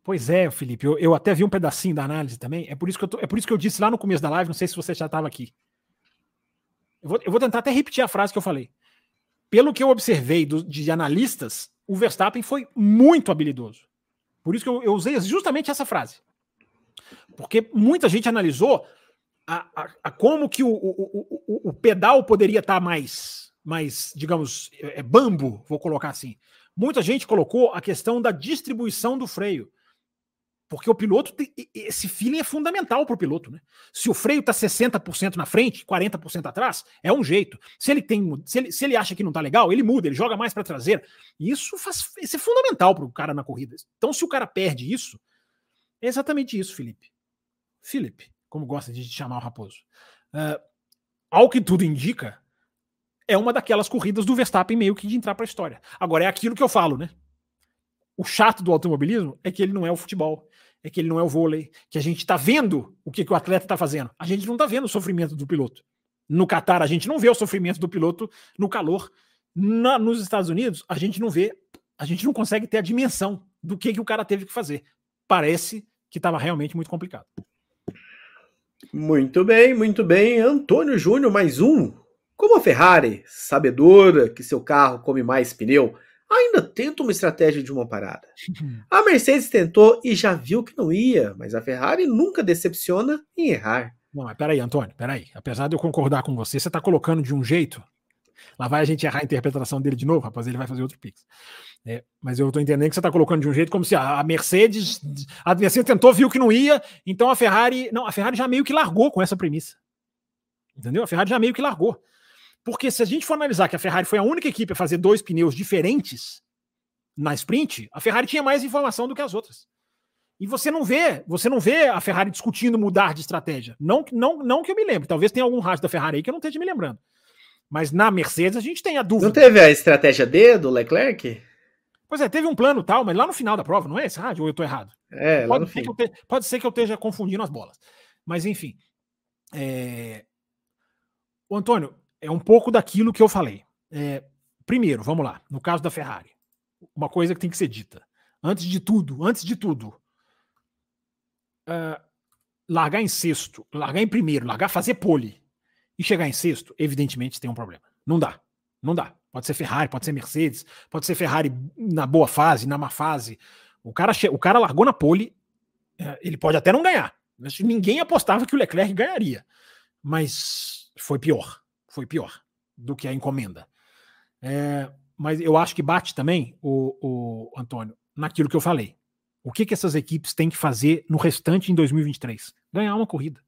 Pois é, Felipe. Eu, eu até vi um pedacinho da análise também. É por isso que eu, tô, é por isso que eu disse lá no começo da live. Não sei se você já estava aqui. Eu vou, eu vou, tentar até repetir a frase que eu falei. Pelo que eu observei do, de analistas, o Verstappen foi muito habilidoso. Por isso que eu, eu usei justamente essa frase. Porque muita gente analisou a, a, a como que o, o, o, o, pedal poderia estar tá mais, mais, digamos, é, é, bambo, vou colocar assim. Muita gente colocou a questão da distribuição do freio. Porque o piloto, tem, esse feeling é fundamental para o piloto. Né? Se o freio está 60% na frente, 40% atrás, é um jeito. Se ele tem, se ele, se ele acha que não está legal, ele muda, ele joga mais para traseira. Isso, faz, isso é fundamental para o cara na corrida. Então, se o cara perde isso, é exatamente isso, Felipe. Felipe, como gosta de chamar o Raposo. Uh, ao que tudo indica, é uma daquelas corridas do Verstappen meio que de entrar para a história. Agora, é aquilo que eu falo, né? O chato do automobilismo é que ele não é o futebol, é que ele não é o vôlei, que a gente está vendo o que, que o atleta está fazendo. A gente não está vendo o sofrimento do piloto. No Catar, a gente não vê o sofrimento do piloto no calor. Na, nos Estados Unidos, a gente não vê, a gente não consegue ter a dimensão do que, que o cara teve que fazer. Parece que estava realmente muito complicado. Muito bem, muito bem. Antônio Júnior, mais um. Como a Ferrari, sabedora que seu carro come mais pneu, ainda tenta uma estratégia de uma parada. A Mercedes tentou e já viu que não ia, mas a Ferrari nunca decepciona em errar. Não, mas peraí, Antônio, peraí. Apesar de eu concordar com você, você está colocando de um jeito. Lá vai a gente errar a interpretação dele de novo, rapaz, ele vai fazer outro pix. É, mas eu estou entendendo que você está colocando de um jeito como se a Mercedes, a Mercedes tentou, viu que não ia, então a Ferrari, não, a Ferrari já meio que largou com essa premissa. Entendeu? A Ferrari já meio que largou. Porque se a gente for analisar que a Ferrari foi a única equipe a fazer dois pneus diferentes na sprint, a Ferrari tinha mais informação do que as outras. E você não vê, você não vê a Ferrari discutindo mudar de estratégia. Não, não, não que eu me lembre. Talvez tenha algum rádio da Ferrari aí que eu não esteja me lembrando. Mas na Mercedes a gente tem a dúvida. Não teve a estratégia D do Leclerc? Pois é, teve um plano tal, mas lá no final da prova, não é esse rádio ou eu estou errado? É, pode, ser te, pode ser que eu esteja confundindo as bolas. Mas enfim. É... O Antônio, é um pouco daquilo que eu falei. É, primeiro, vamos lá, no caso da Ferrari, uma coisa que tem que ser dita. Antes de tudo, antes de tudo, uh, largar em sexto, largar em primeiro, largar, fazer pole e chegar em sexto, evidentemente tem um problema. Não dá, não dá. Pode ser Ferrari, pode ser Mercedes, pode ser Ferrari na boa fase, na má fase. O cara, o cara largou na pole, é, ele pode até não ganhar. Ninguém apostava que o Leclerc ganharia, mas foi pior foi pior do que a encomenda. É, mas eu acho que bate também, o, o Antônio, naquilo que eu falei. O que, que essas equipes têm que fazer no restante em 2023? Ganhar uma corrida.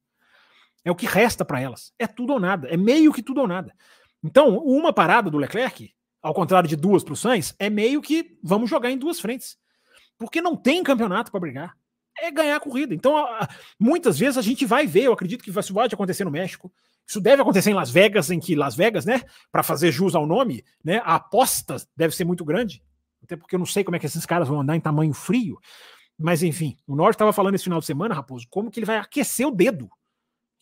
É o que resta para elas. É tudo ou nada. É meio que tudo ou nada. Então, uma parada do Leclerc, ao contrário de duas para o Sainz, é meio que vamos jogar em duas frentes. Porque não tem campeonato para brigar. É ganhar a corrida. Então, muitas vezes a gente vai ver, eu acredito que isso pode acontecer no México, isso deve acontecer em Las Vegas, em que Las Vegas, né, para fazer jus ao nome, né, a aposta deve ser muito grande, até porque eu não sei como é que esses caras vão andar em tamanho frio. Mas enfim, o Norte estava falando esse final de semana, Raposo, como que ele vai aquecer o dedo.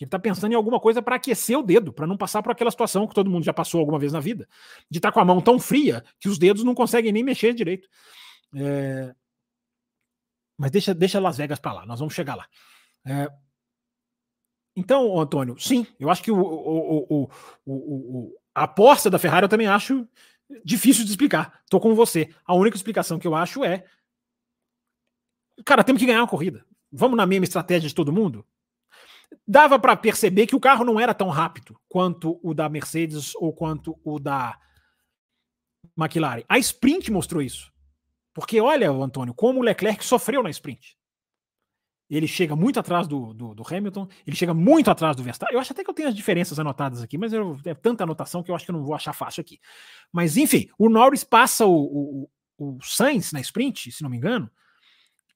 Ele está pensando em alguma coisa para aquecer o dedo, para não passar por aquela situação que todo mundo já passou alguma vez na vida, de estar tá com a mão tão fria que os dedos não conseguem nem mexer direito. É... Mas deixa, deixa Las Vegas para lá, nós vamos chegar lá. É... Então, Antônio, sim, eu acho que o, o, o, a aposta da Ferrari eu também acho difícil de explicar. Estou com você. A única explicação que eu acho é. Cara, temos que ganhar uma corrida. Vamos na mesma estratégia de todo mundo? Dava para perceber que o carro não era tão rápido quanto o da Mercedes ou quanto o da McLaren. A sprint mostrou isso. Porque olha, Antônio, como o Leclerc sofreu na sprint. Ele chega muito atrás do, do, do, Hamilton, ele chega muito atrás do Verstappen. Eu acho até que eu tenho as diferenças anotadas aqui, mas eu, é tanta anotação que eu acho que eu não vou achar fácil aqui. Mas enfim, o Norris passa o, o, o Sainz na sprint, se não me engano,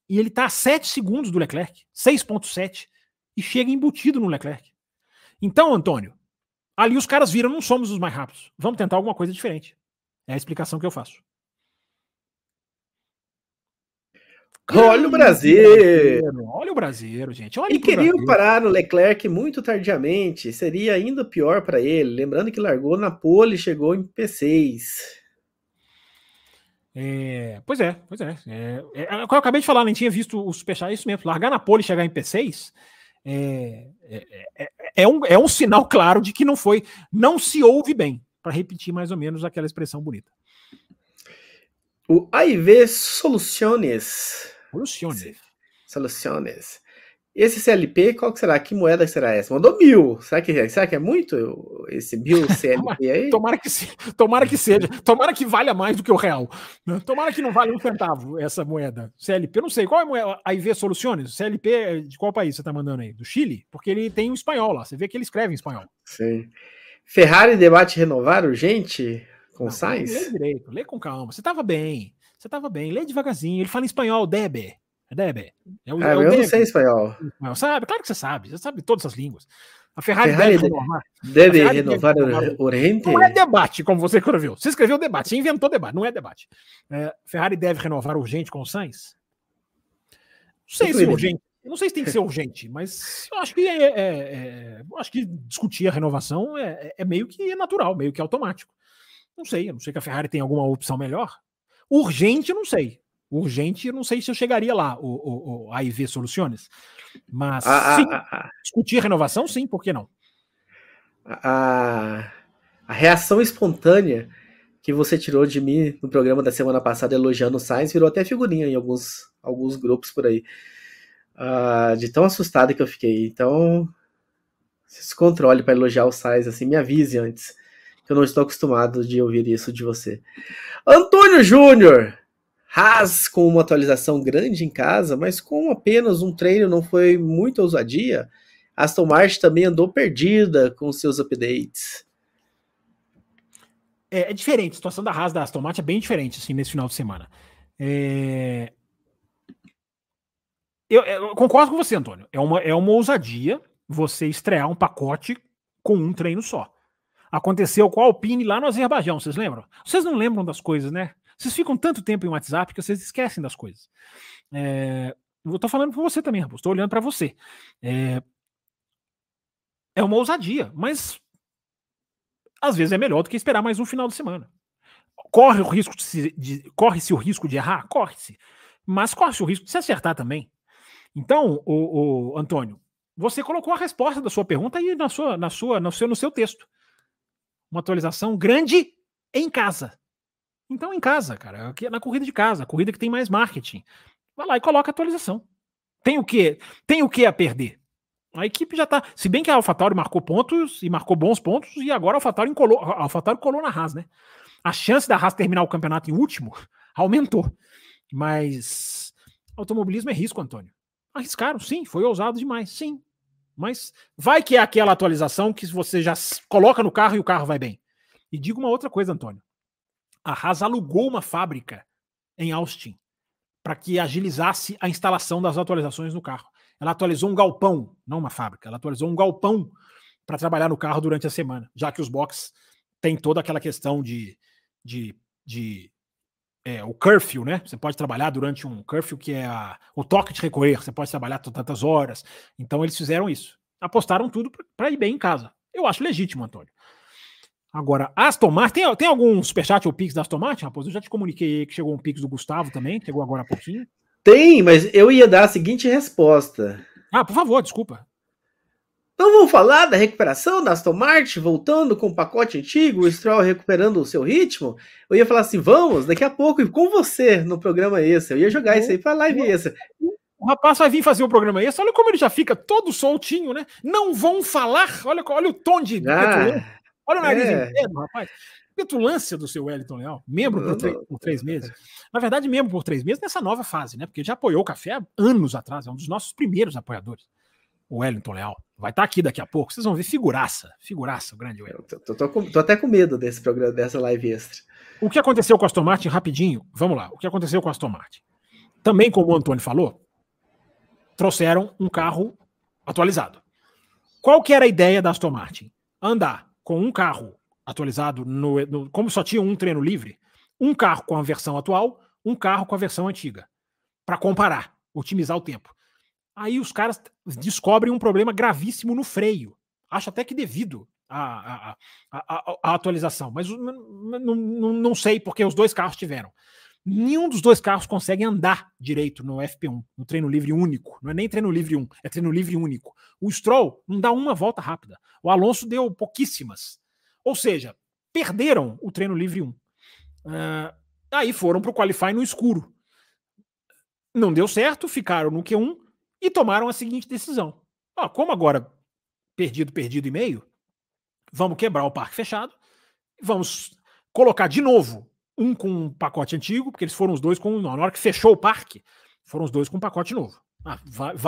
e ele está a 7 segundos do Leclerc, 6,7, e chega embutido no Leclerc. Então, Antônio, ali os caras viram, não somos os mais rápidos. Vamos tentar alguma coisa diferente. É a explicação que eu faço. Olha o Brasil! Olha o Brasil, gente. Olha e queriam parar no Leclerc muito tardiamente. Seria ainda pior para ele. Lembrando que largou na pole e chegou em P6. É, pois é, pois é. é, é. Eu acabei de falar, nem tinha visto o superchat, é isso mesmo. Largar na pole e chegar em P6 é, é, é, é, um, é um sinal claro de que não foi, não se ouve bem, para repetir mais ou menos aquela expressão bonita. O AIV Soluciones Soluciones. Soluciones. esse CLP, qual que será? Que moeda será essa? Mandou mil. Será que, será que é muito esse mil CLP aí? tomara, que, tomara que seja. Tomara que valha mais do que o real. Né? Tomara que não valha um centavo essa moeda. CLP, eu não sei. Qual é a moeda? A IV Soluções? CLP de qual país você está mandando aí? Do Chile? Porque ele tem o espanhol lá. Você vê que ele escreve em espanhol. Sim. Ferrari debate renovar urgente com não, Sainz? Lê direito, lê com calma. Você estava bem. Você estava bem. Lê devagarzinho. Ele fala em espanhol, Debe. É Debe. É o, ah, é o eu não sei espanhol. Não, sabe, claro que você sabe. Você sabe todas as línguas. A Ferrari, Ferrari deve renovar. Deve Ferrari renovar o Oriente? Não é debate, como você escreveu. Você escreveu debate, você inventou debate, não é debate. É, Ferrari deve renovar urgente com o Sainz? Não sei se é urgente. Não sei se tem que ser urgente, mas eu acho que é, é, é acho que discutir a renovação é, é, meio que natural, meio que automático. Não sei, eu não sei que a Ferrari tem alguma opção melhor. Urgente, eu não sei urgente, eu não sei se eu chegaria lá, o, o, o AIV Soluções. Mas ah, sim, ah, ah, discutir renovação, sim, por que não? A, a reação espontânea que você tirou de mim no programa da semana passada elogiando o Sainz virou até figurinha em alguns, alguns grupos por aí. Uh, de tão assustado que eu fiquei. Então, se controle para elogiar o Sainz, assim, me avise antes. Eu não estou acostumado de ouvir isso de você. Antônio Júnior, Haas com uma atualização grande em casa, mas com apenas um treino não foi muita ousadia. Aston Martin também andou perdida com seus updates. É, é diferente, a situação da Haas da Aston Martin é bem diferente assim nesse final de semana. É... Eu, eu, concordo com você, Antônio. É uma, é uma ousadia você estrear um pacote com um treino só. Aconteceu com a Alpine lá no Azerbaijão, vocês lembram? Vocês não lembram das coisas, né? Vocês ficam tanto tempo em WhatsApp que vocês esquecem das coisas. É, eu tô falando para você também, Raposo. Estou olhando para você. É, é uma ousadia, mas às vezes é melhor do que esperar mais um final de semana. Corre o risco de, de corre-se o risco de errar, corre-se, mas corre-se o risco de se acertar também. Então, o, o, Antônio, você colocou a resposta da sua pergunta aí na sua, na sua, no seu, no seu texto. Uma atualização grande em casa. Então, em casa, cara, aqui é na corrida de casa, corrida que tem mais marketing. Vai lá e coloca atualização. Tem o que? Tem o que a perder? A equipe já tá. Se bem que a AlphaTauri marcou pontos e marcou bons pontos, e agora a AlphaTauri colou, a AlphaTauri colou na Haas, né? A chance da Haas terminar o campeonato em último aumentou. Mas automobilismo é risco, Antônio. Arriscaram, sim, foi ousado demais, sim. Mas vai que é aquela atualização que você já coloca no carro e o carro vai bem. E digo uma outra coisa, Antônio a Haas alugou uma fábrica em Austin para que agilizasse a instalação das atualizações no carro. Ela atualizou um galpão, não uma fábrica, ela atualizou um galpão para trabalhar no carro durante a semana, já que os boxes têm toda aquela questão de, de, de é, o curfew, né? Você pode trabalhar durante um curfew que é a, o toque de recolher, você pode trabalhar tantas horas. Então eles fizeram isso. Apostaram tudo para ir bem em casa. Eu acho legítimo, Antônio. Agora, Aston Martin, tem, tem algum superchat ou pix da Aston Martin, Raposo? Eu já te comuniquei que chegou um pix do Gustavo também, chegou agora há pouquinho. Tem, mas eu ia dar a seguinte resposta. Ah, por favor, desculpa. Então vamos falar da recuperação da Aston Martin, voltando com o pacote antigo, o Stroll recuperando o seu ritmo? Eu ia falar assim, vamos, daqui a pouco, e com você no programa esse. Eu ia jogar isso aí para live esse. O rapaz vai vir fazer o programa esse, olha como ele já fica todo soltinho, né? Não vão falar, olha, olha o tom de... Ah, Olha o nariz é. inteiro, rapaz. Petulância do seu Wellington Leal, membro por, três, por três meses. Na verdade, membro por três meses nessa nova fase, né? Porque já apoiou o café há anos atrás, é um dos nossos primeiros apoiadores. O Wellington Leal. Vai estar tá aqui daqui a pouco. Vocês vão ver figuraça. Figuraça, o grande Wellington. Tô, tô, tô, tô, até com medo desse programa, dessa live extra. O que aconteceu com a Aston Martin, rapidinho, vamos lá. O que aconteceu com a Aston Martin? Também, como o Antônio falou, trouxeram um carro atualizado. Qual que era a ideia da Aston Martin? Andar com um carro atualizado, no, no, como só tinha um treino livre, um carro com a versão atual, um carro com a versão antiga, para comparar, otimizar o tempo. Aí os caras descobrem um problema gravíssimo no freio. Acho até que devido à, atualização, mas não, não, não sei porque os dois carros tiveram. Nenhum dos dois carros consegue andar direito no FP1, no treino livre único. Não é nem treino livre 1, é treino livre único. O Stroll não dá uma volta rápida. O Alonso deu pouquíssimas. Ou seja, perderam o treino livre 1. Uh, ah, aí foram para o Qualify no escuro. Não deu certo, ficaram no Q1 e tomaram a seguinte decisão: ó, como agora perdido, perdido e meio, vamos quebrar o parque fechado, vamos colocar de novo um com um pacote antigo, porque eles foram os dois com. Na hora que fechou o parque, foram os dois com um pacote novo. Ah,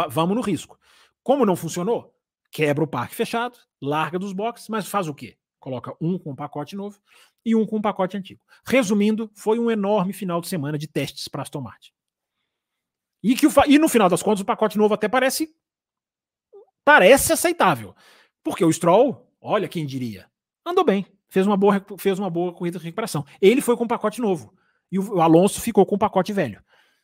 vamos no risco. Como não funcionou, quebra o parque fechado, larga dos boxes, mas faz o quê? Coloca um com um pacote novo e um com um pacote antigo. Resumindo, foi um enorme final de semana de testes para Aston Martin. E, que o, e no final das contas, o pacote novo até parece parece aceitável. Porque o Stroll, olha quem diria, andou bem, fez uma boa, fez uma boa corrida de recuperação. Ele foi com um pacote novo e o Alonso ficou com um pacote velho.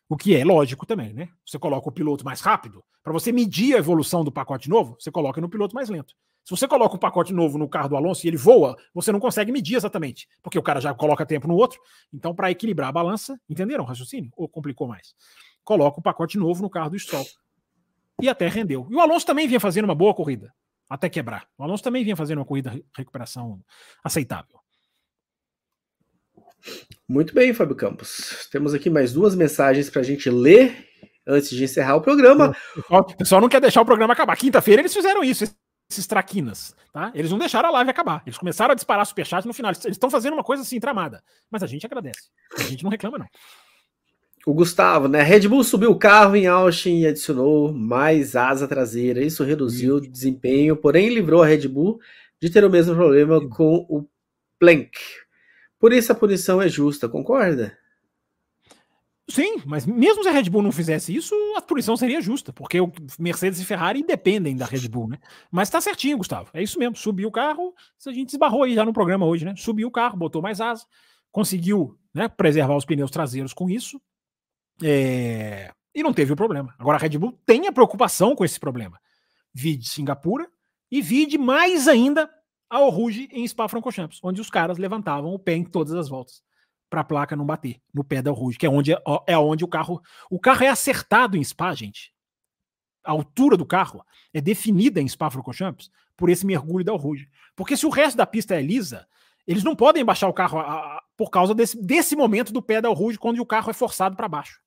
O que é lógico também, né? Você coloca o piloto mais rápido, para você medir a evolução do pacote novo, você coloca no piloto mais lento. Se você coloca um pacote novo no carro do Alonso e ele voa, você não consegue medir exatamente, porque o cara já coloca tempo no outro. Então, para equilibrar a balança, entenderam o raciocínio? Ou complicou mais? Coloca um pacote novo no carro do Stroll. E até rendeu. E o Alonso também vinha fazendo uma boa corrida, até quebrar. O Alonso também vinha fazendo uma corrida de recuperação aceitável. Muito bem, Fábio Campos. Temos aqui mais duas mensagens para a gente ler antes de encerrar o programa. O pessoal não quer deixar o programa acabar. Quinta-feira eles fizeram isso esses traquinas, tá? Eles não deixaram a live acabar. Eles começaram a disparar superchat no final. Eles estão fazendo uma coisa assim tramada. Mas a gente agradece. A gente não reclama, não. O Gustavo, né? Red Bull subiu o carro em Austin e adicionou mais asa traseira. Isso reduziu o desempenho, porém livrou a Red Bull de ter o mesmo problema Sim. com o Plank. Por isso a punição é justa, concorda? Sim, mas mesmo se a Red Bull não fizesse isso, a punição seria justa, porque o Mercedes e Ferrari dependem da Red Bull, né? Mas tá certinho, Gustavo. É isso mesmo. Subiu o carro, a gente esbarrou aí já no programa hoje, né? Subiu o carro, botou mais asa, conseguiu né, preservar os pneus traseiros com isso. É... E não teve o problema. Agora a Red Bull tem a preocupação com esse problema. Vide Singapura e vide mais ainda a Rouge em Spa-Francorchamps, onde os caras levantavam o pé em todas as voltas para a placa não bater no pé da Rouge, que é onde é onde o carro o carro é acertado em Spa, gente. A altura do carro é definida em Spa-Francorchamps por esse mergulho da Rouge. Porque se o resto da pista é lisa, eles não podem baixar o carro a, a, por causa desse, desse momento do pé da Rouge, quando o carro é forçado para baixo.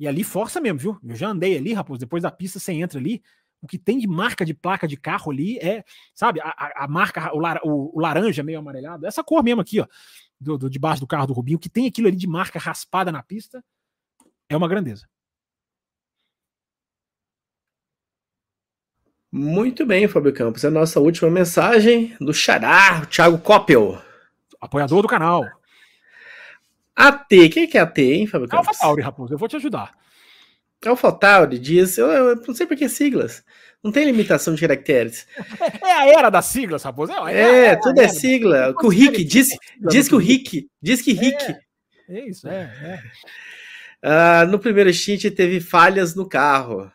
E ali força mesmo, viu? Eu já andei ali, rapaz, depois da pista você entra ali, o que tem de marca de placa de carro ali é, sabe, a, a marca, o, lar, o, o, laranja meio amarelado, essa cor mesmo aqui, ó do, do, debaixo do carro do Rubinho, que tem aquilo ali de marca raspada na pista, é uma grandeza. Muito bem, Fábio Campos. É a nossa última mensagem do Xará, o Thiago Coppel. Apoiador do canal. AT, quem que é AT, hein, Fábio Campos? Alfa Tauri, Raposo, eu vou te ajudar. Alfa Tauri diz, eu, eu, não sei por que siglas. Não tem limitação de caracteres. É a era das siglas, Raposo. É, é, é tudo é sigla. O Rick, diz, diz que o Rick, diz que Rick. É, é isso, é. é. Uh, no primeiro stint teve falhas no carro.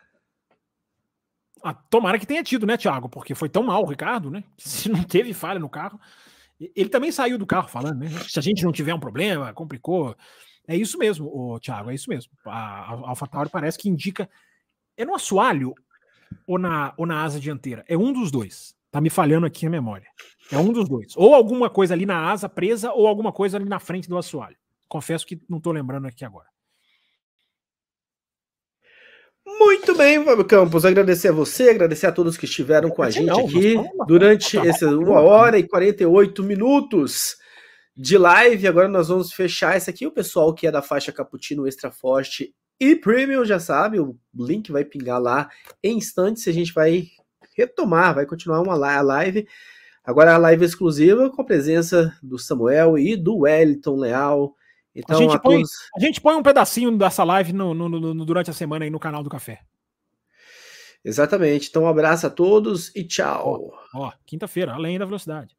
Ah, tomara que tenha tido, né, Thiago? Porque foi tão mal o Ricardo, né? Se não teve falha no carro. Ele também saiu do carro falando, né? Se a gente não tiver um problema, complicou. É isso mesmo, o Thiago, é isso mesmo. A, a AlphaTauri parece que indica. É no assoalho ou na, ou na asa dianteira? É um dos dois. Tá me falhando aqui a memória. É um dos dois. Ou alguma coisa ali na asa presa, ou alguma coisa ali na frente do assoalho. Confesso que não tô lembrando aqui agora. Muito bem, Fábio Campos. Agradecer a você, agradecer a todos que estiveram com a gente aqui durante essas uma hora e 48 minutos de live. Agora nós vamos fechar esse aqui. O pessoal que é da faixa Cappuccino Extra Forte e Premium já sabe, o link vai pingar lá em instantes. A gente vai retomar, vai continuar uma live. Agora a live exclusiva com a presença do Samuel e do Wellington Leal. Então, a gente, a põe, todos... a gente põe um pedacinho dessa live no, no, no, durante a semana aí no canal do Café. Exatamente. Então, um abraço a todos e tchau. Ó, ó quinta-feira, além da velocidade.